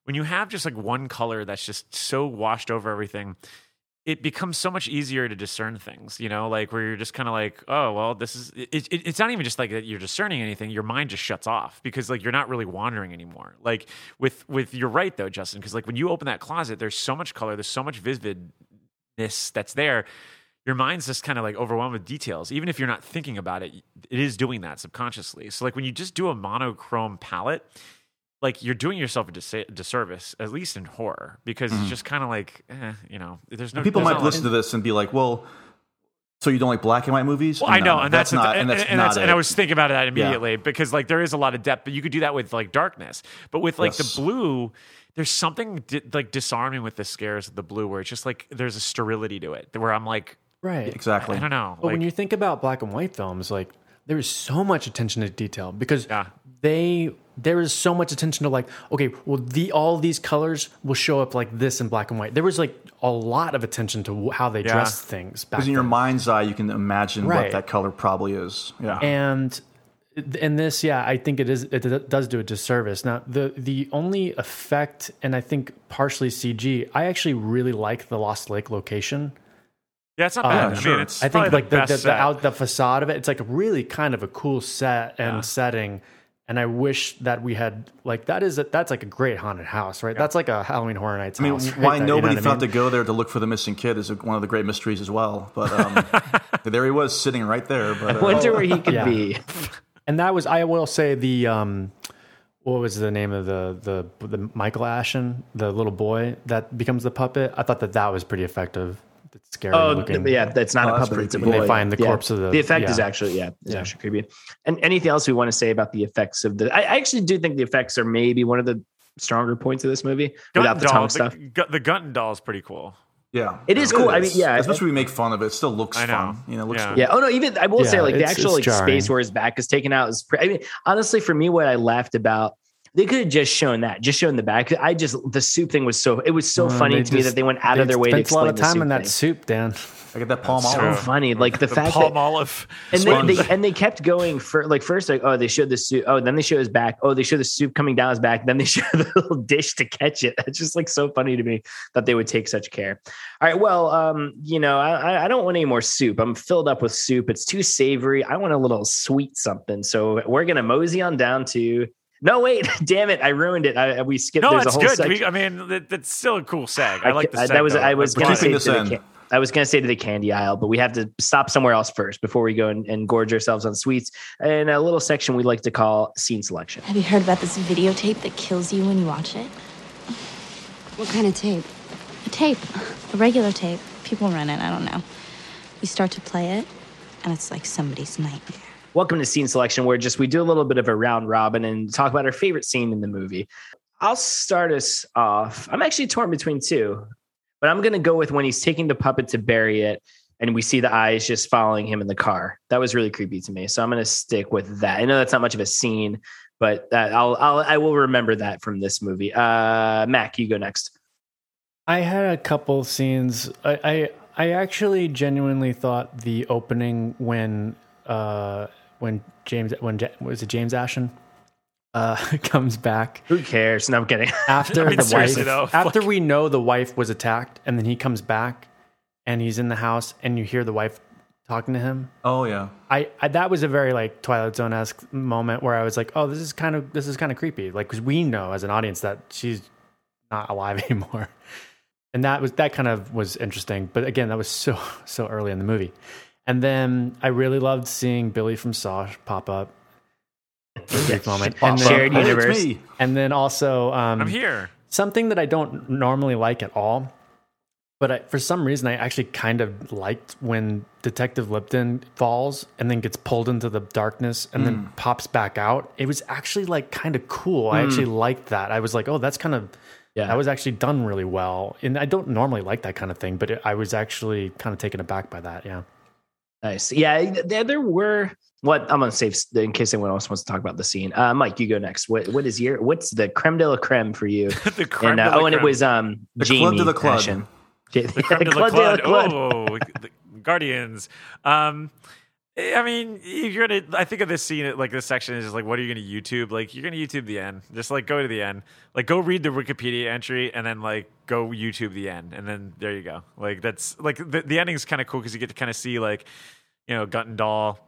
when you have just like one color that's just so washed over everything, it becomes so much easier to discern things. You know, like where you're just kind of like, oh well, this is. It, it, it's not even just like that you're discerning anything. Your mind just shuts off because like you're not really wandering anymore. Like with with you're right though, Justin, because like when you open that closet, there's so much color, there's so much vividness that's there your mind's just kind of like overwhelmed with details. Even if you're not thinking about it, it is doing that subconsciously. So like when you just do a monochrome palette, like you're doing yourself a dis- disservice, at least in horror, because it's just kind of like, eh, you know, there's no. People there's might not- listen to this and be like, "Well, so you don't like black and white movies?" Well, I know, No, and that's, not, and, and that's and, not that's, and I was thinking about that immediately because like there is a lot of depth, but you could do that with like darkness. But with like Yes. the blue, there's something di- like disarming with the scares of the blue, where it's just like there's a sterility to it, where I'm like, right. exactly. I don't know, But when you think about black and white films, like there is so much attention to detail because Yeah. They there is so much attention to like okay, well the all these colors will show up like this in black and white. There was like a lot of attention to how they Yeah. dressed things Because in your then. mind's eye, you can imagine Right. what that color probably is. Yeah. and in this yeah i think it is it does do a disservice now the the only effect and i think partially cg i actually really like the lost lake location yeah, it's not bad. Um, I sure. mean, it's I think probably like the, best the, the set. out the facade of it, it's like really kind of a cool set and Yeah. setting. And I wish that we had like that is a, that's like a great haunted house, right? That's like a Halloween Horror Nights I mean, house. right why there, you know nobody what I thought mean? to go there to look for the missing kid is one of the great mysteries as well. But um, (laughs) there he was sitting right there. But I uh, wonder where he could Yeah. be. And that was I will say the um, what was the name of the the the Michael Ashen, the little boy that becomes the puppet? I thought that that was pretty effective. It's scary Oh, looking. yeah, that's not Oh, a that's puppet. It's a boy. When they find the Yeah. corpse of the- the effect is actually yeah, it's Yeah. actually creepy. And anything else we want to say about the effects of the? I I actually do think the effects are maybe one of the stronger points of this movie without the doll, tongue the, stuff. Gu- the Gunton doll is pretty cool. yeah, It is cool. I mean, yeah, Especially when we make fun of it, it still looks I know. fun. You know, it looks Yeah. cool. Yeah. Oh no. Even I will say, like the actual like jarring. space where his back is taken out is. Pre- I mean, honestly, for me, what I laughed about. They could have just shown that, just shown the back. I just the soup thing was so it was so Uh, funny they to me that they went out of their way to spent a lot explain of the time soup in that thing. soup, Dan. I get that palm So olive. funny, like the, The fact palm that olive. and they, they and they kept going for like first like oh they showed the soup oh then they show his back oh they show the soup coming down his back then they (laughs) show the little dish to catch it it's just like so funny to me that they would take such care all right well um you know I I- I don't want any more soup I'm filled up with soup it's too savory I want a little sweet something so we're gonna mosey on down to no wait (laughs) damn it I ruined it I, we skipped No, there's it's a whole good. We, I mean, that, that's still a cool seg. I, like the I- seg. that was though. I was gonna say to the in. I was going to say to the candy aisle, but we have to stop somewhere else first before we go and, and gorge ourselves on sweets in a little section we like to call scene selection. Have you heard about this videotape that kills you when you watch it? What kind of tape? A tape, a regular tape. People run it, I don't know. You start to play it, and it's like somebody's nightmare. Welcome to scene selection, where just we do a little bit of a round robin and talk about our favorite scene in the movie. I'll start us off. I'm actually torn between two, but I'm going to go with when he's taking the puppet to bury it and we see the eyes just following him in the car. That was really creepy to me. So I'm going to stick with that. I know that's not much of a scene, but that I'll, I'll I will remember that from this movie. Uh, Mac, you go next. I had a couple scenes. I, I I actually genuinely thought the opening when uh when James when was it James Ashen uh (laughs) comes back Who cares? No, I'm kidding. (laughs) after I mean, the wife though, after fuck. we know the wife was attacked and then he comes back and he's in the house and you hear the wife talking to him. Oh yeah. I, I that was a very like Twilight Zone esque moment where I was like, oh, this is kind of this is kind of creepy, like because we know as an audience that she's not alive (laughs) anymore, and that was that kind of was interesting. But again, that was so so early in the movie, and then I really loved seeing Billy from Saw pop up. for brief moment, and Shared then, Hey, it's universe. me. and then also um, I'm here. something that I don't normally like at all. But I, for some reason, I actually kind of liked when Detective Lipton falls and then gets pulled into the darkness and then pops back out. It was actually like kind of cool. I actually liked that. I was like, oh, that's kind of Yeah. that was actually done really well. And I don't normally like that kind of thing, but it, I was actually kind of taken aback by that. Yeah. Nice. Yeah, there, there were what I'm gonna save in case anyone else wants to talk about the scene. Uh, Mike, you go next. What what is your what's the creme de la creme for you? (laughs) the creme and, uh, de la oh, and it was um The Jamie club de la club. Ashen. Ja- (laughs) the creme de la Club de la Club. Club. Oh, the Guardians. Um, I mean, if you're gonna, I think of this scene, like this section is just like, what are you gonna YouTube? Like, you're gonna YouTube the end. Just like go to the end. Like, go read the Wikipedia entry and then like go YouTube the end, and then there you go. Like that's like the the ending is kind of cool because you get to kind of see like, you know, Gunton Doll.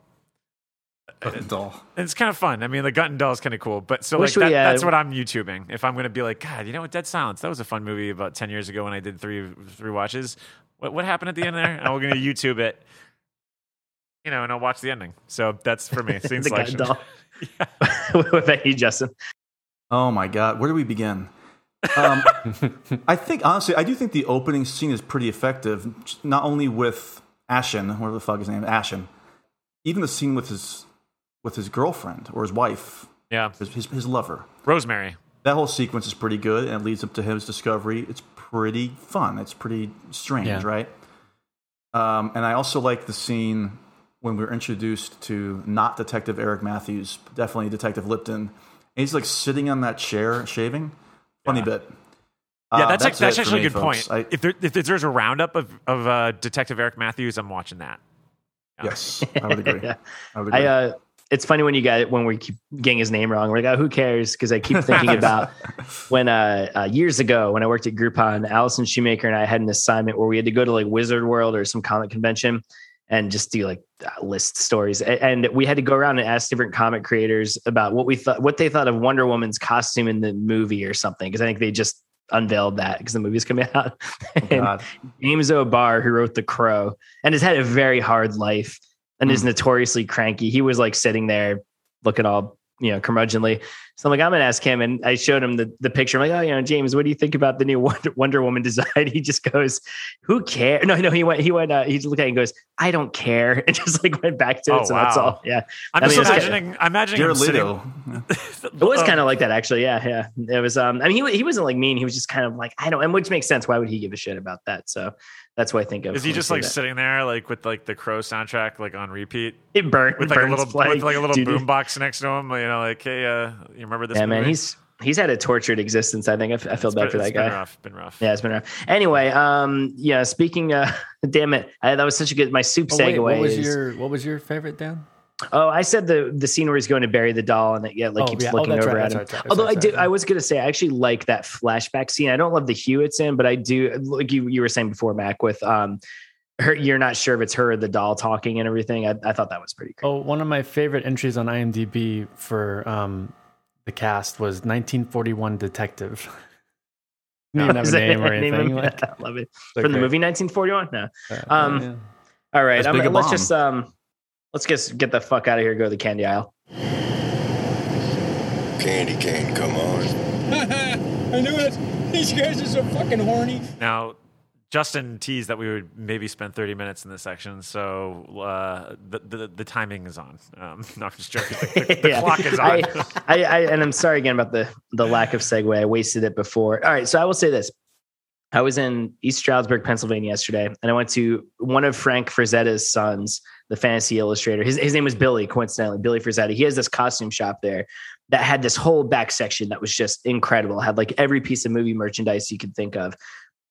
Doll. And it's kind of fun. I mean, the Gunton Doll is kind of cool. But so Wish like we, uh, that's what I'm YouTubing. If I'm gonna be like, God, you know what? Dead Silence. That was a fun movie about ten years ago when I did three three watches. What what happened at the end there? And we're gonna (laughs) YouTube it. You know, and I'll watch the ending. So that's for me. (laughs) Scene the gut selection. doll. (laughs) (laughs) what about you, Justin? Oh my god, where do we begin? Um, I think honestly, I do think the opening scene is pretty effective. Not only with Ashen, whatever the fuck his name, Ashen, even the scene with his with his girlfriend or his wife, Yeah. his his, his lover. Rosemary. That whole sequence is pretty good, and it leads up to his discovery. It's pretty fun. It's pretty strange, Yeah. right? Um, and I also like the scene when we're introduced to not Detective Eric Matthews, definitely Detective Lipton. And he's like sitting on that chair shaving. Funny bit. Yeah, Uh, that's like, that's actually me, a good folks. point. I, if, there, if there's a roundup of of uh, Detective Eric Matthews, I'm watching that. yes, I would agree. (laughs) Yeah. I would agree. I uh it's funny when you got when we keep getting his name wrong. We're like, oh, who cares? Because I keep (laughs) thinking about when uh, uh years ago when I worked at Groupon, Allison Shoemaker and I had an assignment where we had to go to like Wizard World or some comic convention and just do like uh, list stories. And we had to go around and ask different comic creators about what we thought, what they thought of Wonder Woman's costume in the movie or something. Because I think they just unveiled that because the movie's coming (laughs) out. Oh. James O'Barr, who wrote The Crow and has had a very hard life and Hmm. is notoriously cranky. He was like sitting there looking all, you know, curmudgeonly. So I'm like, I'm gonna ask him. And I showed him the, the picture. I'm like, oh, you know, James, what do you think about the new (laughs) Wonder, Wonder Woman design? He just goes, Who cares? No, no, he went, he went, uh, he just looked at it and goes, I don't care. (laughs) And just like went back to it. Oh, so that's all. Yeah. I'm I just mean, it's- imagining. I'm imagining Jared him sitting- (laughs) It was kind of like that, actually. Yeah, yeah. It was. Um, I mean, he he wasn't like mean. He was just kind of like I don't, and which makes sense. Why would he give a shit about that? So that's what I think of. Is he just like that. sitting there, like with like the Crow soundtrack, like on repeat, it burnt with like a Burns little playing. with like a little Dude, boombox next to him? You know, like hey, uh, you remember this? Yeah, man, he's he's had a tortured existence. I think I, f- I feel It's bad been- for that it's guy. Been rough. Been rough. Yeah, it's been rough. Anyway, um, yeah. Speaking, uh, (laughs) damn it, I, that was such a good. My soup Oh, segue. wait, what was is- your what was your favorite, Dan? Oh, I said the the scene where he's going to bury the doll and it yeah, like Oh, keeps yeah. Oh, looking that's over right, at him. that's right, that's Although right, I do. I was gonna say I actually like that flashback scene. I don't love the hue it's in, but I do like you you were saying before, Mac, with um her. You're not sure if it's her or the doll talking and everything. I, I thought that was pretty cool. Oh, one of my favorite entries on IMDb for um, the cast was 1941 Detective. (laughs) (laughs) You don't Is name or (laughs) anything. him? Like, Yeah, I love it. they're From the movie 1941? No. Uh, Um, yeah. All right. That's I'm, big a let's bomb. just um let's just get the fuck out of here. Go to the candy aisle. Candy cane, come on. (laughs) I knew it. These guys are so fucking horny. Now, Justin teased that we would maybe spend 30 minutes in this section, so uh, the, the the timing is on. Um, (laughs) no, I'm just joking. The, the (laughs) Yeah. clock is on. I, I, I, and I'm sorry again about the the lack of segue. I wasted it before. All right, so I will say this: I was in East Stroudsburg, Pennsylvania yesterday, and I went to one of Frank Frazetta's sons, the fantasy illustrator. His his name was Billy, coincidentally, Billy Frazetta. He has this costume shop there that had this whole back section that was just incredible. Had like every piece of movie merchandise you could think of.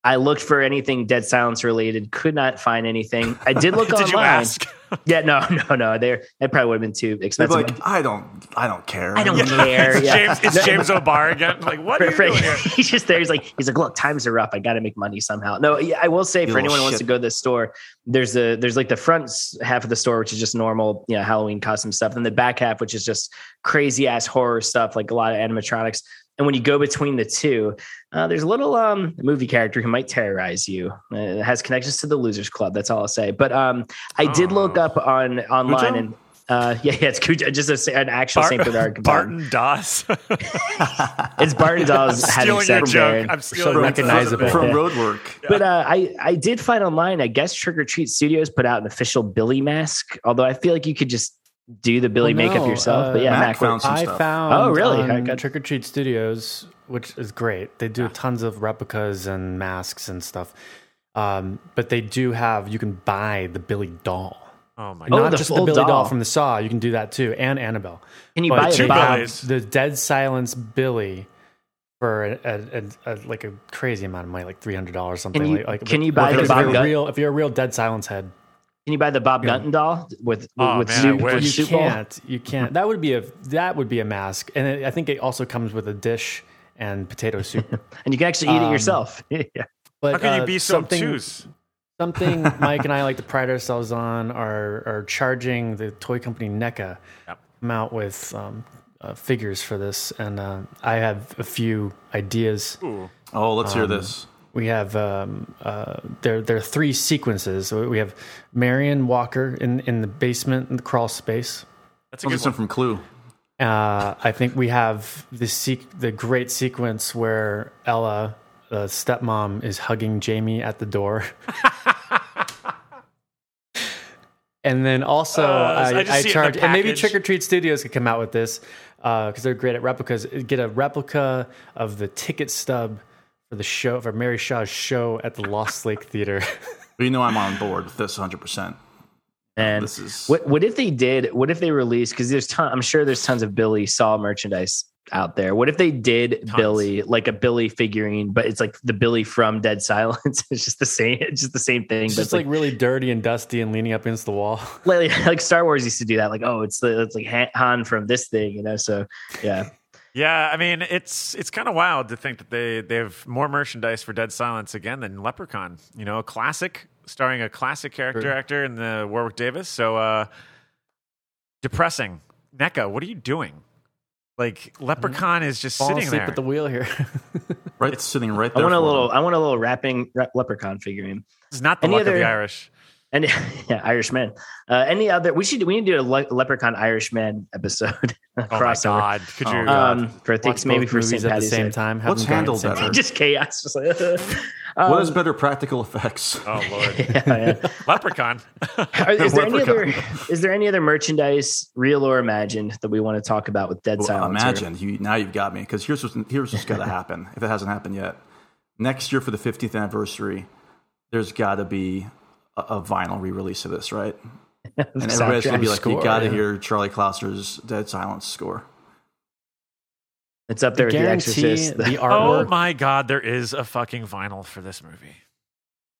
I looked for anything Dead Silence related, could not find anything. I did look (laughs) Did online. you ask? (laughs) Yeah, no, no, no. There, it probably would have been too expensive. like, I don't, I don't care. I don't care. (laughs) It's yeah. James, it's James O'Barr again. Like, what are you doing here? he's just there. He's like, he's like, look, times are rough. I got to make money somehow. No, yeah, I will say You for little anyone who wants to go to the store, there's a there's like the front half of the store, which is just normal, you know, Halloween costume stuff, and the back half, which is just crazy ass horror stuff, like a lot of animatronics. And when you go between the two, uh, there's a little um, movie character who might terrorize you. Uh, it has connections to the Losers Club. That's all I'll say. But um, I did look Oh. up on online Cujo? and. Uh, (laughs) yeah, yeah, it's Cujo, just a, an actual Saint Bernard (laughs) compartment. Barton Dawes. (laughs) It's Barton Dawes having stealing your sex there. joke. I'm stealing from, recognizable. from Yeah. Roadwork. But uh, I I did find online. I guess Trick or Treat Studios put out an official Billy mask. Although I feel like you could just do the Billy Well, makeup no, yourself. but uh, yeah, Mac Mac, found some I stuff. found Oh, really? on I got- Trick or Treat Studios, which is great. They do tons of replicas and masks and stuff. Um, but they do have you can buy the Billy doll. oh my Oh, god. Not the just the Billy doll. doll. from the Saw. You can do that too, and Annabelle. can you But buy they two bob? the Dead Silence Billy for a, a, a, a- like a crazy amount of money, like three hundred dollars something. you- like, like can you buy the if Bob you're a real if you're a real Dead Silence head? Can you buy the Bob Yeah. Gunton doll with Oh, with man, soup? With You soup bowl? can't. You can't. That would be a that would be a mask, and it, I think it also comes with a dish and potato soup. (laughs) and you can actually eat it Um, yourself. (laughs) yeah. But How can you uh, be so something, obtuse? Something (laughs) Mike and I like to pride ourselves on are are charging the toy company NECA Yep. come out with um, uh, figures for this, and uh, I have a few ideas. Ooh. Oh, let's Um, hear this. We have um, uh, there there are three sequences. So We have Marion Walker in in the basement in the crawl space. That's a Oh, good one one. from Clue. Uh, I think we have the sequ- the great sequence where Ella, the stepmom, is hugging Jamie at the door. (laughs) and then also, Uh, I I, I see it in the charge, and maybe. Trick or Treat Studios could come out with this because they're great at replicas. Get a replica of the ticket stub for the show for Mary Shaw's show at the Lost Lake Theater. (laughs) But you know I'm on board with this 100%. And This is what what if they did? What if they released? Because there's ton. I'm sure there's tons of Billy Saw merchandise out there. What if they did Tons. Billy like a Billy figurine, but it's like the Billy from Dead Silence? (laughs) it's just the same. It's just the same thing. it's but just like really dirty and dusty and leaning up against the wall. (laughs) like, like Star Wars used to do that. Like, oh, it's the it's like Han- Han from this thing, you know. So yeah, Yeah, I mean it's it's kind of wild to think that they they have more merchandise for Dead Silence again than Leprechaun. You know, a classic starring a classic character True. actor in the Warwick Davis. So uh depressing. NECA, what are you doing? Like Leprechaun is just Falling sitting asleep there. at the wheel here. right it's sitting right I there. want a for little. them. I want a little rapping rep- leprechaun figurine. It's not the Any luck of other- the Irish. And (laughs) yeah, Irishman. Uh, any other? We should. We need to do a le- leprechaun Irishman episode. (laughs) Oh my crossover. god! Could you? Oh, Um, for things maybe for St. movies at the same Day. time. have What's them going handled better? just chaos. (laughs) Just like, um, what has better practical effects? oh lord, yeah, yeah. Leprechaun. Are- is there any other? Is there any other merchandise, real or imagined, that we want to talk about with Dead Well, Silence? or- imagine you now you've got me because here's what's here's what's got to happen if it hasn't happened yet. Next year for the 50th anniversary, there's got to be a, a vinyl re-release of this, right? (laughs) And everybody's gonna be like, Score, you got to yeah. hear Charlie Clouser's Dead Silence score. It's up there with The Exorcist. the (laughs) Oh artwork. my god! There is a fucking vinyl for this movie.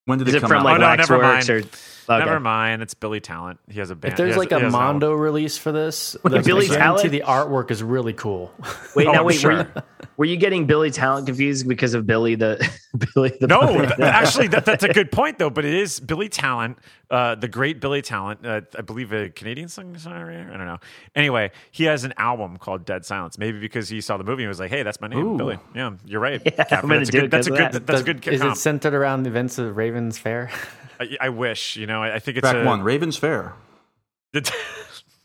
When did Is it, it come from out? like Oh, no, never Waxworks mind. or? Okay. Never mind. It's Billy Talent. He has a band. If there's has- like a has album. Mondo release for this, the- Billy I guarantee Talent? the artwork is really cool. Wait, Oh, now I'm wait, sure. were you, Were you getting Billy Talent confused because of Billy the (laughs) Billy the No, th- actually, that, that's a good point though. But it is Billy Talent, uh, the great Billy Talent. Uh, I believe a Canadian singer songwriter. I don't know. Anyway, he has an album called Dead Silence. Maybe because he saw the movie and was like, "Hey, that's my name, Ooh. Billy." Yeah, you're right. (laughs) Yeah, I'm Catherine. gonna that's a do it good. That's a 'cause good. that. That's a good. Is comp. it centered around the events of Ravens Fair? (laughs) I, I wish you know. I, I think it's Track a, one, Ravens Fair. (laughs)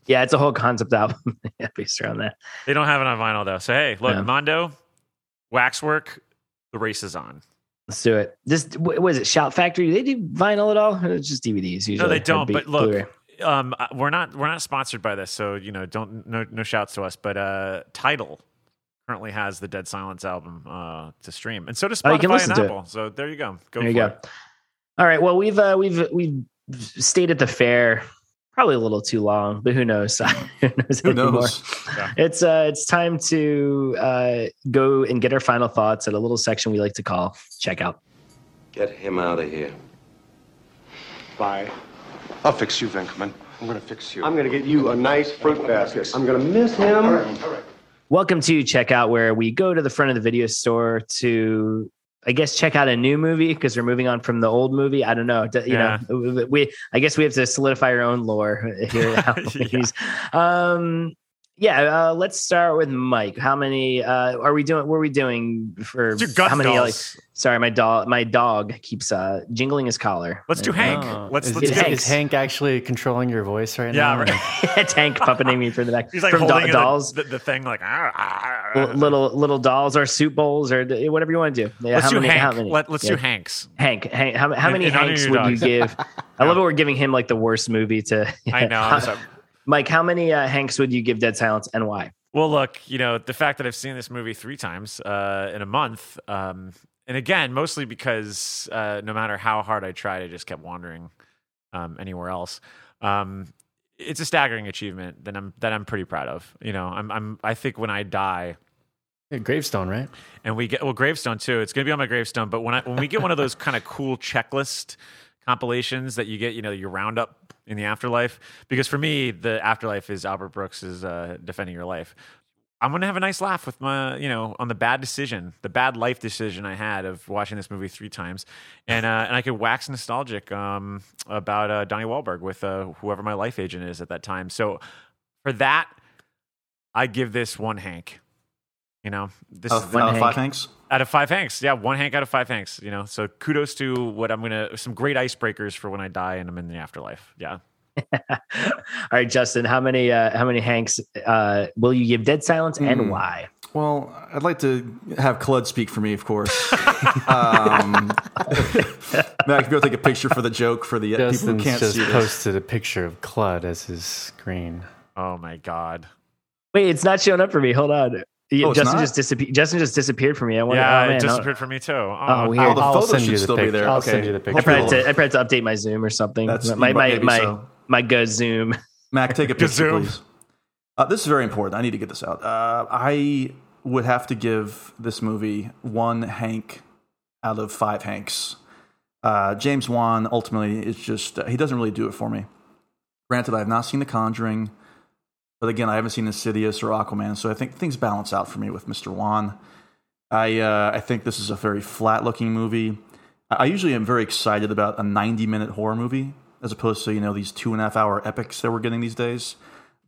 yeah, it's a whole concept album based around that. They don't have it on vinyl though. So hey, look, Yeah. Mondo, Waxwork, the race is on. Let's do it. This was it Shout Factory? They do vinyl at all? It's just DVDs usually. No, they don't. But look, Blu-ray? um, we're not we're not sponsored by this, so you know, don't no no shouts to us. But uh, Tidal currently has the Dead Silence album uh, to stream, and so does Oh, Spotify listen and to it. Apple. So there you go. Go there you go. it. All right. Well, we've uh, we've we've stayed at the fair probably a little too long, but who knows? (laughs) who knows? Who knows? Yeah. It's uh, it's time to uh, go and get our final thoughts at a little section we like to call check out. Get him out of here. Bye. I'll fix you, Venkman. I'm gonna fix you. I'm gonna get you a nice fruit basket. I'm gonna miss him. Welcome to Checkout, where we go to the front of the video store to, I guess, check out a new movie because we're moving on from the old movie. I don't know. You Yeah. know, we I guess we have to solidify our own lore here. (laughs) (laughs) Applebee's. Um, yeah. Uh, let's start with Mike. How many uh, are we doing? What are we doing for? Let's how many? dolls. Like, sorry, my dog. My dog keeps uh, jingling his collar. Let's do Hank. Oh. Let's is, let's is, get is Hank actually controlling your voice right Yeah, now? right. (laughs) Tank puppeting me from the back. (laughs) He's like from do- holding the- dolls. the, the thing like ah, ah, ah. Little little dolls or soup bowls or whatever you want to do. Yeah, Let's how do many, Hank. How many? Let, us Yeah. do Hanks. Hank. Hank. How, how many in honor Hanks your would you give? (laughs) I love it. We're giving him like the worst movie to. I know. I'm sorry. Mike, how many uh, Hanks would you give Dead Silence and why? Well, look, you know, the fact that I've seen this movie three times uh, in a month, um, and again, mostly because uh, no matter how hard I tried, I just kept wandering um, anywhere else. Um, it's a staggering achievement that I'm that I'm pretty proud of. You know, I'm I'm I think when I die, Yeah, gravestone, right? and we get well gravestone too. It's gonna be on my gravestone. But when I when we get one of those kind of cool checklist compilations that you get, you know, your roundup in the afterlife. Because for me, the afterlife is Albert Brooks's uh, defending your life. I'm gonna have a nice laugh with my, you know, on the bad decision, the bad life decision I had of watching this movie three times, and uh, and I could wax nostalgic um, about uh, Donnie Wahlberg with uh, whoever my life agent is at that time. So for that, I give this one Hank. You know, this Out is of, the- out of five Hanks. out of five Hanks. Yeah, one Hank out of five Hanks. You know, so kudos to what I'm gonna some great icebreakers for when I die and I'm in the afterlife. Yeah. (laughs) All right, Justin. How many uh, how many Hanks uh, will you give Dead Silence and Hmm. why? Well, I'd like to have Kludd speak for me, of course. (laughs) um, Mac, if you'll take a picture for the joke for the uh, people who can't just see this. posted a picture of Kludd as his screen. Oh my god. Wait, it's not showing up for me. Hold on. Yeah, Oh, Justin just disappeared. Justin just disappeared from me. I wonder. yeah, oh, man, it oh, disappeared from me too. Oh, Oh, weird. Oh, the I'll photo should you the still be there. I'll okay. send you the I picture. probably, had to, I probably had to update my Zoom or something. That's- my my my, so. my Go Zoom. Mac, take a picture, Gazoom. please. Uh, this is very important. I need to get this out. Uh, I would have to give this movie one Hank out of five Hanks. Uh, James Wan ultimately is just uh, he doesn't really do it for me. Granted, I have not seen The Conjuring, but again, I haven't seen Insidious or Aquaman, so I think things balance out for me with Mr. Wan. I uh, I think this is a very flat looking movie. I I usually am very excited about a 90 minute horror movie as opposed to you know these two and a half hour epics that we're getting these days.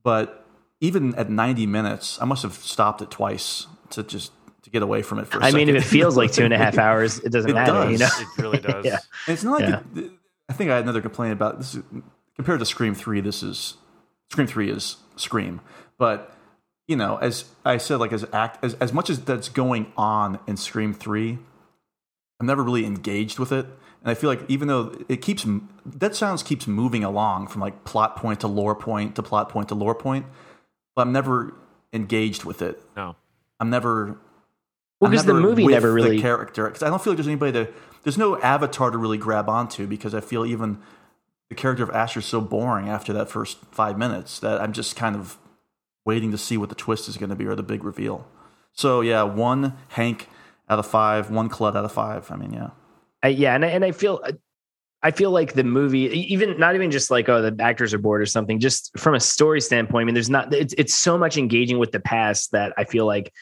But even at 90 minutes, I must have stopped it twice to just to get away from it for a I mean, if it feels like (laughs) two and a half hours, it doesn't It matter. You know. It really (laughs) does. Yeah. And it's not like Yeah. the, the- I think I had another complaint about this. Compared to Scream Three, this is Scream Three is Scream, but you know, as I said, like as act as as much as that's going on in Scream Three, I'm never really engaged with it, and I feel like even though it keeps Dead Sounds keeps moving along from like plot point to lore point to plot point to lore point, but I'm never engaged with it. No. I'm never Well, I'm 'cause the never movie with never really- the character because I don't feel like there's anybody to there's no avatar to really grab onto because I feel even the character of Asher's so boring after that first five minutes that I'm just kind of waiting to see what the twist is going to be or the big reveal. So yeah, one Hank out of five, one Kludd out of five. I mean, yeah, I, yeah, and I, and I feel I feel like the movie, even not even just like oh the actors are bored or something, just from a story standpoint. I mean, there's not it's it's so much engaging with the past that I feel like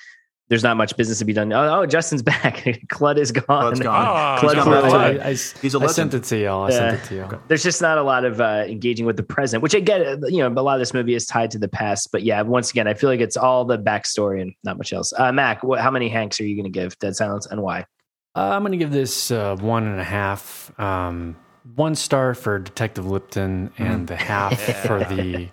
there's not much business to be done. Oh, oh Justin's (laughs) back. Kludd is gone. Kludd's gone. Oh, Kludd he's flew gone back away. today. I, I, He's a I sent it to y'all. I Yeah. sent it to you. There's just not a lot of uh, engaging with the present, which I get. You know, a lot of this movie is tied to the past. But yeah, once again, I feel like it's all the backstory and not much else. Uh, Mac, what, how many Hanks are you going to give Dead Silence and why? Uh, I'm going to give this uh, one and a half. Um, one star for Detective Lipton, and the half (laughs) for the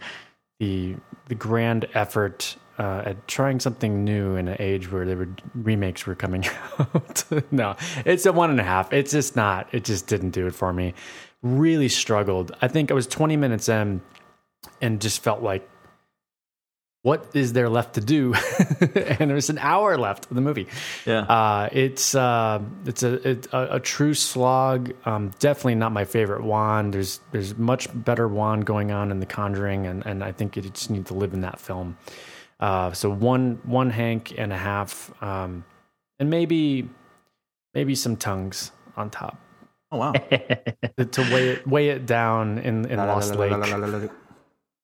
the the grand effort uh, at trying something new in an age where there were remakes were coming (laughs) out. no, it's a one and a half. It's just not. It just didn't do it for me. Really struggled. I think I was 20 minutes in, and just felt like what is there left to do? (laughs) and there's an hour left of the movie. Yeah. Uh, it's uh, it's a, it, a a true slog. Um, definitely not my favorite Wan. There's there's much better Wan going on in The Conjuring, and, and I think it just needs to live in that film. Uh, so one one Hank and a half, um, and maybe maybe some tongues on top Oh wow. (laughs) to, to weigh it weigh it down in in Lost Lake,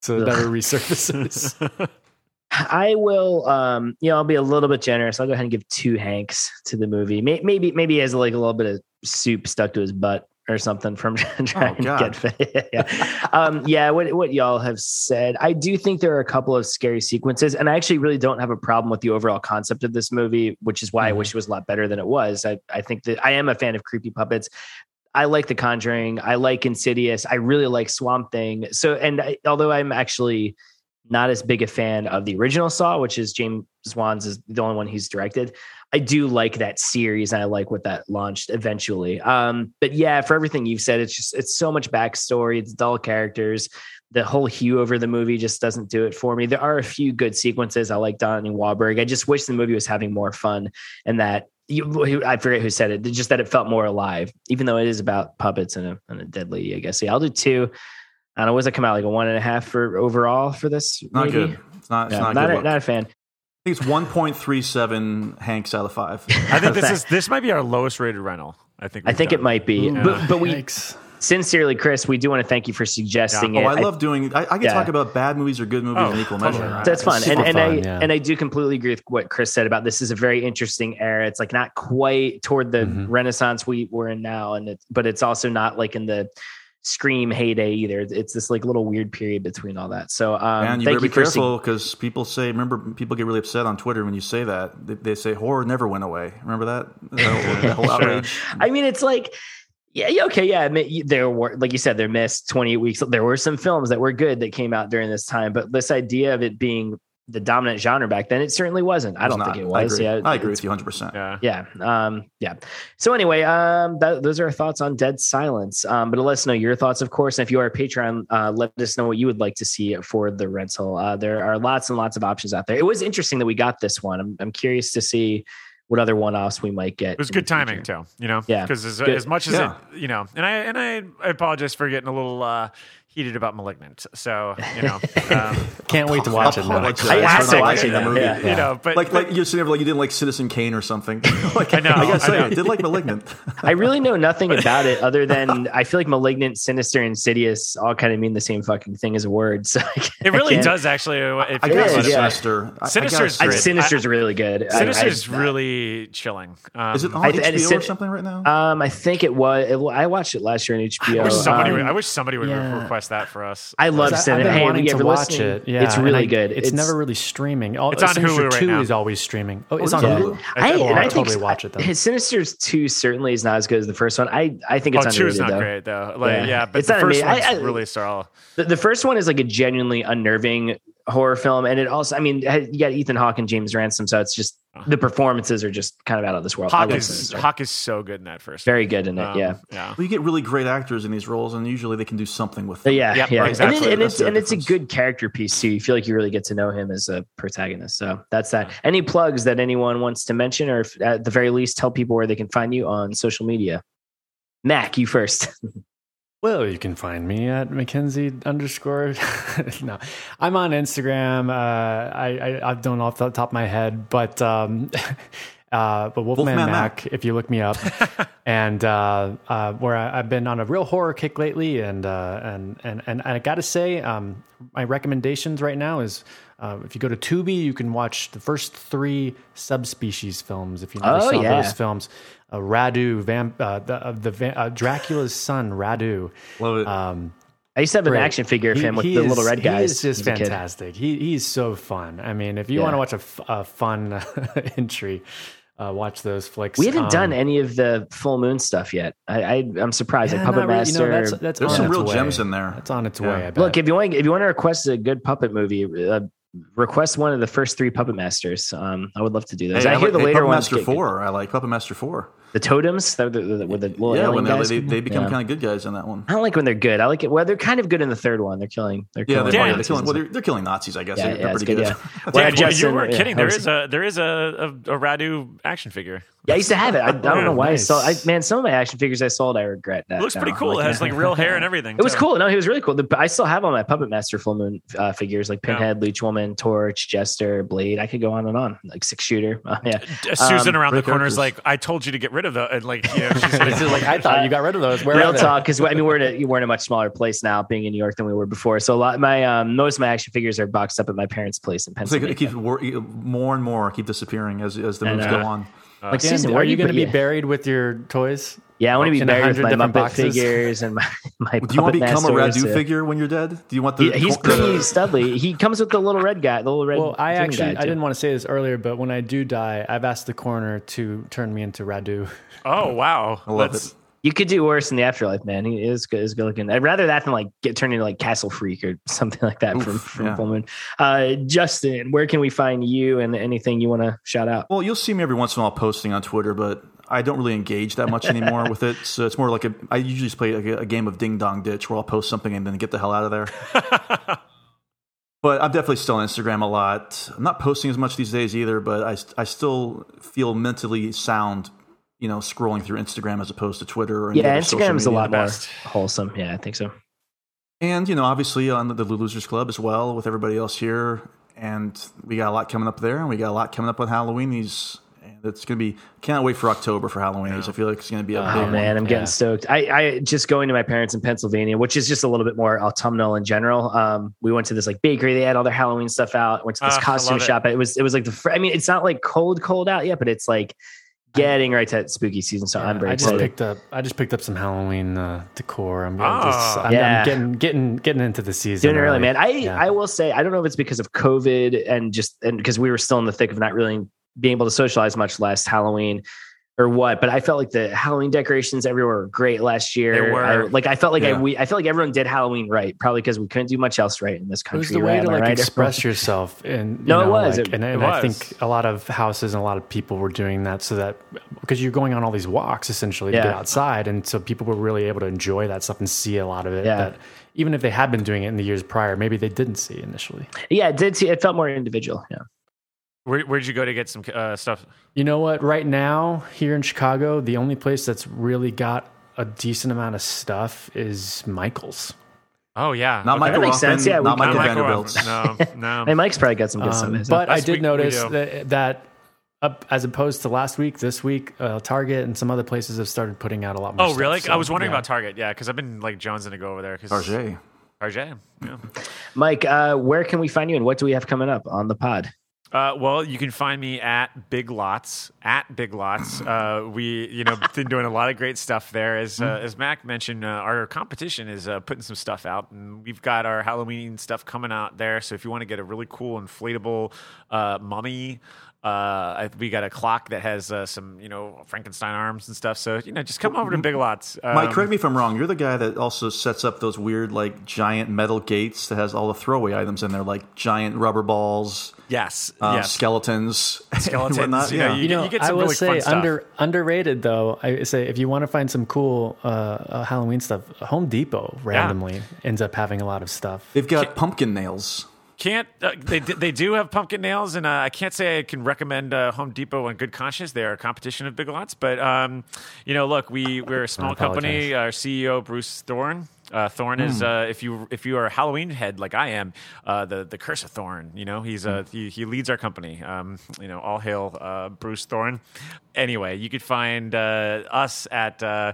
so that it resurfaces. (laughs) I will, um, you know, I'll be a little bit generous. I'll go ahead and give two Hanks to the movie. May- Maybe, maybe he has like a little bit of soup stuck to his butt or something from (laughs) trying to get fit. (laughs) yeah. Um, yeah. What, what y'all have said, I do think there are a couple of scary sequences, and I actually really don't have a problem with the overall concept of this movie, which is why I wish it was a lot better than it was. I, I think that I am a fan of creepy puppets. I like The Conjuring. I like Insidious. I really like Swamp Thing. So, and I, although I'm actually not as big a fan of the original Saw, which is James Wan's is the only one he's directed. I do like that series and I like what that launched eventually. Um, but yeah, for everything you've said, it's just it's so much backstory, it's dull characters. The whole hue over the movie just doesn't do it for me. There are a few good sequences. I like Donnie Wahlberg. I just wish the movie was having more fun and that you, I forget who said it, just that it felt more alive, even though it is about puppets and a, and a dead lady, I guess. Yeah, I'll do two. I don't know. Was it come out like a one and a half for overall for this? Not maybe? good. It's not. It's Yeah, not, not, good. a, not a fan. I think it's one point three seven Hanks out of five. I think (laughs) this is this might be our lowest rated rental. I think. I think done. it might be, Yeah. but but we Thanks. sincerely, Chris, we do want to thank you for suggesting Oh, it. Oh, I love doing. I, I can yeah. talk about bad movies or good movies Oh, in equal totally. measure. That's fun, Super and and I fun, yeah. and I do completely agree with what Chris said about this is a very interesting era. It's like not quite toward the Mhm. Renaissance we we're in now, and it's but it's also not like in the Scream heyday either. It's this like little weird period between all that. So um, and you thank better you be for careful because people say. Remember, people get really upset on Twitter when you say that. They, they say horror never went away. Remember that? That whole, that whole (laughs) outrage. I mean, it's like, yeah, yeah, okay, yeah. I mean, there were, like you said, there missed 28 weeks. There were some films that were good that came out during this time, but this idea of it being the dominant genre back then, it certainly wasn't. I It's don't not. think it I was. agree. Yeah, I agree with you 100. percent Yeah. Yeah, um, yeah. So anyway, um, that, those are our thoughts on Dead Silence. Um, but let us know your thoughts, of course. And if you are a Patreon, uh, let us know what you would like to see for the rental. Uh, there are lots and lots of options out there. It was interesting that we got this one. I'm, I'm curious to see what other one-offs we might get. It was good timing too, you know. Yeah, because as, as much as Yeah. it, you know, and I and I, I apologize for getting a little uh, heated about *Malignant*. So you know, (laughs) um, Can't wait to watch it. now. Apologize I asked for not it. liking the movie. yeah. you know, but Like, but- like you're sitting like you didn't like Citizen Kane or something. (laughs) like, I know, I gotta I say, know. I, did like *Malignant*. (laughs) I really know nothing about it other than I feel like malignant, sinister, insidious all kind of mean the same fucking thing as a word. So I can't- it really I does actually. If I you guess think is, about it's it. yeah. Sinister. I- I Sinister's I. Sinister's really good. I- Sinister's really chilling. Um, Is it on I HBO it's- or something right now? Um, I think it was. It, I watched it last year on HBO. I wish somebody. Um, would, I wish somebody would yeah. request that for us. I love I- Sin. I've been Hey, wanting yeah, to watch listening, it. Yeah, it's really I- good. It's, never really streaming. Oh, It's on Sinister Hulu right Two now. is always streaming. Oh, it's on is it? Hulu. I, and I'll I think totally watch it then. His (laughs) Sinister's two certainly is not as good as the first one. I I think it's oh, two underrated not though. great though. Like, Yeah. yeah. but It's the not first amazing. one's I- I- really solid. The, the first one is like a genuinely unnerving horror film, and it also, I mean, you got Ethan Hawke and James Ransone, so it's just the performances are just kind of out of this world. I Hawke is Sinister. Hawke is so good in that first. very good in it. Um, yeah. yeah. well, you get really great actors in these roles, and usually they can do something with them. Yeah, Yep, yeah, exactly. and, it, and it's the and it's a good character piece too. You feel like you really get to know him as a protagonist. So that's that. Any plugs that anyone wants to mention, or if, at the very least, tell people where they can find you on social media. Mac, you first. (laughs) Well, you can find me at Mackenzie underscore. (laughs) no, I'm on Instagram. Uh, I, I I don't know off the top of my head, but um, (laughs) Uh, but Wolfman, Wolfman Mac, if you look me up, (laughs) and uh, uh, where I, I've been on a real horror kick lately, and uh, and and and I got to say, um, my recommendations right now is uh, if you go to Tubi, you can watch the first three subspecies films. If you never Oh, saw yeah. those films, uh, Radu, vamp, uh, the uh, the va- uh, Dracula's son, Radu. Love it. Um, I used to have an great. action figure of He- him with the is- little red guys. He is just as a kid. fantastic. He he's so fun. I mean, if you Yeah. want to watch a, f- a fun (laughs) entry, uh, watch those flicks. We haven't Um, done any of the full moon stuff yet. I, I I'm surprised. yeah, like Puppet not really. You Master. know, that's, that's There's some real way. gems in there. It's on its Yeah. way. I bet. Look, if you want, if you want to request a good puppet movie, uh, request one of the first three Puppet Masters. Um, I would love to do those. Hey, I, hear like- the hey, later Puppet ones Master get good. Four. I like Puppet Master Four. The totems, the, the, the, with the little yeah, when they, guys. they, they become Yeah. kind of good guys in that one. I don't like when they're good. I like it. Well, they're kind of good in the third one. They're killing. They're Yeah, killing. they're, Yeah. they're killing. Well, they're, they're killing Nazis, I guess. Yeah, they're, yeah, they're pretty good, good. yeah. Dave, (laughs) Well, well, Justin, you weren't kidding. how There was is a there is a, a, a Radu action figure. Yeah, I used to have it. I, I don't know why nice. I sold. I, man, some of my action figures I sold, I regret. That It looks pretty cool. Like, it has like real hair and everything. It was too. cool. No, he was really cool. The, I still have all my Puppet Master full moon uh, figures like Pinhead, Leech Woman, Torch, Jester, Blade. I could go on and on. Like six shooter. (laughs) Yeah. Susan Um, around the great corner is like, I told you to get rid of the and like you know, she's (laughs) It's just like I thought you got rid of those. Where Real talk, because I mean we're in a we're in a much smaller place now, being in New York than we were before. So a lot my um most of my action figures are boxed up at my parents' place in It's like Pennsylvania. it keeps wor- more and more keep disappearing as as the And, uh, go on. like Dan, Susan, are where you you going to be yeah. buried with your toys? Yeah, I want to be in buried with 100 my different Muppet boxes? figures and my (laughs) my. Do you want to become a Radu figure when you're dead? Do you want the? He, he's the- pretty studly. He comes with the little red guy, the little red. Well, I actually I didn't want to say this earlier, but when I do die, I've asked the coroner to turn me into Radu. Oh wow, I love That's- it. You could do worse in the afterlife, man. He is good, is good looking. I'd rather that than like get turned into like Castle Freak or (laughs) something like that from, Oof, from yeah. Full Moon. Uh, Justin, where can we find you and anything you want to shout out? Well, you'll see me every once in a while posting on Twitter, but I don't really engage that much anymore with it. So it's more like a. I usually just play like a, a game of Ding Dong Ditch where I'll post something and then get the hell out of there. (laughs) but I'm definitely still on Instagram a lot. I'm not posting as much these days either, but I I still feel mentally sound, you know, scrolling through Instagram as opposed to Twitter. Or any Yeah, Instagram is a lot more wholesome. Yeah, I think so. And you know, obviously on the, the Losers Club as well with everybody else here, and we got a lot coming up there, and we got a lot coming up on Halloween. and it's gonna be. Can't wait for October for Halloweenies. I feel like it's gonna be a big Oh one. man, I'm getting Yeah. stoked. I, I just going to my parents in Pennsylvania, which is just a little bit more autumnal in general. Um, we went to this like bakery; they had all their Halloween stuff out. Went to this Ah, I costume love it. shop. It. was it was like the. Fr- I mean, it's not like cold cold out yet, but it's like getting right to that spooky season. So I'm very I just excited. picked up. I just picked up some Halloween uh, decor. I'm, Ah. just, I'm, Yeah. I'm getting getting getting into the season. Doing it early, man. I Yeah. I will say I don't know if it's because of COVID and just and because we were still in the thick of not really being able to socialize much less Halloween or what, but I felt like the Halloween decorations everywhere were great last year. They were. I, like I felt like I we I felt like everyone did Halloween right, probably because we couldn't do much else right in this It was country. the way right? to like right? express (laughs) yourself, and you No, it was. like- It- and, and it I think a lot of houses and a lot of people were doing that so that because you're going on all these walks essentially to get outside, and so people were really able to enjoy that stuff and see a lot of it. Yeah. That even if they had been doing it in the years prior, maybe they didn't see initially. Yeah, it did. See, it felt more individual. Yeah. Where, where'd you go to get some uh, stuff? You know what? Right now, here in Chicago, the only place that's really got a decent amount of stuff is Michael's. Oh yeah, Not Okay. Michael That makes Roffman, sense. Yeah, we not can- Michael Not Michael Vanderbilt. No, (laughs) no. Hey, Mike's probably got some good Um, stuff. but I did we- we notice that, that up, as opposed to last week, this week, uh, Target and some other places have started putting out a lot more. Oh stuff, really? so, I was wondering yeah. about Target. Yeah, because I've been like jonesing to go over there. Because Target. Target. Yeah. Mike, uh, where can we find you and what do we have coming up on the pod? Uh, well, you can find me at Big Lots. At Big Lots, uh, we you know been doing a lot of great stuff there. As uh, as Mac mentioned, uh, our competition is uh, putting some stuff out, and we've got our Halloween stuff coming out there. So if you want to get a really cool inflatable uh, mummy. Uh, we got a clock that has uh, some, you know, Frankenstein arms and stuff. So you know, just come over to Big Lots. Um, Mike, correct me if I'm wrong. You're the guy that also sets up those weird, like giant metal gates that has all the throwaway items in there, like giant rubber balls, Yes, uh, yes. skeletons, (laughs) and Skeletons, whatnot. you know, yeah. you- You know, get I some will really say fun stuff. under underrated though. I say if you want to find some cool uh, uh, Halloween stuff, Home Depot randomly ends up having a lot of stuff. They've got pumpkin nails. can't uh, they they do have pumpkin nails, and uh, I can't say I can recommend uh, Home Depot on good conscience. They are a competition of Big Lots, but um, you know, look, we we're a small company. Our CEO Bruce Thorn. Uh, Thorn is uh, if you if you are a Halloween head like I am, uh, the the curse of Thorn. You know he's uh, he he leads our company. Um, you know all hail uh, Bruce Thorn. Anyway, you could find uh, us at. Uh,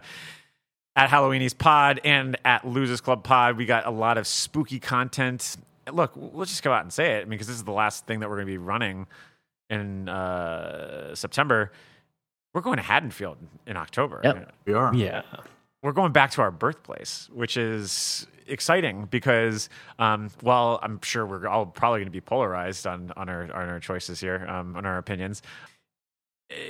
at Halloweenies Pod and at Losers Club Pod, we got a lot of spooky content. Look, let's just go out and say it. I mean, because this is the last thing that we're going to be running in uh, September. We're going to Haddonfield in October. Yep. We are. Yeah. We're going back to our birthplace, which is exciting because um, while I'm sure we're all probably going to be polarized on on our on our choices here, um, on our opinions,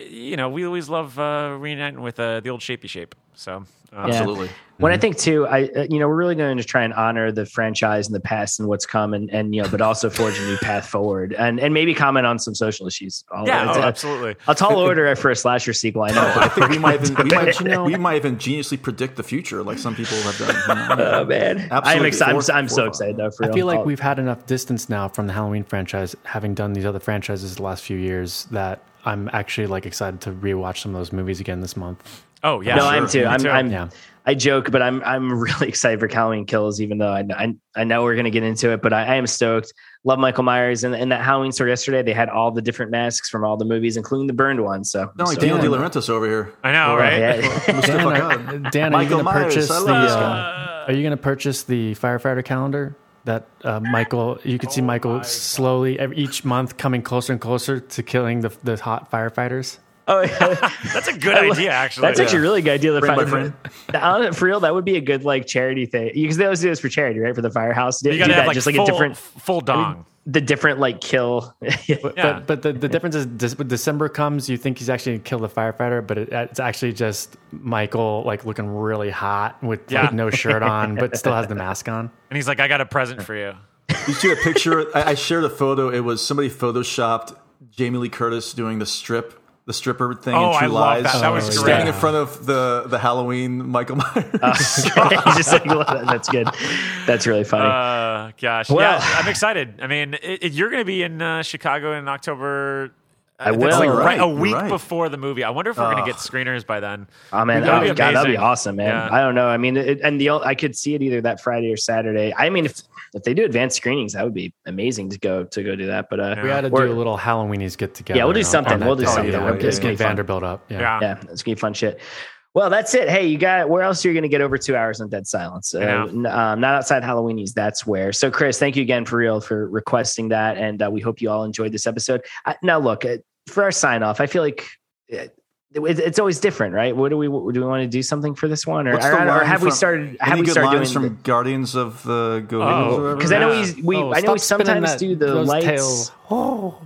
you know, we always love uh, reuniting with uh, the old shapey shape. So Yeah. Absolutely. What I think too, I uh, you know we're really going to try and honor the franchise and the past and what's come, and, and you know, but also forge a new path forward, and and maybe comment on some social issues. All- Yeah, oh, a- absolutely. A tall (laughs) order for a slasher sequel. I know. I think we might even we might, (laughs) You know- we might even geniusly predict the future, like some people have done. you know? Oh man, I'm Absolutely. excited. I'm, I'm so excited though. For I real. feel like I'll- we've had enough distance now from the Halloween franchise, having done these other franchises the last few years, that I'm actually like excited to rewatch some of those movies again this month. Oh yeah, no, sure. I'm too. Me I'm, too. I'm Yeah. I joke, but I'm I'm really (laughs) excited for Halloween Kills, even though I I, I know we're gonna get into it, but I, I am stoked. Love Michael Myers, and in that Halloween store yesterday, they had all the different masks from all the movies, including the burned one. So No, like so- Daniel De Laurentiis over here. I know, Yeah, right? yeah. Dan, are. Dan, are you going to Myers, purchase the? Uh, are you going to purchase the firefighter calendar? That uh, Michael, you can see Michael slowly every, each month coming closer and closer to killing the the hot firefighters. Oh, yeah. (laughs) That's a good idea, actually. That's actually a really good idea. The Frame by fire- Uh, for real, that would be a good like charity thing because they always do this for charity, right? For the firehouse, you do gotta that, have like just like full, a different, full dong. The different like kill. (laughs) But, Yeah. but, but the, the difference is this, when December comes, you think he's actually going to kill the firefighter, but it, it's actually just Michael like looking really hot with Yeah. like no shirt (laughs) on, but still has the mask on. and he's like, "I got a present for you." You see a picture? I, I shared a photo. It was somebody photoshopped Jamie Lee Curtis doing the strip, the stripper thing Oh, in True I love Lies. that. That was Oh, great. standing yeah. in front of the the Halloween Michael Myers. (laughs) Just like, that's good. That's really funny. Uh, gosh, Well- yeah, I'm excited. I mean, it, it- you're going to be in uh, Chicago in October. I that's will. like right, right, a week right. before the movie. I wonder if we're going to get screeners by then. Oh man, That'd be God, that'd be awesome, man. Yeah. I don't know. I mean, it, and the I could see it either that Friday or Saturday. I mean, if if they do advanced screenings, that would be amazing to go to go do that. But uh, We got to do a little Halloweenies get together. Yeah, we'll do on- something. We'll do something. Yeah, We'll just do get fun. Vanderbilt up. Yeah. Yeah. yeah, it's gonna be fun shit. Well, that's it. Hey, you got where else are you going to get over two hours on Dead Silence? Uh, Yeah. n- um, not outside Halloweenies. That's where. So, Chris, thank you again for real for requesting that, and uh, we hope you all enjoyed this episode. I, now, look uh, for our sign off. I feel like. uh, it- It's always different, right? What do we do? We want to do something for this one, or, or, or line have we started? Have Any we good started lines doing? from Guardians of the Go Oh, Because I know Yeah. we we Oh, I know we sometimes that- do the lights. tails. Oh.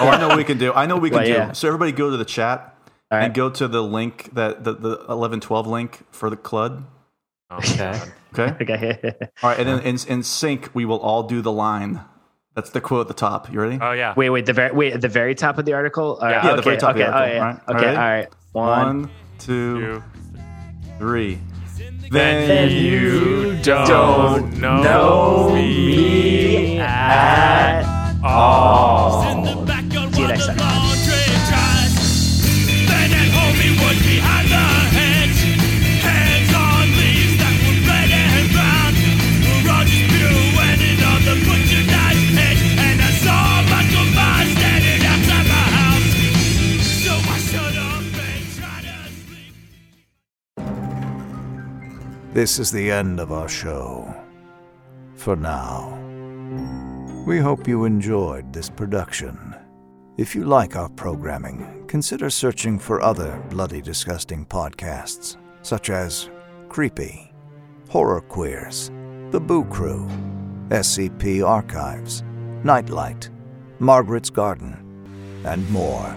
Oh, I know what we can do. I know what we can (laughs) Well, do. yeah. So everybody go to the chat All right. and go to the link that the, the eleven twelve link for the club. Oh, Okay. Okay. (laughs) Okay. All right, and then in, in sync, we will all do the line. That's the quote at the top. You ready? oh yeah. wait, wait. The very wait at the very top of the article. All right, Yeah, okay, the very top of the article, oh, yeah. right? Okay. All All right. right. One. One, two, You, three. then you don't know, know me me at all. See you next This is the end of our show. For now. We hope you enjoyed this production. If you like our programming, consider searching for other bloody disgusting podcasts, such as Creepy, Horror Queers, The Boo Crew, SCP Archives, Nightlight, Margaret's Garden, and more.